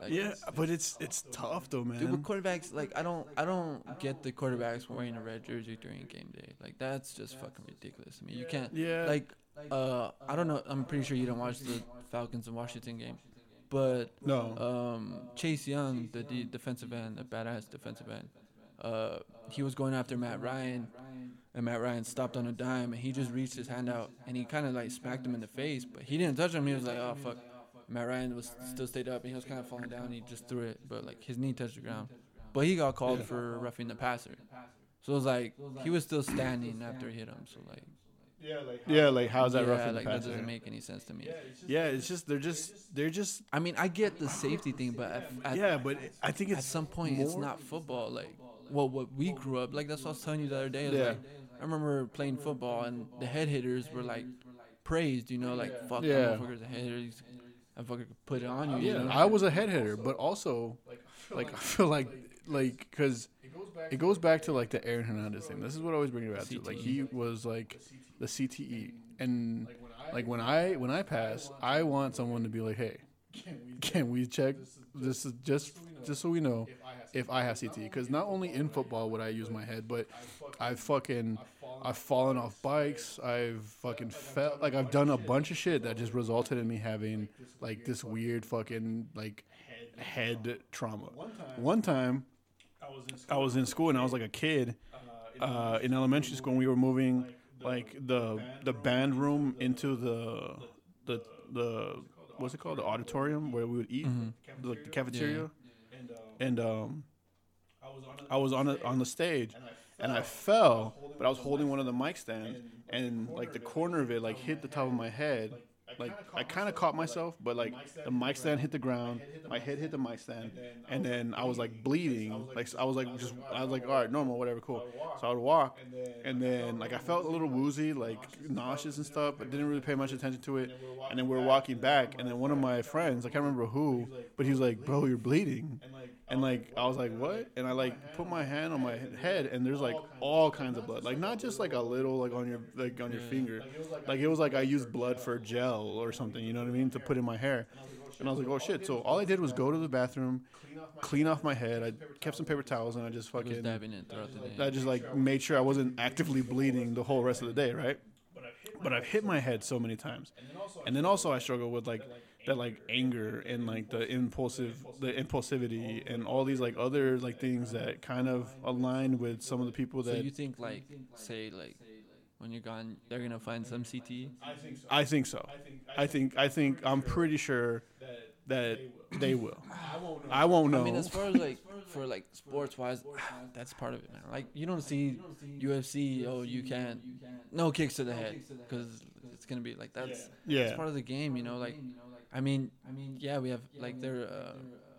[SPEAKER 2] Like,
[SPEAKER 1] Yeah, but it's it's tough though, man.
[SPEAKER 2] Dude, but
[SPEAKER 1] man.
[SPEAKER 2] quarterbacks like I don't I don't get the quarterbacks wearing a red jersey during game day. Like that's just fucking ridiculous I mean, You can't
[SPEAKER 1] Yeah,
[SPEAKER 2] like uh I don't know. I'm pretty sure you don't watch the Falcons and Washington game, but
[SPEAKER 1] no.
[SPEAKER 2] um Chase Young, the de- defensive end, the badass defensive end, uh he was going after Matt Ryan, and Matt Ryan stopped on a dime, and he just reached his hand out and he kind of like smacked him in the face, but he didn't touch him. He was like, oh fuck. Matt Ryan was still stayed up and he was kind of falling down. He just threw it, but like his knee touched the ground. But he got called
[SPEAKER 1] Yeah.
[SPEAKER 2] for roughing the passer. So it was like he was still standing after it hit him. So like
[SPEAKER 1] Yeah, like how's that
[SPEAKER 2] yeah,
[SPEAKER 1] roughing
[SPEAKER 2] like
[SPEAKER 1] the
[SPEAKER 2] that doesn't make any sense to me.
[SPEAKER 1] Yeah, it's just they're just they're just
[SPEAKER 2] I mean, I get the safety thing, but at, at,
[SPEAKER 1] yeah, but I think
[SPEAKER 2] at some point it's not football. Like, well, what we grew up like that's what I was telling you the other day.
[SPEAKER 1] Yeah.
[SPEAKER 2] Like, I remember playing football and the head hitters were like praised. You know, like fuck
[SPEAKER 1] Yeah.
[SPEAKER 2] that motherfucker's a head hitters. He's, I fucking put it on you. you
[SPEAKER 1] Yeah,
[SPEAKER 2] know?
[SPEAKER 1] I was a head hitter, but also like I feel like like because it goes back to like the Aaron Hernandez thing. This is what I always bring it back to. Like he was like the CTE, and like when I when I pass, I want someone to be like, hey, can we check? This is just just so we know if I have CTE. Because not only in football would I use my head, but I've fucking I've fallen off bikes. I've fucking felt like I've done a bunch of shit that just resulted in me having like this weird fucking like head trauma. One time, I was in school and I was like a kid uh, in elementary school. and We were moving like the the band room into the the the what's it called the auditorium where we would eat
[SPEAKER 2] Mm-hmm.
[SPEAKER 1] like the cafeteria, and um, I was on a, on the stage and I fell, but I was holding one of the mic stands and like the corner of it like hit the top of my head. Like I kind of caught myself, but like the mic stand hit the ground, my head hit the mic stand, and then I was like bleeding. Like I was like just I was like all right, normal, whatever, cool. So I would walk, and then like I felt a little woozy, like nauseous and stuff, but didn't really pay much attention to it. And then we were walking back, and then one of my friends, I can't remember who, but he was like, "Bro, you're bleeding." And like I was like, "What?" And I like put my hand on my head, and there's like all kinds of blood, like not just like a little like on your like on your finger, like it was like I used blood for gel or something, you know what I mean, to put in my hair. And I was like, "Oh shit!" So all I did was go to the bathroom, clean off my head. I kept some paper towels, and I just
[SPEAKER 2] was
[SPEAKER 1] fucking
[SPEAKER 2] dabbing it throughout the day.
[SPEAKER 1] I just like made sure I wasn't actively bleeding the whole rest of the day, right? But I've hit my head so many times, and then also I struggle with like that like anger and like the impulsive the impulsivity and all these like other like things that kind of align with some of the people
[SPEAKER 2] So
[SPEAKER 1] that
[SPEAKER 2] you think like say like when you're gone, they're gonna find some CT.
[SPEAKER 1] I think so. I think I think I'm pretty sure that they will. I won't know.
[SPEAKER 2] I mean, as far as like for like sports wise, that's part of it, man. Like you don't see UFC. Oh, you can't. No kicks to the head because it's gonna be like that's that's
[SPEAKER 1] yeah.
[SPEAKER 2] part of the game, you know. Like, I mean, I mean, yeah, we have like they're uh,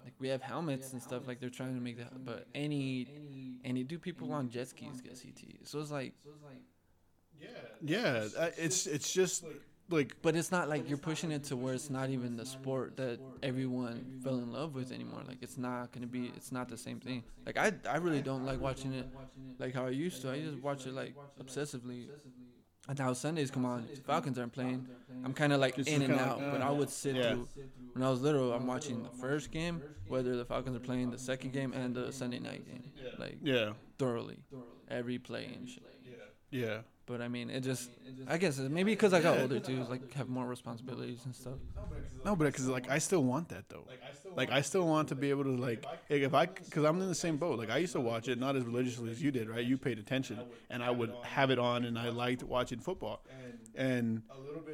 [SPEAKER 2] like we have helmets and stuff. Like they're trying to make that, but any any do people on jet skis get CT? So it's like,
[SPEAKER 1] Yeah, uh, it's it's just like
[SPEAKER 2] but it's not like you're pushing it to where it's not even the sport that everyone fell in love with anymore. Like it's not gonna be, it's not the same thing. Like I I really don't like watching it like how I used to. I just watch it like obsessively. And now Sundays come on, Falcons aren't playing. I'm kind of like
[SPEAKER 1] It's
[SPEAKER 2] in and
[SPEAKER 1] kinda
[SPEAKER 2] out,
[SPEAKER 1] like,
[SPEAKER 2] but
[SPEAKER 1] uh,
[SPEAKER 2] I would sit
[SPEAKER 1] yeah.
[SPEAKER 2] through. When I was little, I'm watching the first game, whether the Falcons are playing the second game and the Sunday night game, like
[SPEAKER 1] yeah,
[SPEAKER 2] thoroughly, every play and shit.
[SPEAKER 1] yeah.
[SPEAKER 2] But I mean, it just, I guess it- maybe because I got older too, like have more responsibilities and stuff.
[SPEAKER 1] No, but because like I still want that though. Like I still want to be able to like like, if I because I'm in the same boat. Like I used to watch it not as religiously as you did, right? You paid attention, and I would have it on, and I liked watching football. And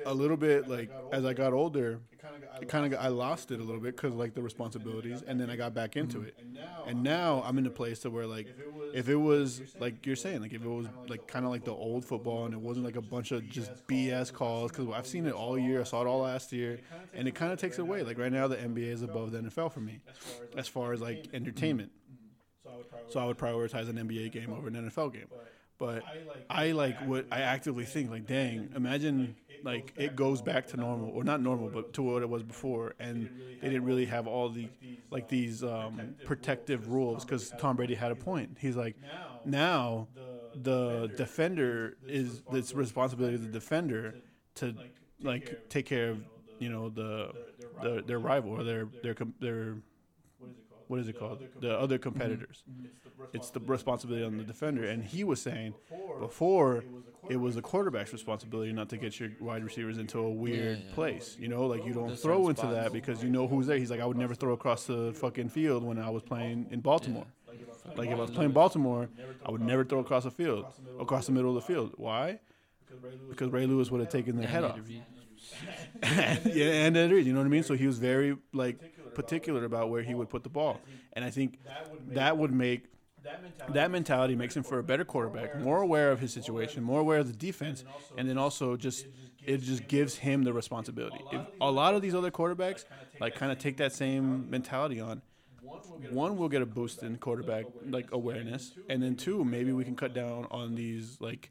[SPEAKER 1] a little bit like as I got older, it kind of I lost it a little bit because like the responsibilities, and then I got back into mm-hmm. it. And now I'm in a place to where like if it was like you're saying, like if it was like kind of like the old football, and it wasn't like a bunch of just BS calls, because I've seen it all year. I saw it all last year, and it kind of takes it away. Like right now, the NBA is above the NFL for me, as far as like entertainment. So I would prioritize an NBA game over an NFL game. But I like what I actively think like, dang, imagine like it goes back to normal or not normal, but to what it was before, and they didn't really have all the like these um, protective rules because Tom Brady had a point. He's like, now the defender. is it's responsibility of the defender to like take care of you know the, the their rival. or their their their what is it called? the other competitors. Mm-hmm. it's the responsibility on the defender. and he was saying before it was the quarterback's responsibility not to get your wide receivers into a weird
[SPEAKER 2] Yeah, yeah.
[SPEAKER 1] place you know? Like you don't throw into that because you know who's there. He's like i would never throw across the fucking field when i was playing in baltimore like if i was playing baltimore i would never throw across the field across the middle of the field. why? Because ray lewis would have taken their head off. Yeah, and it is, you know what I mean. So he was very like particular about where he would put the ball, and I think that would make that mentality makes him for a better quarterback, more aware of his situation, more aware of the defense, and then also just it just gives him the responsibility. If a lot of these other quarterbacks like kind of take that same mentality on, one we'll get a boost in quarterback like awareness, and then two, maybe we can cut down on these like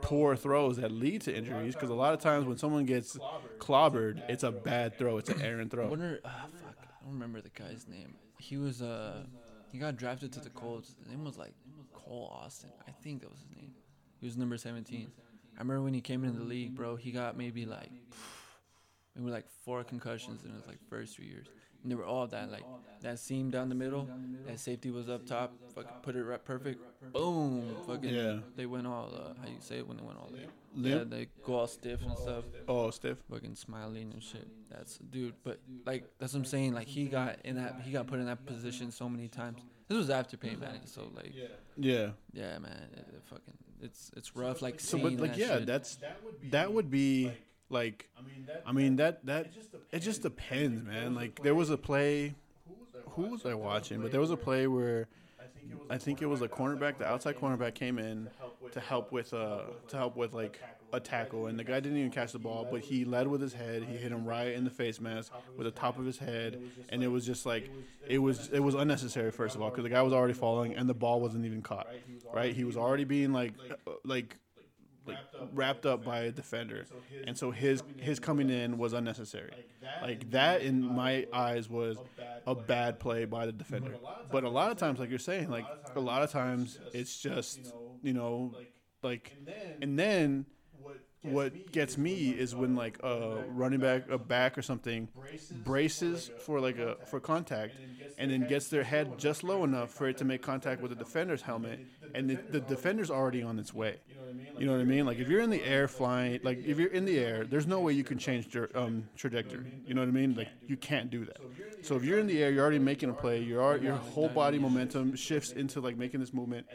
[SPEAKER 1] poor throws that lead to injuries because a lot of times when someone gets clobbered, it's a bad throw, it's an errant throw.
[SPEAKER 2] I wonder. Uh, fuck, I don't remember the guy's name. He was uh, he got drafted to the Colts. His name was like Cole Austin. I think that was his name. He was number 17. I remember when he came into the league, bro. He got maybe like maybe like four concussions in his like first three years, and they were all that like that seam down the middle. That safety was up top. Fucking put it right perfect. Boom. Fucking.
[SPEAKER 1] Yeah.
[SPEAKER 2] They went all. Uh, how you say it when they went all like,
[SPEAKER 1] Limp?
[SPEAKER 2] Yeah, they go all stiff and stuff
[SPEAKER 1] Oh, stiff.
[SPEAKER 2] fucking smiling and shit. That's dude, but like that's what I'm saying. Like he got in that he got put in that position so many times. This was after Peyton Manning, so like
[SPEAKER 1] Yeah.
[SPEAKER 2] yeah, man, it, it fucking it's it's rough. Like
[SPEAKER 1] So,
[SPEAKER 2] seeing
[SPEAKER 1] but like,
[SPEAKER 2] that
[SPEAKER 1] yeah,
[SPEAKER 2] shit.
[SPEAKER 1] that's that would be like. I mean that that it just depends, man. Like there was a play. Who was I watching? But there was a play where I think it was a cornerback. The outside cornerback came in to help with uh to help with like a tackle, and the guy didn't even catch the ball, but he led with his head. He hit him right in the face mask with the top of his head, and it was just like it was it was unnecessary first of all because the guy was already falling and the ball wasn't even caught. Right? He was already being like uh, like like wrapped up by a defender, and so his his coming in was unnecessary. Like that, in my eyes, was a bad play. by the defender. But a lot of times, like you're saying, like a lot of times it's just you know like, and then what gets me is when like a running back, a back or something, braces for like a for contact, and then gets their head just low enough for it to make contact with the defender's helmet, and the, the defender's already on its way. You know what I mean? Like if you're in the air flying, like if you're in the air, there's no way you can change your um, trajectory. You know what I mean? Like you can't do that. So if you're in the air, you're already making a play. Your your whole body momentum shifts into like making this movement,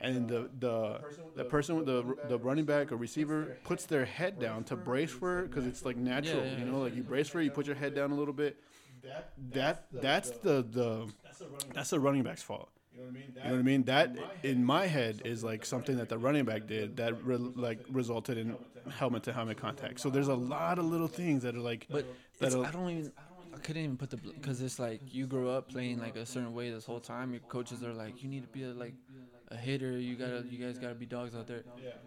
[SPEAKER 1] and the the the person with the the running back or receiver puts their head down to brace for it because it's like natural. You know, like you brace for it, you put your head down a little bit. That that's the the that's the running back's fault. You know what I mean? That in my head is like something that the running back did that re- like resulted in helmet to helmet contact. So there's a lot of little things that are like
[SPEAKER 2] But
[SPEAKER 1] that are,
[SPEAKER 2] I don't even. I couldn't even put the because it's like you grew up playing like a certain way this whole time. Your coaches are like, you need to be a, like a hitter. You gotta, you guys gotta be dogs out there.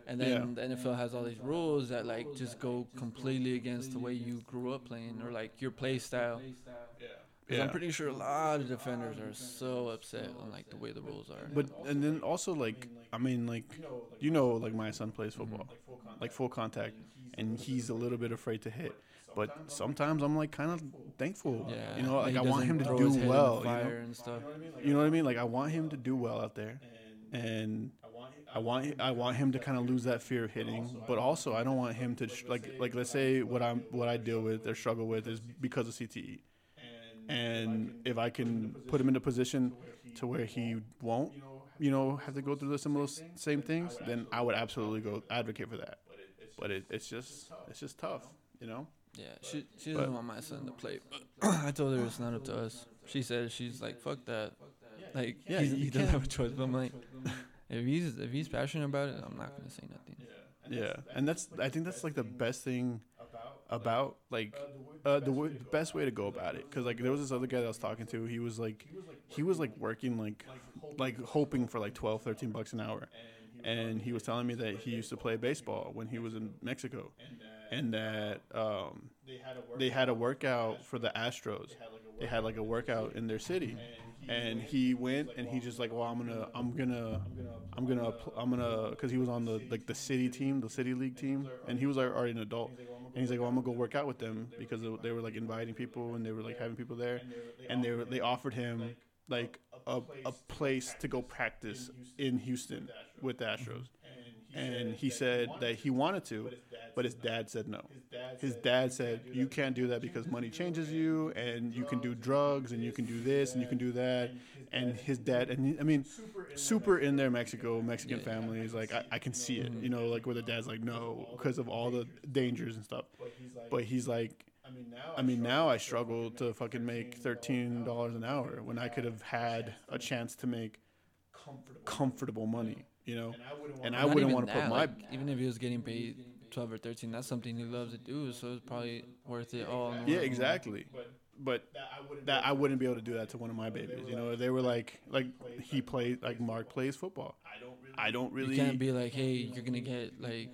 [SPEAKER 2] And then the NFL has all these rules that like just go completely against the way you grew up playing or like your play style. Because I'm pretty sure a lot of defenders are so upset on like the way the rules are.
[SPEAKER 1] But and then also like I mean like you know like my son plays mm-hmm. football, like full contact, and he's a little bit afraid to hit. But sometimes I'm like kind of thankful,
[SPEAKER 2] yeah,
[SPEAKER 1] you know, like I want him to do
[SPEAKER 2] his head in the
[SPEAKER 1] well, you
[SPEAKER 2] fire
[SPEAKER 1] know?
[SPEAKER 2] and stuff.
[SPEAKER 1] You know what I mean? Like I want him to do well out there, and I want I want him to kind of lose that fear of hitting. But also I don't want him to sh- like like let's say what I'm what I deal with or struggle with is because of CTE, and if I can put him in a position to where he won't, you know, have to go through the similar s- same things, then I would absolutely go advocate for that. But it, it's just it's just tough, you know.
[SPEAKER 2] Yeah, she she doesn't want my son to play. But I told her it's not up to us. She said she's like fuck that. Like
[SPEAKER 1] Yeah,
[SPEAKER 2] he's, he doesn't
[SPEAKER 1] can't-
[SPEAKER 2] have a choice. But I'm like, if he's if he's passionate about it, I'm not gonna say nothing.
[SPEAKER 1] Yeah, and that's I think that's like the best thing about like uh, the, w- the best way to go about it. because like there was this other guy that I was talking to. He was like he was like working like like hoping for like 12 13 bucks an hour. And he was telling me that he used to play baseball when he was in Mexico. And that um, they had a workout for the Astros. they had like a workout in their city. and he went and he just like well i'm gonna i'm gonna i'm gonna i'm gonna because he was on the like the city team the city league team and he was already an adult and he's like well i'm gonna go work out with them because they- were like inviting people and they were like having people there. And they were they offered him like a, a place to go practice in houston with the astros and he said that he wanted to but his dad said no. His dad said you can't do that because money changes you and you can do drugs and you can do this and you can do that. And his dad and i mean super in there mexico mexican families like I, I can see it you know like where the dad's like no because of all the dangers and stuff. But he's like I mean, now I struggle to fucking make thirteen dollars an hour when I could have had a chance to make comfortable money, you know. And I wouldn't want to put
[SPEAKER 2] that,
[SPEAKER 1] my
[SPEAKER 2] like, even if he was getting paid twelve or thirteen, that's something he loves to do, so it's probably worth it all. in the
[SPEAKER 1] yeah, exactly. But that I wouldn't be able to do that to one of my babies. You know, if they were like like he played like Mark plays football. I don't really.
[SPEAKER 2] You can't be like, hey, you're gonna get like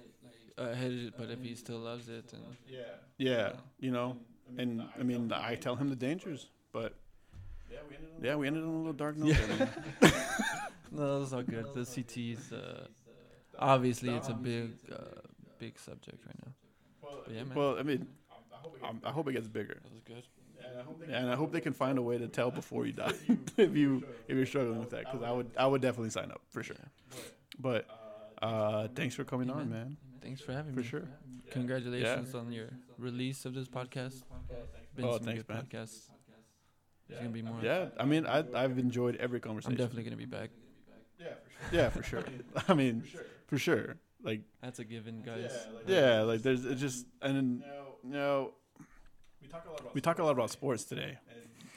[SPEAKER 2] ahead, of it, but if he still loves it, then
[SPEAKER 1] Yeah, yeah, you know, and I mean I tell him the dangers, but yeah, we ended on a little dark note. there, man.
[SPEAKER 2] no, that's not good. The CT's uh, obviously it's a big, uh, big subject right now. But yeah, man,
[SPEAKER 1] Well, I mean, I'm- I hope it gets bigger,
[SPEAKER 2] that was good.
[SPEAKER 1] and I hope they can find a way to tell before you die if you if you're struggling with that, because I would I would definitely sign up for sure. But uh, thanks for coming on, man.
[SPEAKER 2] Thanks for having
[SPEAKER 1] For
[SPEAKER 2] me.
[SPEAKER 1] For sure.
[SPEAKER 2] Congratulations on your release of this podcast. Been
[SPEAKER 1] Oh,
[SPEAKER 2] some
[SPEAKER 1] thanks,
[SPEAKER 2] good
[SPEAKER 1] man.
[SPEAKER 2] podcasts. There's gonna be more.
[SPEAKER 1] Yeah, I mean, I I've enjoyed every conversation.
[SPEAKER 2] I'm definitely gonna be back.
[SPEAKER 1] Yeah, for sure. I mean, for sure. Like,
[SPEAKER 2] That's a given, guys.
[SPEAKER 1] yeah, like there's it's just and no, know we talk a lot about sports today,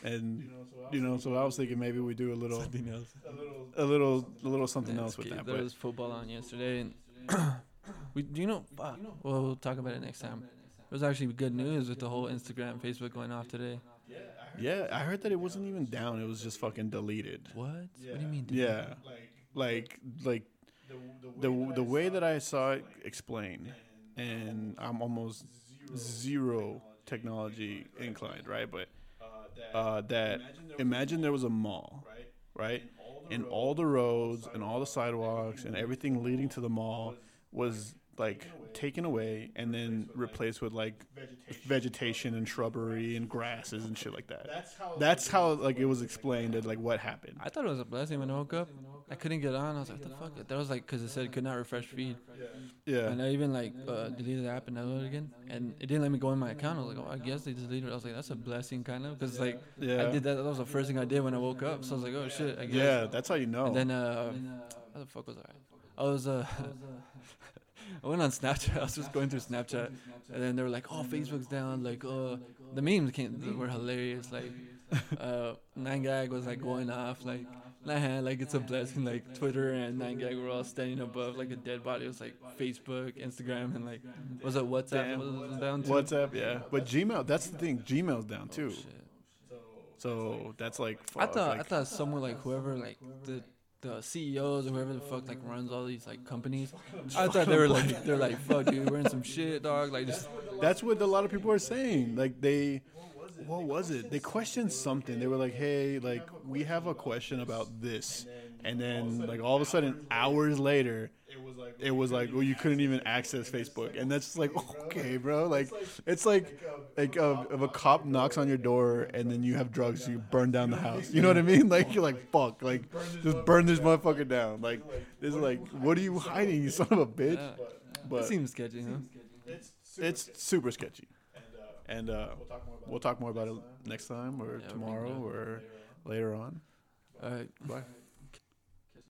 [SPEAKER 1] and you know, so I was thinking maybe we do a little
[SPEAKER 2] Something else.
[SPEAKER 1] a little a little something
[SPEAKER 2] Yeah,
[SPEAKER 1] else with that.
[SPEAKER 2] There
[SPEAKER 1] But
[SPEAKER 2] was football on yesterday, and we, do you know? Fuck. Well, we'll talk about it next time. It was actually good news with the whole Instagram, Facebook going off today.
[SPEAKER 1] yeah, I heard that it wasn't even down; it was just fucking deleted.
[SPEAKER 2] What? What do you mean? dude?
[SPEAKER 1] Yeah, like like like the the way that I saw it explained, and I'm almost zero technology inclined, right? But uh, that imagine there was a mall, right? And all the roads and all the sidewalks and everything leading to the mall was like taken away and then replaced with like vegetation and shrubbery and grasses and shit like that. That's how like it was explained and like what happened.
[SPEAKER 2] I thought it was a blessing when I woke up. I couldn't get on. I was like, what the fuck? That was like, because it said could not refresh feed.
[SPEAKER 1] Yeah.
[SPEAKER 2] And I even like uh, deleted the app and downloaded it again. And it didn't let me go in my account. I was like, oh, I guess they deleted it. I was like, that's a blessing, kind of. Because like,
[SPEAKER 1] Yeah.
[SPEAKER 2] I did that. That was the first thing I did when I woke up. So I was like, oh shit, I guess.
[SPEAKER 1] Yeah, that's how you know.
[SPEAKER 2] And then, uh, how the fuck was I? I was, uh, I went on Snapchat. I was just going through Snapchat, and then they were like, "Oh, Facebook's down." Like, uh, the memes came were hilarious. Like, uh, Nine Gag was like going off. Like, nah, like it's a blessing. Like Twitter and Nine Gag were all standing above like a dead body. It was like Facebook, Instagram, and like was it WhatsApp?
[SPEAKER 1] Damn.
[SPEAKER 2] Was it down too?
[SPEAKER 1] WhatsApp, yeah. But Gmail, that's the thing. Gmail's down too.
[SPEAKER 2] Shit.
[SPEAKER 1] So that's like.
[SPEAKER 2] I
[SPEAKER 1] fuck,
[SPEAKER 2] thought I thought somewhere like whoever like the the CEOs or whoever the fuck like runs all these like companies. I thought they were like they're like fuck dude, we're in some shit, dog. Like just
[SPEAKER 1] That's what a lot of people are saying. Like they, what was it? They questioned something. They were like, "Hey, like we have a question about this," and then like all of a sudden, hours later, it was like, "Well, you couldn't even access Facebook," and that's just like, okay, bro. Like it's like like uh, if a cop knocks on your door and then you have drugs, you burn down the house. You know what I mean? Like you're like, fuck, like just burn this motherfucker down. Like this is like, what are you hiding, you son of a bitch? But
[SPEAKER 2] it seems sketchy, huh?
[SPEAKER 1] it's super sketchy. And uh, we'll talk more about it next time or tomorrow or later on.
[SPEAKER 2] All right.
[SPEAKER 1] Bye.